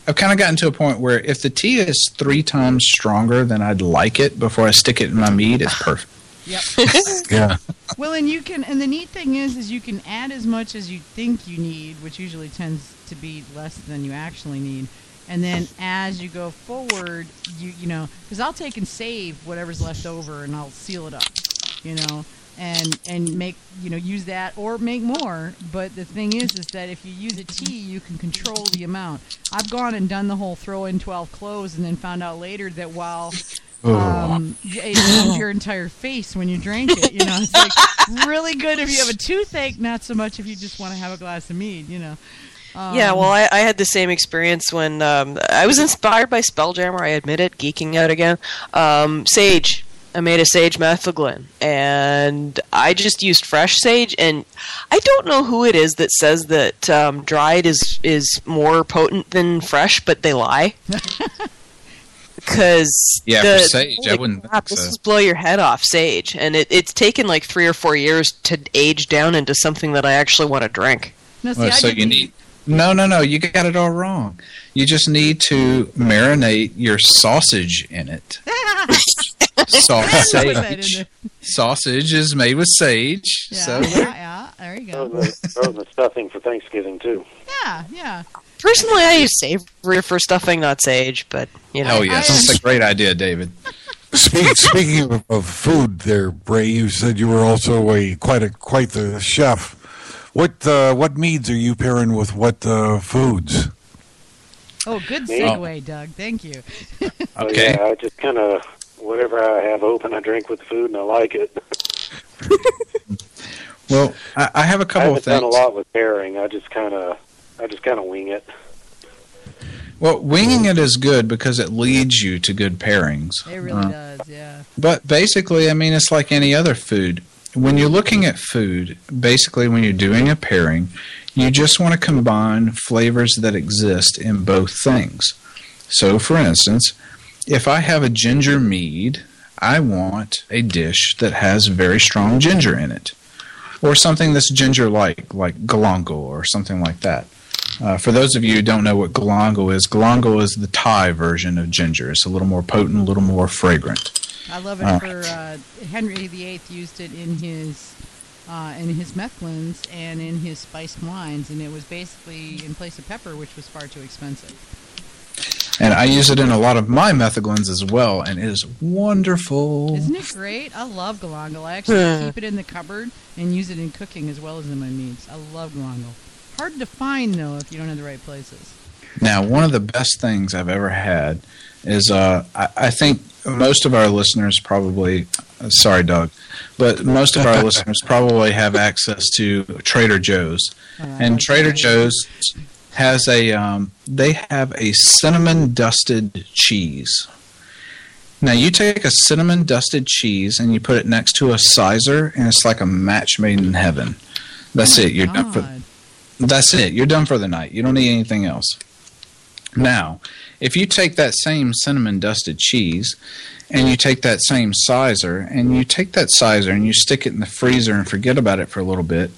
I've kind of gotten to a point where if the tea is three times stronger than I'd like it before I stick it in my meat, it's perfect. Yep. Yeah. Well, and you can, and the neat thing is, is you can add as much as you think you need, which usually tends to be less than you actually need. And then as you go forward, you you know, because I'll take and save whatever's left over, and I'll seal it up, you know, and and make you know use that or make more. But the thing is, is that if you use a tea, you can control the amount. I've gone and done the whole throw in twelve cloves, and then found out later that while um, it ruined your entire face when you drank it. You know, it's like really good if you have a toothache, not so much if you just want to have a glass of mead. You know. Um, yeah, well, I, I had the same experience when um, I was inspired by Spelljammer. I admit it, geeking out again. Um, sage. I made a sage metheglin, and I just used fresh sage. And I don't know who it is that says that um, dried is is more potent than fresh, but they lie. Because Yeah, the, for sage, I wouldn't think crap, this is blow your head off sage, and it, it's taken like three or four years to age down into something that I actually want to drink. No, see, Well, so you need no, no, no. You got it all wrong. You just need to marinate your sausage in it. Sausage. Put that in there. Sausage is made with sage. Yeah, So yeah, yeah. There you Throw go. the, throw the stuffing for Thanksgiving too. Yeah, yeah. Personally, I use savory for stuffing, not sage, but you know. Oh yes, I- that's a great idea, David. Speak, speaking of, of food, there, Bray, you said you were also a quite a quite the chef. What uh, what meads are you pairing with what uh, foods? Oh, good Me? segue, Doug. Thank you. So, Okay. yeah, I just kind of whatever I have open, I drink with the food, and I like it. Well, I, I have a couple haven't of things. done a lot with pairing. I just kind of, I just kind of wing it. Well, winging it is good because it leads you to good pairings. It really Uh, does. Yeah. But basically, I mean, it's like any other food. When you're looking at food, basically, when you're doing a pairing, you just want to combine flavors that exist in both things. So, for instance, if I have a ginger mead, I want a dish that has very strong ginger in it, or something that's ginger like, like galangal or something like that. Uh, for those of you who don't know what galangal is, galangal is the Thai version of ginger. It's a little more potent, a little more fragrant. I love it Uh. for uh, Henry VIII used it in his uh, in his metheglins and in his spiced wines, and it was basically in place of pepper, which was far too expensive. And I use it in a lot of my metheglins as well, and it is wonderful. Isn't it great? I love galangal. I actually keep it in the cupboard and use it in cooking as well as in my meats. I love galangal. Hard to find though if you don't have the right places. Now, one of the best things I've ever had is uh, I, I think most of our listeners probably, uh, sorry, Doug, but most of our listeners probably have access to Trader Joe's, and Trader Joe's has a um, they have a cinnamon dusted cheese. Now you take a cinnamon dusted cheese and you put it next to a cyser, and it's like a match made in heaven. That's it. You're done for. That's it. You're done for the night. You don't need anything else. Now, if you take that same cinnamon dusted cheese and you take that same cyser and you take that cyser and you stick it in the freezer and forget about it for a little bit,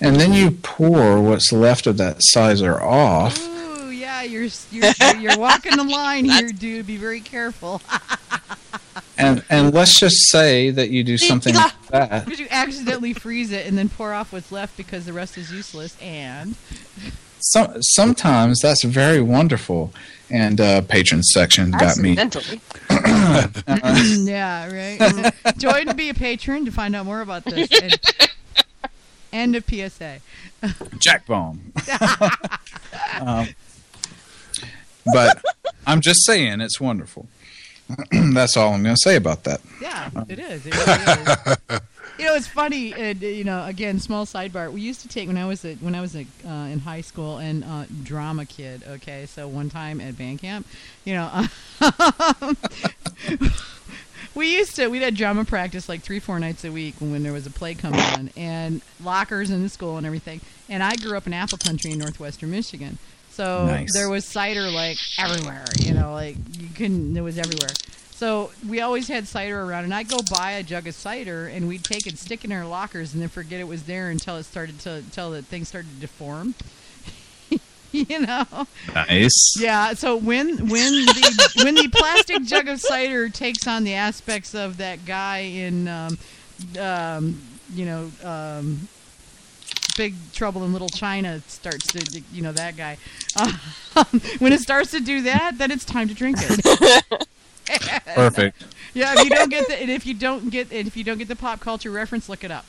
and then you pour what's left of that cyser off, Ooh, yeah, you're you're you're walking the line here, dude. Be very careful. and and let's just say that you do something like that. Because you accidentally freeze it and then pour off what's left because the rest is useless. And Some, sometimes that's very wonderful. And uh, patron section got me. Accidentally. yeah, right. Join to be a patron to find out more about this. And, end of PSA. Jack bomb. um, but I'm just saying, it's wonderful. That's all I'm going to say about that. Yeah, it is. It really is. You know, it's funny. Uh, you know, again, small sidebar. We used to take when I was a, when I was a, uh, in high school and uh, drama kid. Okay, so one time at band camp, you know, we used to we had drama practice like three four nights a week when there was a play coming on and lockers in the school and everything. And I grew up in Apple Country in northwestern Michigan. So Nice. there was cider like everywhere, you know, like you couldn't. It was everywhere. So we always had cider around, and I'd go buy a jug of cider, and we'd take it, stick it in our lockers, and then forget it was there until it started to until the thing started to deform. you know. Nice. Yeah. So when when the when the plastic jug of cider takes on the aspects of that guy in, um, um, you know, um, Big Trouble in Little China starts to, you know, that guy. Um, when it starts to do that, then it's time to drink it. Perfect. Yeah, if you don't get the and if you don't get and if you don't get the pop culture reference, look it up.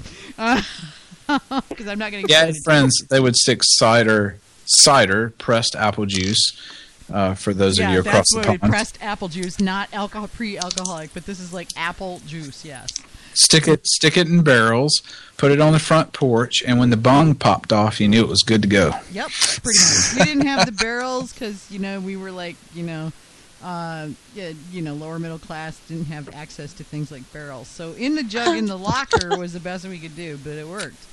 Because I'm not going to. Yeah, friends, they would stick cider, cider, pressed apple juice. Uh, for those yeah, of you across the pond, pressed apple juice, not alcohol pre-alcoholic, but this is like apple juice. Yes. stick it, stick it in barrels, put it on the front porch, and when the bong popped off, you knew it was good to go. Yep, pretty much. we didn't have the barrels because you know we were like you know, uh, yeah, you know, lower middle class didn't have access to things like barrels. So in the jug in the locker was the best we could do, but it worked.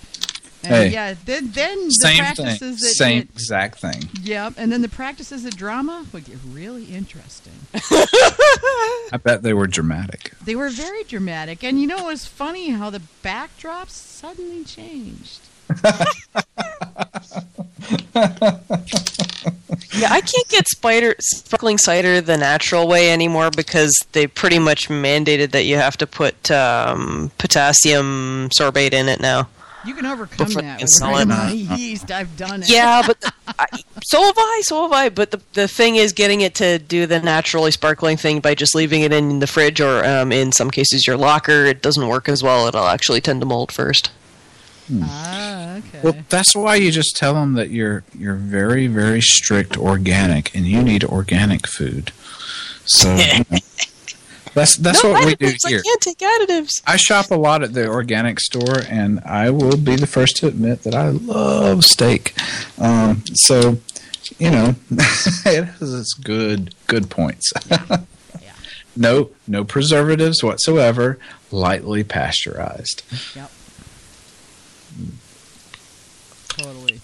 And Hey. yeah, then then the Same practices thing. that Same that- exact thing. Yep, and then the practices of drama would get really interesting. I bet they were dramatic. They were very dramatic, and you know it was funny how the backdrops suddenly changed. Yeah, I can't get spider sparkling cider the natural way anymore because they pretty much mandated that you have to put um, potassium sorbate in it now. You can overcome Before that you with sell it. yeast. I've done it. Yeah, but I, so have I. So have I. But the the thing is, getting it to do the naturally sparkling thing by just leaving it in the fridge or um, in some cases your locker, it doesn't work as well. It'll actually tend to mold first. Ah, okay. Well, that's why you just tell them that you're you're very very strict organic, and you need organic food. So you know, that's that's no what we do here. I can't take additives. I shop a lot at the organic store, and I will be the first to admit that I love steak. Um, so, you know, it has its good good points. no, no preservatives whatsoever. Lightly pasteurized, Yep. Totally.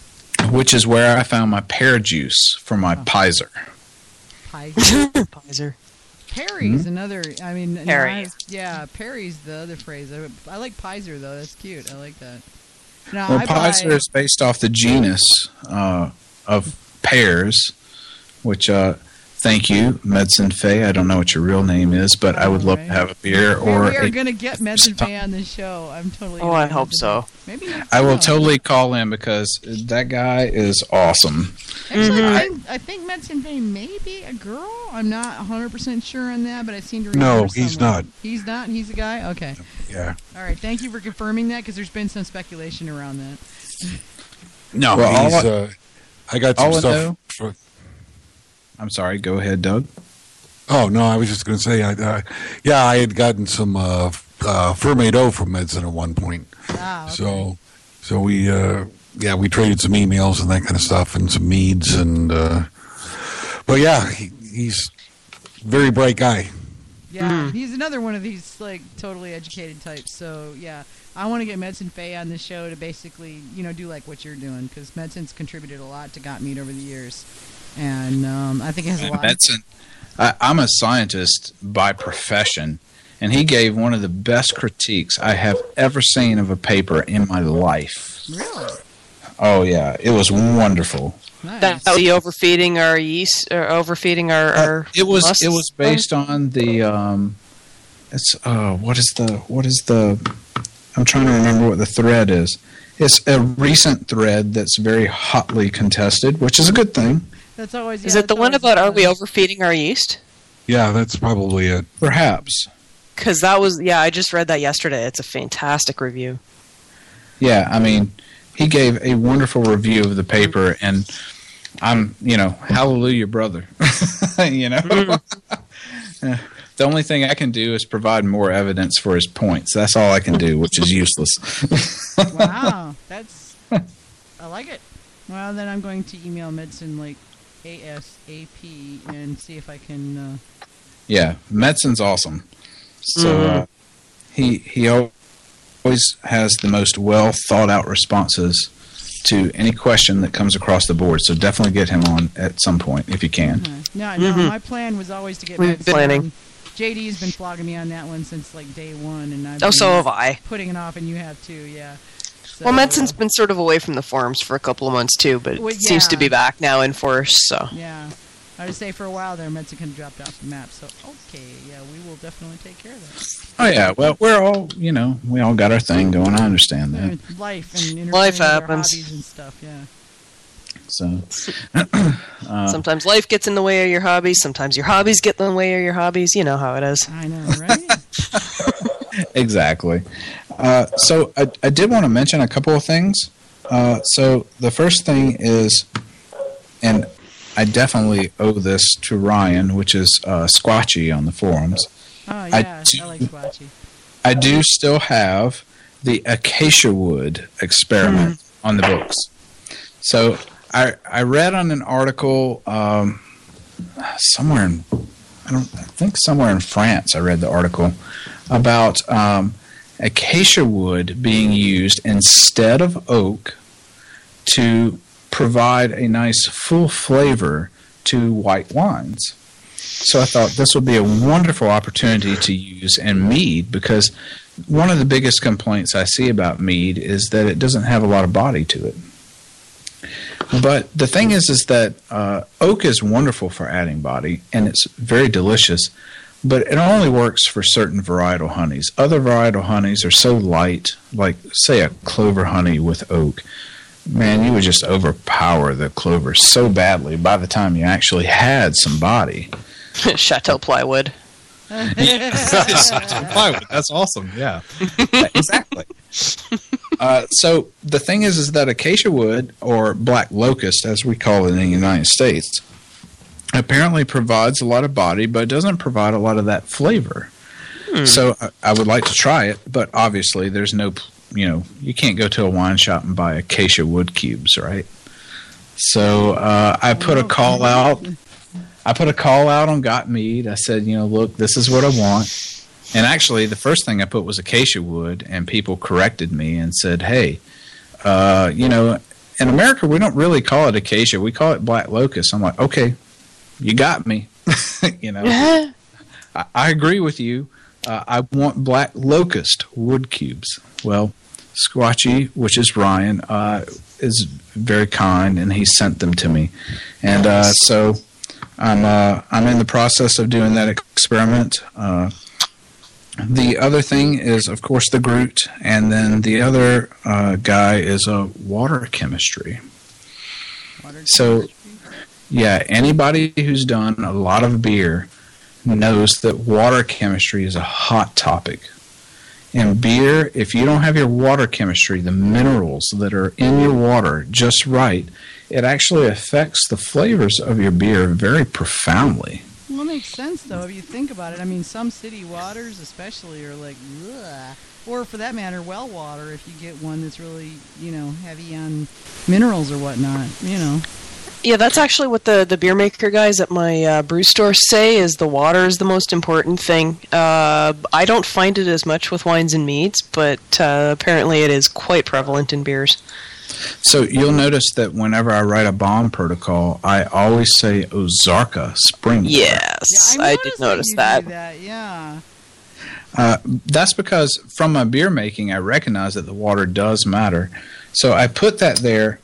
which is where I found my pear juice for my Pizer. Pie. Pizer. Perry's Hmm? another. I mean, no, Perry. I- yeah, Perry's the other phrase. I, I like Pizer though. That's cute. I like that. No, Well, I buy, Pizer is based off the genus uh, of pears, which uh, thank you, Medsen Fey. I don't know what your real name is, but I would love to have a beer or we are gonna get Medsen Fey on the show. I'm totally. Oh, I hope so. Maybe next I will month. totally call in because that guy is awesome. Actually, Mm-hmm. I, think, I think Medsen Fey may be a girl. I'm not 100 percent sure on that, but I seem to Remember No, he's somewhere. not. He's not. He's a guy. Okay. Yeah. All right. Thank you for confirming that because there's been some speculation around that. No, Well, all he's. I- uh, I got some all I stuff. know- For, I'm sorry. Go ahead, Doug. oh no, I was just going to say, I, uh, yeah, I had gotten some uh, uh, Fermaid O from Medsen at one point. Ah. Okay. So, so we, uh, yeah, we traded some emails and that kind of stuff, and some meads, and uh, but yeah, he, he's very bright guy. Yeah, he's another one of these like totally educated types. So yeah, I want to get Medsen Fey on the show to basically, you know, do like what you're doing because Medsen's contributed a lot to Got Mead over the years, and um, I think it has a lot. Medsen. I, I'm a scientist by profession, and he gave one of the best critiques I have ever seen of a paper in my life. really Oh yeah, it was wonderful. nice. That was the overfeeding our yeast or overfeeding our, our Uh, it was it was based on the um, it's uh what is the what is the I'm trying to remember what the thread is. It's a recent thread that's very hotly contested, which is a good thing, That's always. Is it the one about are we overfeeding our yeast? Yeah, that's probably it. perhaps. Because that was yeah, I just read that yesterday. It's a fantastic review. Yeah, I mean, he gave a wonderful review of the paper, and I'm, you know, hallelujah, brother. you know, mm-hmm. the only thing I can do is provide more evidence for his points. That's all I can do, which is useless. Wow, that's. I like it. Well, then I'm going to email Medsen like ASAP and see if I can. Uh, yeah, Medsen's awesome. So uh, he he always has the most well thought out responses to any question that comes across the board. So definitely get him on at some point if you can. uh, no, no. Mhm. My plan was always to get We've been planning. JD's been flogging me on that one since like day one, and I've Oh, been so have I. putting it off, and you have too. Yeah. So, Well, Medsen's been sort of away from the forums for a couple of months too, but Well, it seems to be back now in force. So Yeah. I would say for a while there, Medsen kind of dropped off the map. So okay, yeah, we will definitely take care of that. Oh yeah, well we're all you know we all got our thing going. I understand that. Life and Life happens. hobbies and stuff. Yeah. So uh, sometimes life gets in the way of your hobbies. Sometimes your hobbies get in the way of your hobbies. You know how it is. I know, right? exactly. Uh, so I, I did want to mention a couple of things. Uh, so the first thing is, and I definitely owe this to Ryan, which is uh, Squatchy on the forums. Oh I yeah, I, do- like Squatchy. I do still have the acacia wood experiment on the books. So I I read on an article um, somewhere in I don't I think somewhere in France I read the article about um, acacia wood being used instead of oak to provide a nice full flavor to white wines. So I thought this would be a wonderful opportunity to use in mead because one of the biggest complaints I see about mead is that it doesn't have a lot of body to it. But the thing is, is that uh, oak is wonderful for adding body, and it's very delicious. But it only works for certain varietal honeys. Other varietal honeys are so light, like say a clover honey with oak. Man, you would just overpower the clover so badly by the time you actually had some body. Chateau plywood. Chateau plywood. That's awesome. Yeah, exactly. Uh, so the thing is, is that acacia wood or black locust, as we call it in the United States, apparently provides a lot of body, but it doesn't provide a lot of that flavor. So I, I would like to try it, but obviously there's no, you know, you can't go to a wine shop and buy acacia wood cubes, right? So uh, I put a call out. I put a call out on Got Mead. I said, you know, look, this is what I want. And actually, the first thing I put was acacia wood, and people corrected me and said, hey, uh, you know, in America, we don't really call it acacia. We call it black locust. I'm like, okay, you got me. you know, I, I agree with you. Uh, I want black locust wood cubes. Well, Squatchy, which is Ryan, uh, is very kind, and he sent them to me. And uh, so I'm uh, I'm in the process of doing that experiment. Uh, the other thing is, of course, the Gruit, and then the other uh, guy is a water chemistry. Water So- chemistry? Yeah, anybody who's done a lot of beer knows that water chemistry is a hot topic. And beer, if you don't have your water chemistry, the minerals that are in your water just right, it actually affects the flavors of your beer very profoundly. Well, it makes sense though if you think about it. I mean, some city waters, especially, are like, Ugh. or for that matter, well water. If you get one that's really, you know, heavy on minerals or whatnot, you know. Yeah, that's actually what the, the beer maker guys at my uh, brew store say is the water is the most important thing. Uh, I don't find it as much with wines and meads, but uh, apparently it is quite prevalent in beers. So you'll notice that whenever I write a BOMM protocol, I always say Ozarka spring. Yes, Yeah, I noticed did notice that. that. Yeah. Uh, that's because from my beer making, I recognize that the water does matter. So I put that there,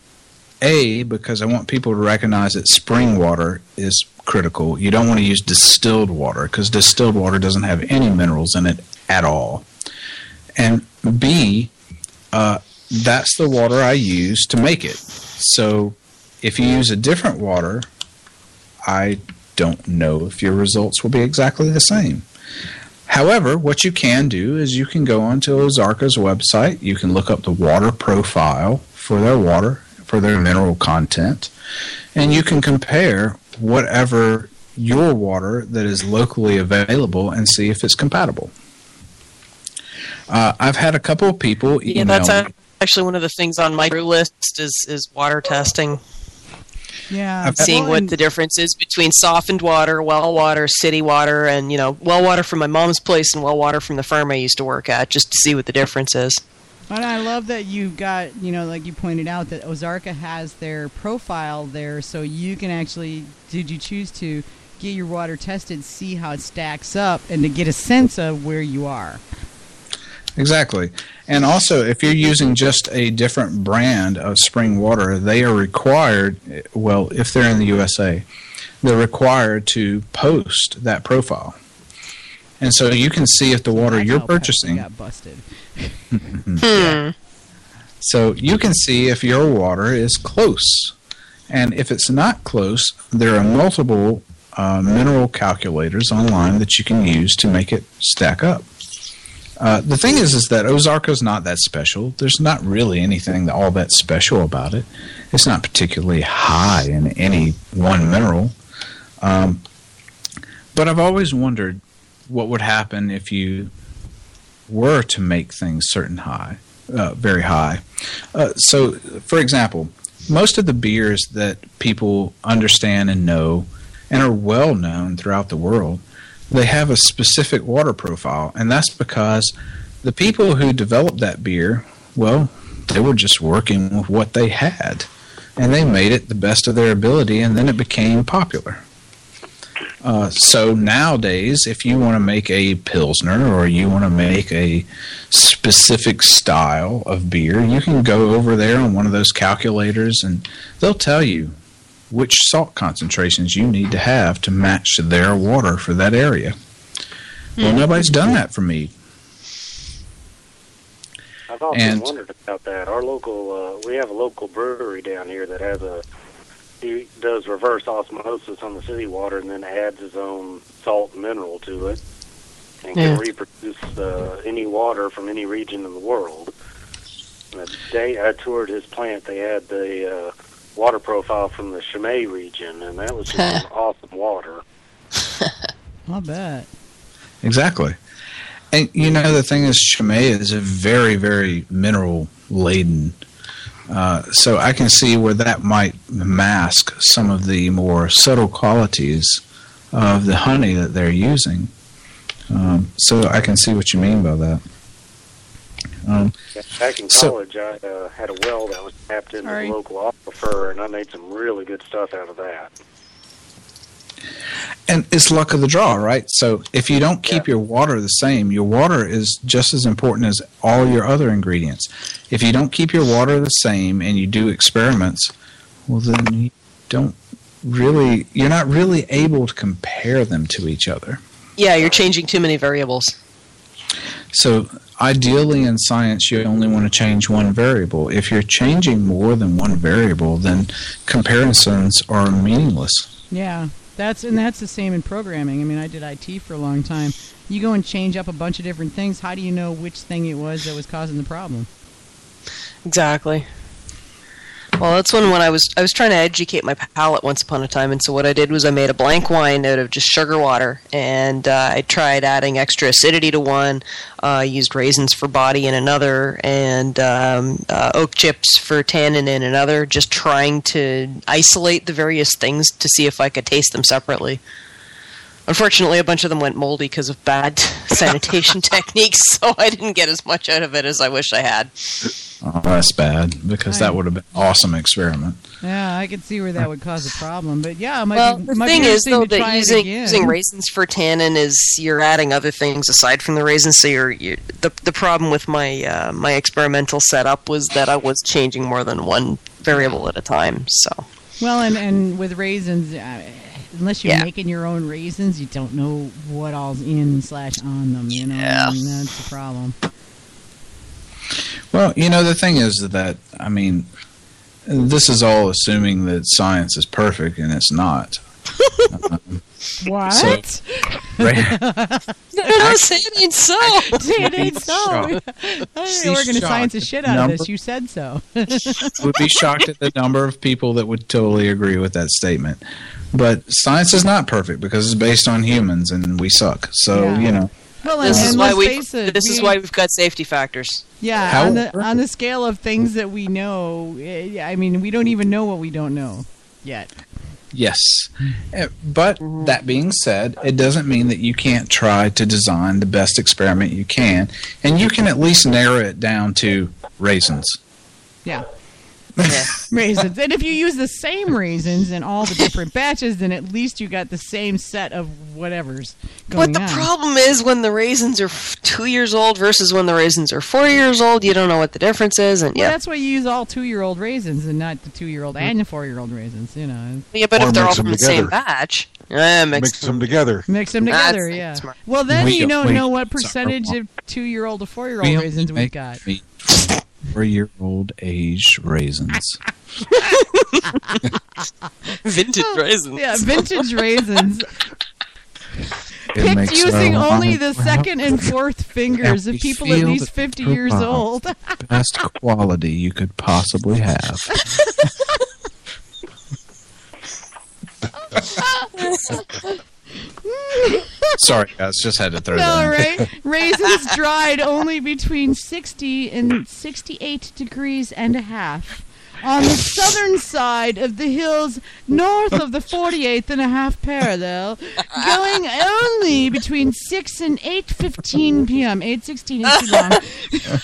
A, because I want people to recognize that spring water is critical. You don't want to use distilled water because distilled water doesn't have any minerals in it at all. And B, uh, that's the water I use to make it. So if you use a different water, I don't know if your results will be exactly the same. However, what you can do is you can go onto Ozarka's website. You can look up the water profile for their water, for their mineral content, and you can compare whatever your water that is locally available and see if it's compatible. Uh, I've had a couple of people email Yeah, that's actually one of the things on my brew list is, is water testing, Yeah. I've- seeing Well, what the difference is between softened water, well water, city water, and you know, well water from my mom's place and well water from the farm I used to work at, just to see what the difference is. And I love that you've got, you know, like you pointed out, that Ozarka has their profile there, so you can actually, did you choose to get your water tested, see how it stacks up, and to get a sense of where you are? Exactly. And also, if you're using just a different brand of spring water, they are required, well, if they're in the USA, they're required to post that profile. And so you can see if the water That's you're how purchasing, got busted. Hmm. so you can see if your water is close. And if it's not close, there are multiple uh, mineral calculators online that you can use to make it stack up. Uh, the thing is, is that Ozarka's not that special. There's not really anything all that special about it. It's not particularly high in any one mineral. Um, but I've always wondered what would happen if you were to make things certain high, uh, very high. Uh, so, for example, most of the beers that people understand and know and are well known throughout the world they have a specific water profile, and that's because the people who developed that beer, well, they were just working with what they had, and they made it the best of their ability, and then it became popular. Uh, so nowadays, if you want to make a pilsner or you want to make a specific style of beer, you can go over there on one of those calculators, and they'll tell you which salt concentrations you need to have to match their water for that area. Well, nobody's done that for me. I've often And- wondered about that. Our local, uh, we have a local brewery down here that has a, he does reverse osmosis on the city water and then adds his own salt and mineral to it and can reproduce uh, any water from any region in the world. And the day I toured his plant, they had the uh, water profile from the Chimay region, and that was just some awesome water. I'll bet. Exactly. And you know the thing is, Chimay is a very, very mineral laden. Uh, so I can see where that might mask some of the more subtle qualities of the honey that they're using. Um, so I can see what you mean by that. Um, Back in So- college, I uh, had a well that was tapped into Sorry. the local aquifer, and I made some really good stuff out of that. And it's luck of the draw, right? So if you don't keep your water the same, your water is just as important as all your other ingredients. If you don't keep your water the same and you do experiments, well, then you don't really you're not really able to compare them to each other. Yeah, you're changing too many variables. So ideally in science you only want to change one variable. If you're changing more than one variable, then comparisons are meaningless. Yeah, that's and that's the same in programming. I mean, I did IT for a long time. You go and change up a bunch of different things. How do you know which thing it was that was causing the problem? Exactly. Well, that's when when I was I was trying to educate my palate once upon a time, and so what I did was I made a blank wine out of just sugar water, and uh, I tried adding extra acidity to one, uh, used raisins for body in another, and um, uh, oak chips for tannin in another, just trying to isolate the various things to see if I could taste them separately. Unfortunately, a bunch of them went moldy because of bad sanitation techniques, so I didn't get as much out of it as I wish I had. Oh, that's bad because that would have been an awesome experiment. Yeah, I can see where that would cause a problem. But yeah, it might well, be, the might thing be is though that using using raisins for tannin is you're adding other things aside from the raisins. So you're, you the the problem with my uh, my experimental setup was that I was changing more than one variable at a time. So Well, and and with raisins, uh, unless you're Yeah. making your own raisins, you don't know what all's in slash on them. You know, Yeah. I mean, that's the problem. Well, you know the thing is that I mean, this is all assuming that science is perfect, and it's not. What? So- Right? no, say it ain't so. it ain't so. She's We're going to science the shit out Number- of this. You said so. would be shocked at the number of people that would totally agree with that statement. But science is not perfect because it's based on humans, and we suck. So Yeah. you know, well, and, This is and why let's we. face it, This is we- why we've got safety factors. Yeah, on the However- on the scale of things that we know, eh, I mean, we don't even know what we don't know yet. Yes. Eh, But that being said, it doesn't mean that you can't try to design the best experiment you can, and you can at least narrow it down to raisins. Yeah. Yeah. raisins. And if you use the same raisins in all the different batches, then at least you got the same set of whatever's going on. But the on. problem is when the raisins are f- two years old versus when the raisins are four years old, you don't know what the difference is, and well, yeah, that's why you use all two-year-old raisins and not the two-year-old and the four-year-old raisins. You know, yeah. But Or if they're all from them the same together. batch, eh, mix, Mix them together. mix them That's together. Yeah. smart. Well, then We you don't- don't know what percentage Mom. of two-year-old to four-year-old raisins we've got. Meat Four-year-old aged raisins. vintage raisins. Yeah, vintage raisins It picked using only the wine second and fourth fingers of people at least 50 years old. best quality you could possibly have. Sorry, guys, just had to throw No, that. right? Raisins dried only between 60 and 68 degrees and a half. On the southern side of the hills north of the 48th and a half parallel, going only between 6 and 8.15 p.m. 8.16 is too long.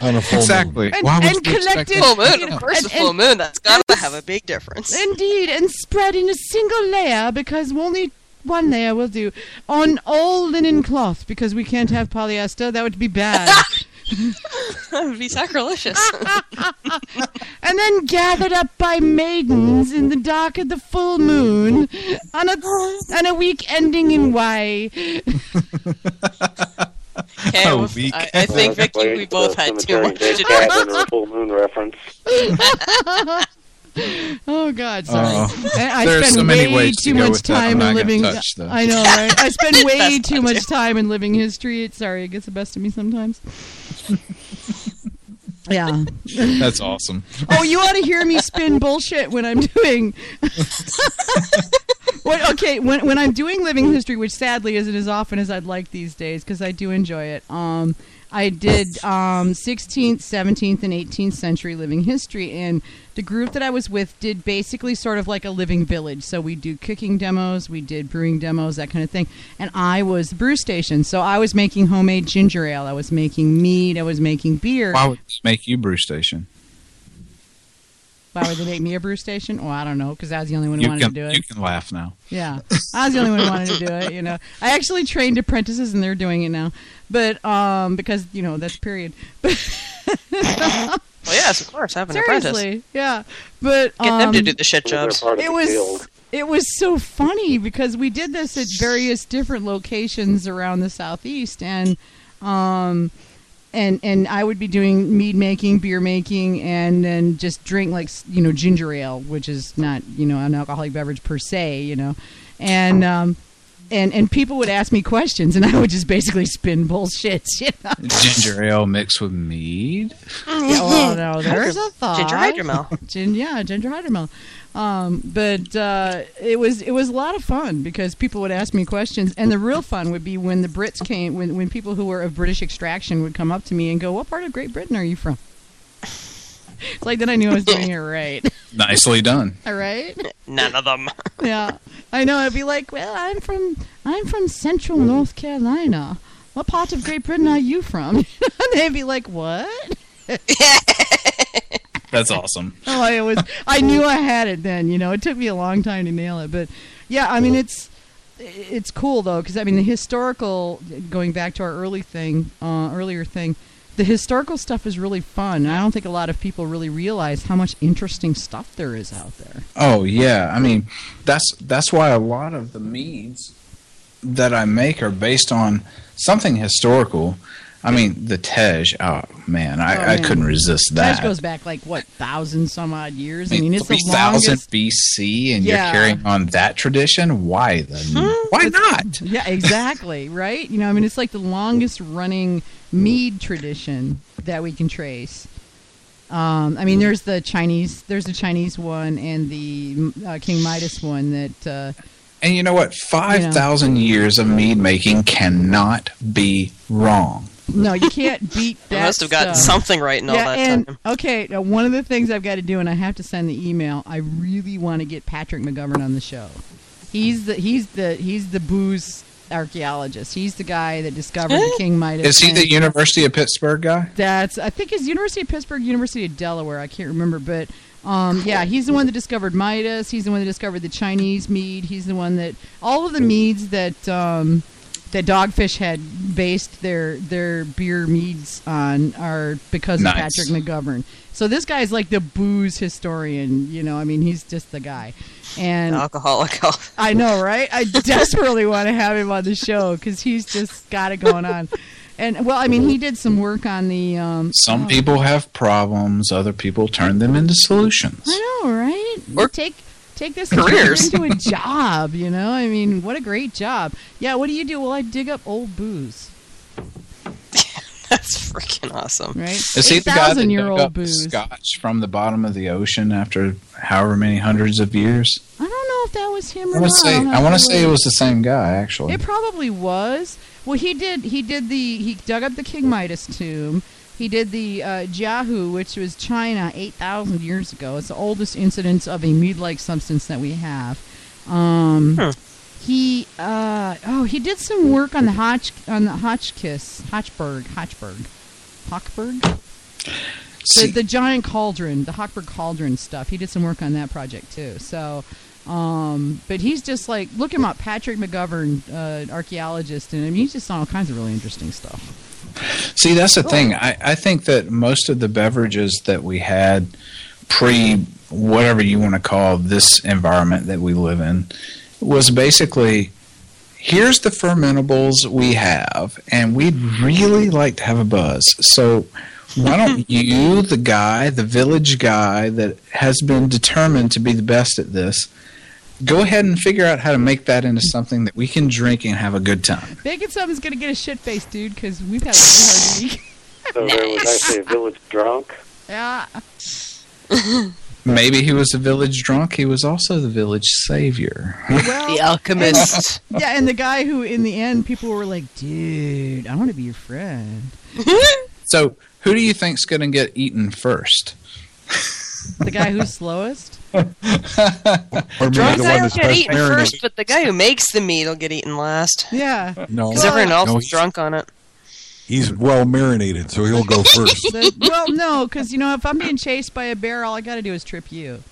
On a full moon. Exactly. And- Why and you collected- it? Full moon, You know, of course, and- a full moon. That's got to have a big difference. Indeed, and spread in a single layer because only one layer will do on all linen cloth because we can't have polyester. That would be bad. that would be sacrilegious. and then gathered up by maidens in the dark of the full moon on a on a week ending in Y. Okay, oh, A well, week. I, I think That's Vicky, like we both had too much to Cabin do. full moon reference. Oh God, sorry. Oh. I, I spend so way ways to too much with that. I'm time in living. touch. I know, right? I spend way too much time in living history. It, sorry, it gets the best of me sometimes. Yeah. That's awesome. Oh, you ought to hear me spin bullshit when I'm doing. Okay, when when I'm doing living history, which sadly isn't as often as I'd like these days, because I do enjoy it. Um, I did um, 16th, 17th, and 18th century living history, and the group that I was with did basically sort of like a living village. So we do cooking demos, we did brewing demos, that kind of thing. And I was the brew station, so I was making homemade ginger ale, I was making mead, I was making beer. Why would this make you brew station? Why would they make me a brew station? Well, I don't know, because I was the only one who You wanted can, to do it. you can laugh now. Yeah, I was the only one who wanted to do it. You know, I actually trained apprentices, and they're doing it now. But um, because you know that's period. But Well, yes, of course. Have an apprentice. Seriously, yeah. But Get them to um, do the shit They're jobs. it was guild. it was so funny because we did this at various different locations around the southeast and um and and I would be doing mead making, beer making, and then just drink like you know ginger ale, which is not you know an alcoholic beverage per se, you know, and um and and people would ask me questions, and I would just basically spin bullshit. You know? Ginger ale mixed with mead. Yeah, well, no, there's a thought. Ginger hydromel. Gin, yeah, ginger hydromel. Um, but uh, it was it was a lot of fun because people would ask me questions, and the real fun would be when the Brits came, when when people who were of British extraction would come up to me and go, "What part of Great Britain are you from?" It's like then I knew I was doing it right. Nicely done. All right. None of them. Yeah, I know. I'd be like, "Well, I'm from I'm from Central North Carolina. What part of Great Britain are you from?" and they'd be like, "What?" That's awesome. Oh, I was. I knew I had it then. You know, it took me a long time to nail it, but yeah, I mean, it's it's cool though because I mean the historical. Going back to our early thing, uh, earlier thing, the historical stuff is really fun. I don't think a lot of people really realize how much interesting stuff there is out there. Oh yeah, I mean that's that's why a lot of the meads that I make are based on something historical. I mean the Tej. Oh man, I, Oh, I couldn't resist That that. goes back like what thousand some odd years. I mean, it's the three thousand longest. BC, and Yeah. you're carrying on that tradition. Why then? Why not? Yeah, exactly. right. You know, I mean, it's like the longest running mead tradition that we can trace. Um, I mean, there's the Chinese, there's the Chinese one, and the uh, King Midas one that. Uh, And you know what? Five thousand years of mead making cannot be wrong. No, you can't beat They that. must have gotten stuff. something right in all that and time. okay, now one of the things I've got to do, and I have to send the email. I really want to get Patrick McGovern on the show. He's the he's the he's the booze archaeologist. He's the guy that discovered the King Midas. Is he the University of Pittsburgh guy? That's I think it's University of Pittsburgh, University of Delaware. I can't remember, but um, yeah, he's the one that discovered Midas. He's the one that discovered the Chinese mead. He's the one that all of the meads that um, that Dogfish had based their their beer meads on are because Nice. of Patrick McGovern. So this guy's like the booze historian. You know, I mean, he's just the guy. And Alcoholic. I know, right? I desperately want to have him on the show because he's just got it going on. And well, I mean, he did some work on the. Um, Some oh, people have problems. Other people turn them into solutions. I know, right? Or take take this and turn it careers. into a job. You know, I mean, what a great job. Yeah. What do you do? Well, I dig up old booze, That's freaking awesome. right? Is he the guy that year dug old up booze. scotch from the bottom of the ocean after however many hundreds of years? I don't know if that was him I want to say I'll have I want to say it was the same guy actually. It probably was. Well, he did. He did the. He dug up the King Midas tomb. He did the uh, Jiahu, which was China eight thousand years ago. It's the oldest incidence of a mead-like substance that we have. Um, Hmm. He uh, oh he did some work on the Hotch on the Hotchkiss Hotchberg Hotchberg Hochberg the, the giant cauldron the Hochberg cauldron stuff. He did some work on that project too. So. Um, but he's just like look him up, Patrick McGovern, uh, archaeologist, and I mean he's just on all kinds of really interesting stuff. See, that's the thing. I, I think that most of the beverages that we had pre whatever you want to call this environment that we live in was basically here's the fermentables we have, and we'd really like to have a buzz. So why don't you, the guy, the village guy that has been determined to be the best at this, go ahead and figure out how to make that into something that we can drink and have a good time. Bacon something's gonna get a shit face, dude, because we've had a really hard week. So there was actually a village drunk. yeah. Maybe he was a village drunk. He was also the village savior. Well, The alchemist. yeah, and the guy who, in the end, people were like, "Dude, I want to be your friend." So, who do you think's going to get eaten first? The guy who's slowest. Or maybe Drunks the one will that's get eaten marinated. first, but the guy who makes the meat will get eaten last. Yeah. No, Because Well, everyone else no, is drunk on it. he's well marinated, so he'll go first. The- well, no, because you know, if I'm being chased by a bear, all I got to do is trip you.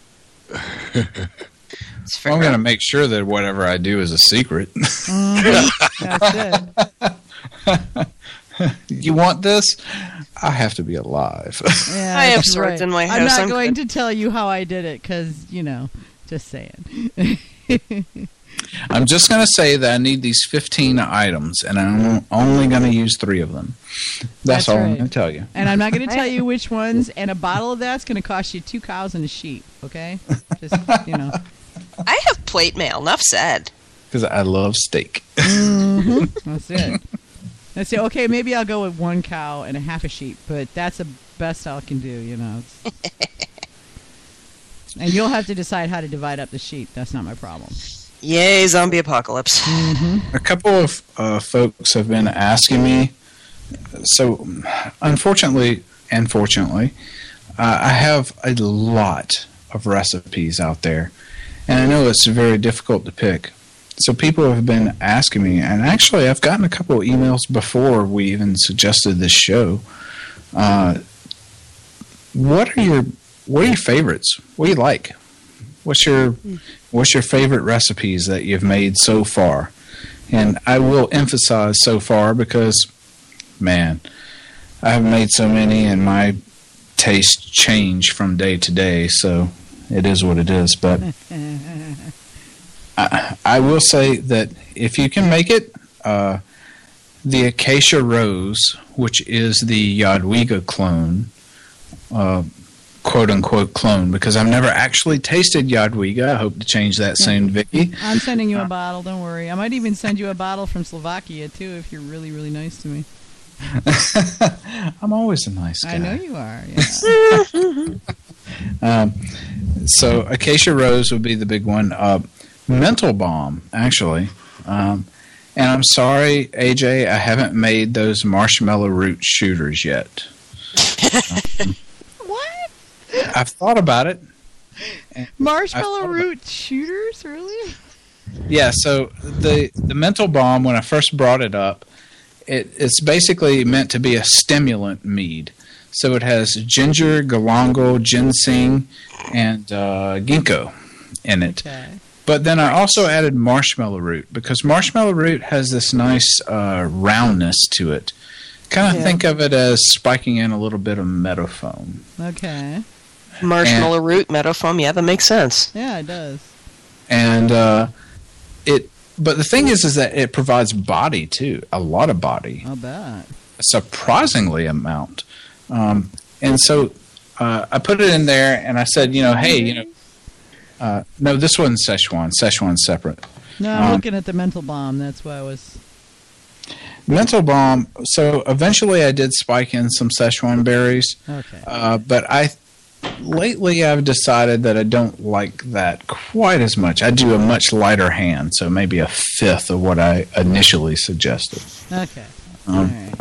It's fair. I'm going to make sure that whatever I do is a secret. Mm-hmm. That's it. you want this? I have to be alive. Yeah, I have that's swords right. in my I'm not I'm going good. to tell you how I did it because you know, just saying. I'm just going to say that I need these 15 items, and I'm only going to use three of them. That's, That's all I'm going to tell you. And I'm not going to tell you which ones. And a bottle of that's going to cost you two cows and a sheep. Okay, just you know. I have plate mail. Enough said. Because I love steak. Mm-hmm. That's it. That's say, Okay, maybe I'll go with one cow and a half a sheep, but that's the best I can do. You know. And you'll have to decide how to divide up the sheep. That's not my problem. Yay, zombie apocalypse. A couple of uh, folks have been asking me. So, unfortunately and fortunately, uh, I have a lot of recipes out there, and I know it's very difficult to pick. So, people have been asking me, and actually, I've gotten a couple of emails before we even suggested this show. Uh, what are your What are your favorites? What do you like? What's your What's your favorite recipes that you've made so far? And I will emphasize so far because, man, I've made so many and my tastes change from day to day, so it is what it is. But I, I will say that if you can make it, uh, the Acacia Rose, which is the Jadwiga clone, uh, quote unquote clone, because I've never actually tasted Jadwiga. I hope to change that soon, Vicky. I'm sending you a bottle. Don't worry. I might even send you a bottle from Slovakia too, if you're really, really nice to me. I'm always a nice guy. I know you are. Yeah. Um, so Acacia Rose would be the big one. Uh, Mental BOMM, actually. Um, and I'm sorry, AJ, I haven't made those marshmallow root shooters yet. what? I've thought about it. Marshmallow root shooters? Really? Yeah, so the the mental BOMM when I first brought it up, it, it's basically meant to be a stimulant mead. So it has ginger, galangal, ginseng, and uh, ginkgo in it. Okay. But then I also added marshmallow root because marshmallow root has this nice uh, roundness to it. Kind of Yeah. think of it as spiking in a little bit of meadowfoam. Okay. Marshmallow root, meadowfoam. Yeah, that makes sense. Yeah, it does. and uh, it. But the thing is, is that it provides body too, a lot of body. I'll bet. a surprisingly amount. Um, and so uh, I put it in there, and I said, you know, hey, you know, uh, no, this wasn't Szechuan. Szechuan's separate. No, I'm Um, looking at the mental BOMM. That's why I was. Mental BOMM. So eventually, I did spike in some Szechuan berries, Okay. uh, but I lately I've decided that I don't like that quite as much. I do a much lighter hand, so maybe a fifth of what I initially suggested. Okay. Um, All right.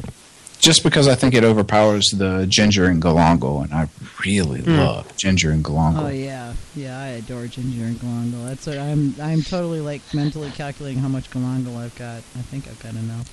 Just because I think it overpowers the ginger and galangal, and I really hmm. love ginger and galangal. Oh yeah, yeah. I adore ginger and galangal. That's what I'm. I'm totally like mentally calculating how much galangal I've got. I think I've got enough.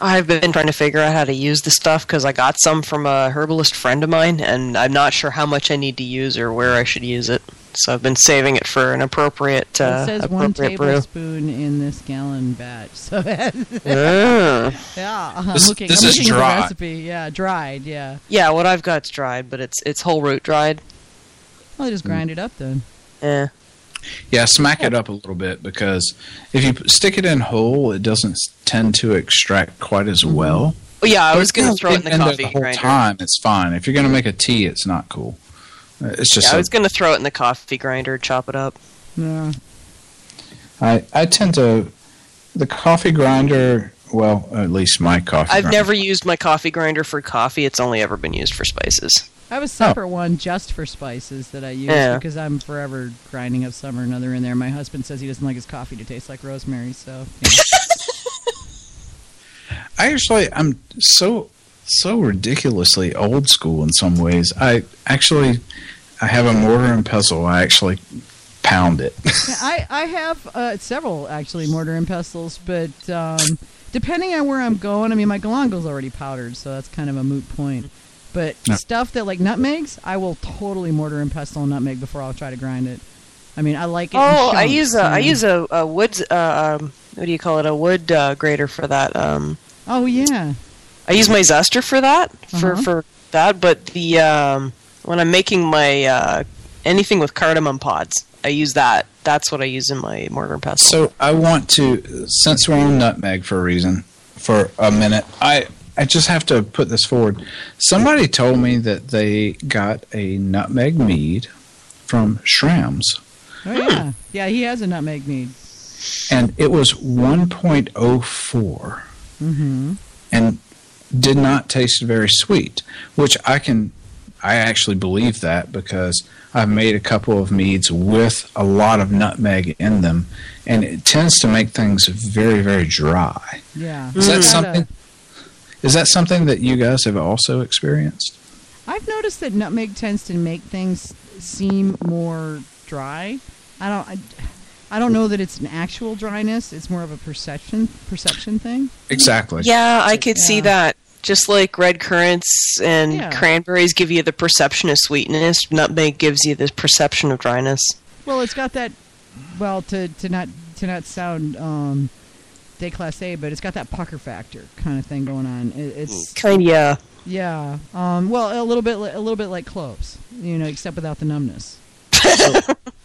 I've been trying to figure out how to use the stuff because I got some from a herbalist friend of mine, and I'm not sure how much I need to use or where I should use it. So I've been saving it for an appropriate, uh, it says one appropriate brew. tablespoon in this gallon batch. So Ah. yeah, I'm This- looking. this I'm is looking at dry. the recipe. Yeah, dried. Yeah. Yeah, what I've got's dried, but it's it's whole root dried. I'll just grind it up then. Yeah. Yeah, smack it up a little bit because if you stick it in whole, it doesn't tend to extract quite as well. Oh, yeah, I was going to throw it in the there coffee the whole grinder. time. It's fine. If you're going to make a tea, it's not cool. Uh, It's just Yeah, I was going to throw it in the coffee grinder, chop it up. Yeah. I I tend to the coffee grinder. Well, at least my coffee. I've grinder. never used my coffee grinder for coffee. It's only ever been used for spices. I have a separate one just for spices that I use Yeah. because I'm forever grinding up some or another in there. My husband says he doesn't like his coffee to taste like rosemary, so yeah. I actually I'm so so ridiculously old school in some ways. I actually I have a mortar and pestle. I actually pound it. I I have uh, several actually mortar and pestles, but um, depending on where I'm going, I mean my galangal's already powdered, so that's kind of a moot point. But No. stuff that like nutmegs, I will totally mortar and pestle a nutmeg before I'll try to grind it. I mean, I like it. in Oh, I use a you I use a, a wood uh, um, what do you call it? A wood uh, grater for that. Um, Oh yeah. I use my zester for that for Uh-huh. for that, but the um, when I'm making my uh, anything with cardamom pods, I use that. That's what I use in my mortar and pestle. So I want to, since we're on nutmeg for a reason, for a minute, I I just have to put this forward. Somebody told me that they got a nutmeg mead from Schramm's, Oh yeah, yeah. He has a nutmeg mead. and it was 1.04, Mm-hmm. and did not taste very sweet. Which I can, I actually believe that because I've made a couple of meads with a lot of nutmeg in them, and it tends to make things very very dry. Yeah. Is that It's got a- something? Is that something that you guys have also experienced? I've noticed that nutmeg tends to make things seem more dry. I don't. I, I don't know that it's an actual dryness. It's more of a perception perception thing. Exactly. yeah, I could see that. Just like red currants and Yeah. cranberries give you the perception of sweetness, nutmeg gives you the perception of dryness. Well, it's got that. Well, to to not to not sound um, déclassé, but it's got that pucker factor kind of thing going on. It, it's Kind of, yeah. yeah. Um, well, a little bit a little bit like cloves, you know, except without the numbness.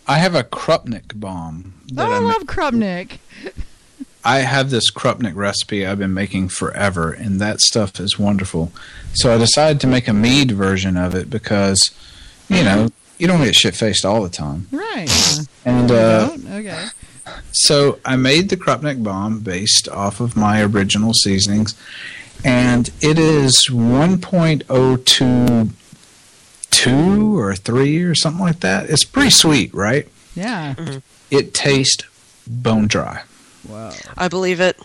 I have a Krupnik BOMM. Oh, That I I, ma- love Krupnik. I have this Krupnik recipe I've been making forever, and that stuff is wonderful. So I decided to make a mead version of it because, you know, you don't get shit faced all the time. Right. And uh, okay. So I made the Krupnik BOMM based off of my original seasonings, and it is 1.022 or 3 or something like that. It's pretty sweet, right? Yeah. It tastes bone dry. Wow. I believe it.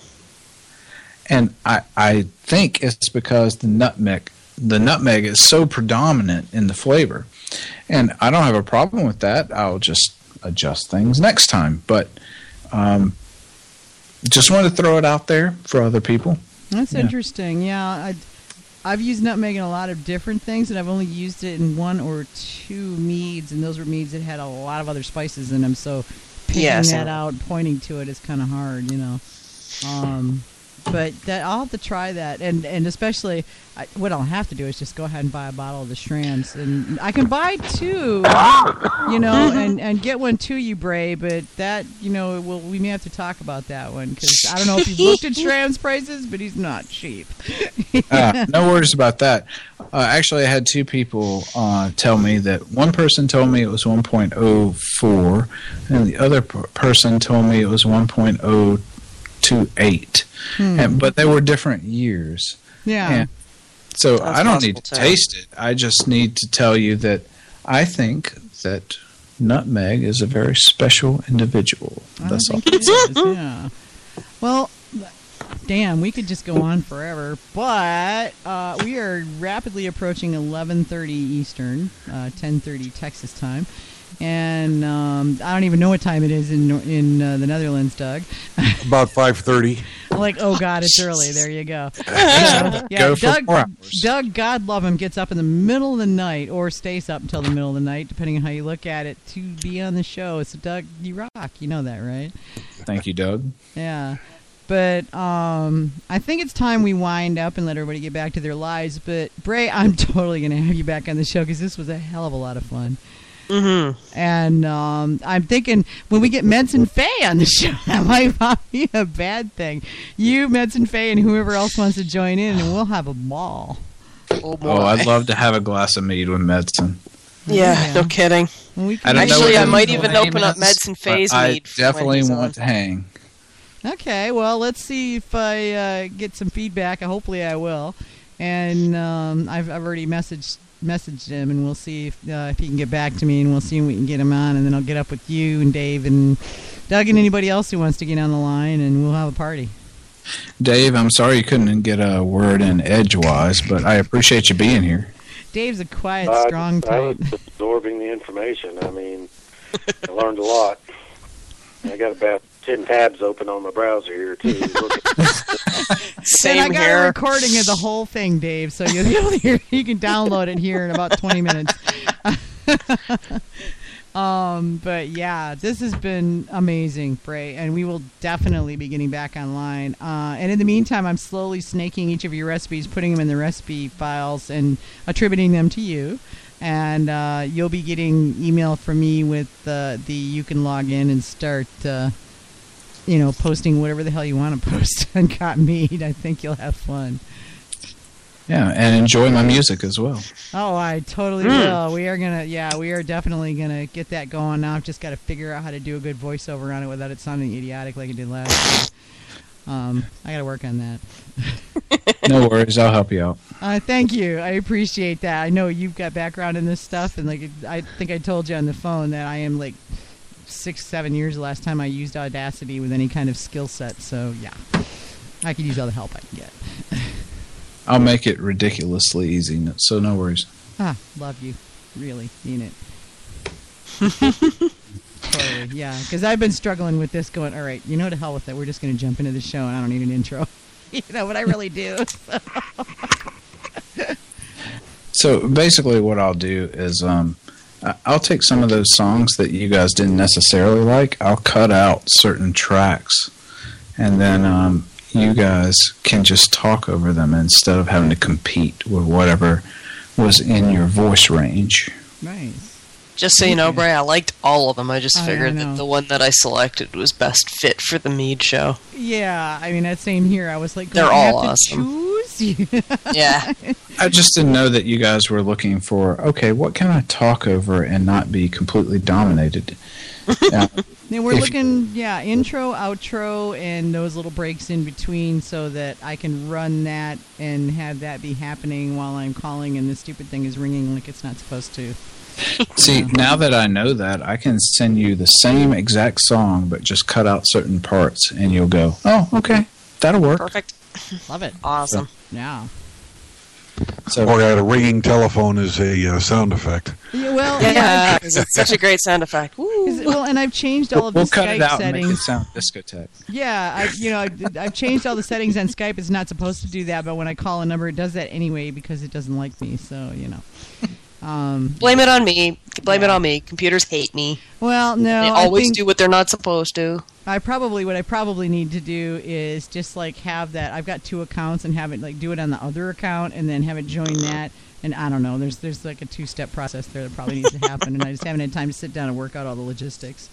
And I, I think it's because the nutmeg the nutmeg is so predominant in the flavor. And I don't have a problem with that. I'll just adjust things next time. But um, just want to throw it out there for other people. That's Yeah. interesting. Yeah, I, I've used nutmeg in a lot of different things, and I've only used it in one or two meads, and those were meads that had a lot of other spices in them. So picking Yeah, so- that out, pointing to it is kind of hard, you know. Um, but that I'll have to try that, and and especially I, what I'll have to do is just go ahead and buy a bottle of the Schramm's, and I can buy two, you know, and and get one to you, Bray. But that you know, we'll, we may have to talk about that one because I don't know if you've looked at Schramm's prices, but he's not cheap. Uh, no worries about that. Uh, actually, I had two people uh, tell me that one person told me it was 1.04, and the other per- person told me it was 1.028. And, but they were different years. Yeah. Yeah. So That's I don't need to too. taste it. I just need to tell you that I think that Nutmeg is a very special individual. I That's all. think it is, yeah. Well, damn, we could just go on forever, but uh, we are rapidly approaching 11:30 Eastern, uh, 10:30 Texas time, and um, I don't even know what time it is in in uh, the Netherlands, Doug. About 5:30. like, oh God, it's early. There you go. yeah, Go Doug. four. Doug, God love him, gets up in the middle of the night or stays up until the middle of the night, depending on how you look at it, to be on the show. So, Doug, you rock. You know that, right? Thank you, Doug. Yeah. But um, I think it's time we wind up and let everybody get back to their lives. But Bray, I'm totally going to have you back on the show because this was a hell of a lot of fun. Mm-hmm. And um, I'm thinking when we get Medsen Fey on the show, that might not be a bad thing. You, Medsen Fey, and whoever else wants to join in, and we'll have a ball. Oh, boy. Oh, I'd love to have a glass of mead with Medsen. yeah, no kidding. When we I can don't Actually, what I might even open up is, Medicine but Phase I definitely want to hang. Okay, well, let's see if I uh, get some feedback. Hopefully, I will. And um, I've, I've already messaged messaged him, and we'll see if uh, if he can get back to me, and we'll see if we can get him on, and then I'll get up with you and Dave and Doug and anybody else who wants to get on the line, and we'll have a party. Dave, I'm sorry you couldn't get a word in edgewise, but I appreciate you being here. Dave's a quiet, I, strong I was type. absorbing the information. I mean, I learned a lot. I got about ten tabs open on my browser here too. Looking- Same and I got a recording of the whole thing, Dave, so you'll be able to hear. You can download it here in about 20 minutes. Um, but yeah, this has been amazing, Bray, and we will definitely be getting back online. Uh, and in the meantime, I'm slowly snaking each of your recipes, putting them in the recipe files, and attributing them to you. And uh, you'll be getting email from me with uh, the you can log in and start, uh, you know, posting whatever the hell you want to post on Got Mead. I think you'll have fun. Yeah, and enjoy my music as well. Oh, I totally will. We are gonna, yeah, we are definitely gonna get that going now. I've just got to figure out how to do a good voiceover on it without it sounding idiotic like it did last time. Um, I got to work on that. No worries, I'll help you out. Uh, thank you. I appreciate that. I know you've got background in this stuff, and like I think I told you on the phone that I am like six, seven years the last time I used Audacity with any kind of skill set. So yeah, I could use all the help I can get. I'll make it ridiculously easy, so no worries. Ah, love you. Really mean it. totally, yeah. Because I've been struggling with this. Going, all right, you know, to hell with it. We're just going to jump into the show, and I don't need an intro. you know, but I really do. So basically, what I'll do is um, I'll take some of those songs that you guys didn't necessarily like. I'll cut out certain tracks, and then um, you guys can just talk over them instead of having to compete with whatever was in your voice range. nice. Just so you know, Bray, I liked all of them. I just I- I figured that the one that I selected was best fit for the Mead show. Yeah, I mean that same here. I was like, They're all have to awesome. choose. Yeah. I just didn't know that you guys were looking for okay, what can I talk over and not be completely dominated? Uh, And we're If- looking, yeah, intro, outro, and those little breaks in between, so that I can run that and have that be happening while I'm calling, and the stupid thing is ringing like it's not supposed to. See, now that I know that, I can send you the same exact song, but just cut out certain parts, and you'll go, "Oh, okay, that'll work." Perfect. Love it. Awesome. Yeah. So, Or a ringing telephone is a uh, sound effect. Yeah, well, Yeah, 'cause it's such a great sound effect. It- well, and I've changed all we'll, of the we'll cut Skype it out and make it settings. sound discotheque. Yeah, I, you know, I, I've changed all the settings on Skype. It's not supposed to do that, but when I call a number, it does that anyway because it doesn't like me. So you know. Um, Blame it on me. Blame it on me. Computers hate me. well, no, they always do what they're not supposed to. I probably what I probably need to do is just like have that. I've got two accounts and have it like do it on the other account and then have it join that. And I don't know. There's there's like a two step process there that probably needs to happen, and I just haven't had time to sit down and work out all the logistics.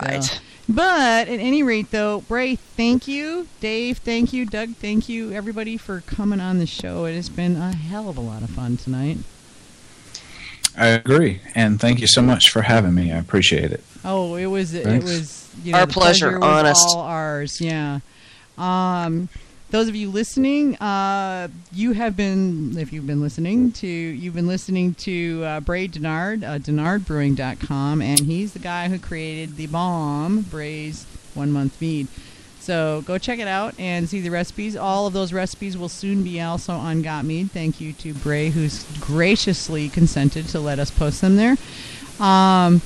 Right. So- But at any rate, though, Bray, thank you. Dave, thank you. Doug, thank you. Everybody for coming on the show. It has been a hell of a lot of fun tonight. I agree, and thank you so much for having me. I appreciate it. Oh, it was it was you know, Our the pleasure, was honest. all ours. Yeah. Um, those of you listening, uh, you have been if you've been listening to you've been listening to uh, Bray Denard, uh, DenardBrewing.com, and he's the guy who created the BOMM Bray's one month mead. So go check it out and see the recipes. All of those recipes will soon be also on Got Mead. Thank you to Bray, who's graciously consented to let us post them there. Um,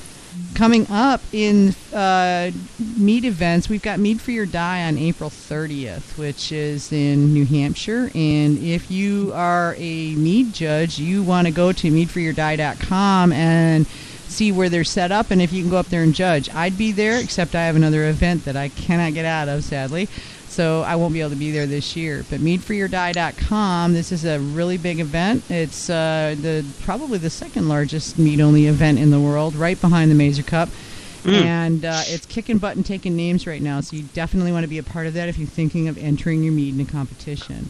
coming up in uh, mead events, we've got Mead Free or Die on April 30th, which is in New Hampshire. And if you are a mead judge, you want to go to meadfreeordie.com and see where they're set up and if you can go up there and judge. I'd be there, except I have another event that I cannot get out of, sadly. So I won't be able to be there this year. But meadfreeordie.com, this is a really big event. It's uh, the probably the second largest mead-only event in the world, right behind the Mazer Cup. And uh, it's kicking butt and taking names right now, so you definitely want to be a part of that if you're thinking of entering your mead in a competition.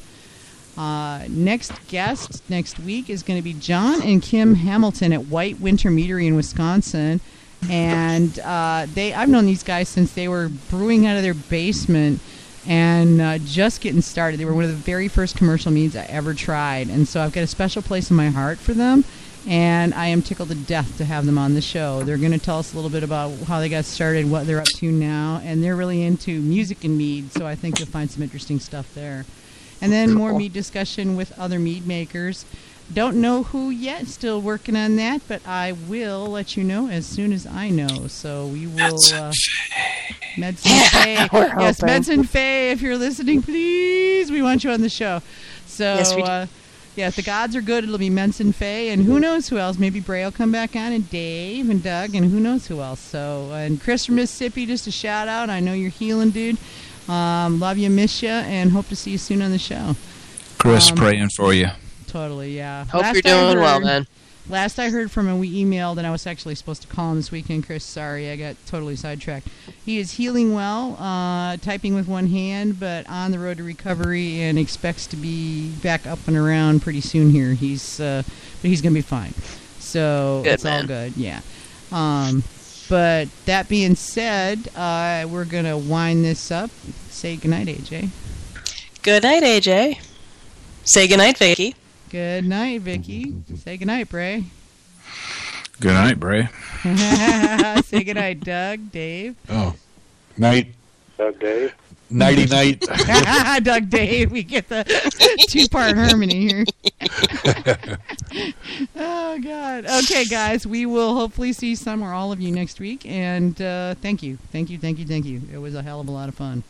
Uh, next guest next week is going to be John and Kim Hamilton at White Winter Meadery in Wisconsin, and uh, they I've known these guys since they were brewing out of their basement and uh, just getting started. They were one of the very first commercial meads I ever tried, and so I've got a special place in my heart for them. And I am tickled to death to have them on the show. They're going to tell us a little bit about how they got started, what they're up to now, and they're really into music and mead. So I think you'll find some interesting stuff there. And then more mead discussion with other mead makers. Don't know who yet, still working on that, but I will let you know as soon as I know. So we will. Uh, Medsen Fey. we're Yes, hoping. Medsen Fey, if you're listening, please, we want you on the show. So, Yes, we do. uh, yeah, if the gods are good, it'll be Medsen Fey, and who knows who else? Maybe Bray will come back on, and Dave and Doug, and who knows who else. So, and Chris from Mississippi, just a shout out. I know you're healing, dude. Um, love you, miss you, and hope to see you soon on the show. Chris Um, praying for you. Totally, yeah. Hope Last you're I doing well, man. Last I heard from him, we emailed, and I was actually supposed to call him this weekend. Chris, sorry, I got totally sidetracked. He is healing well, uh, typing with one hand, but on the road to recovery, and expects to be back up and around pretty soon. Here, he's, uh, but he's gonna be fine. So Good, it's all good, yeah. Um, but that being said, uh, we're gonna wind this up. Say goodnight, AJ. Good night, AJ. Say goodnight, Vicky. Good night, Vicky. Say goodnight, Bray. Good night, Bray. Say goodnight, Doug, Dave. Oh, night, Doug Dave. Nighty night. Doug Dave. We get the two part harmony here. oh, God. Okay, guys. We will hopefully see some or all of you next week. And uh, thank you. Thank you. Thank you. Thank you. It was a hell of a lot of fun.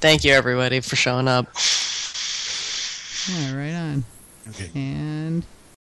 Thank you, everybody, for showing up. Yeah, right on. Okay. And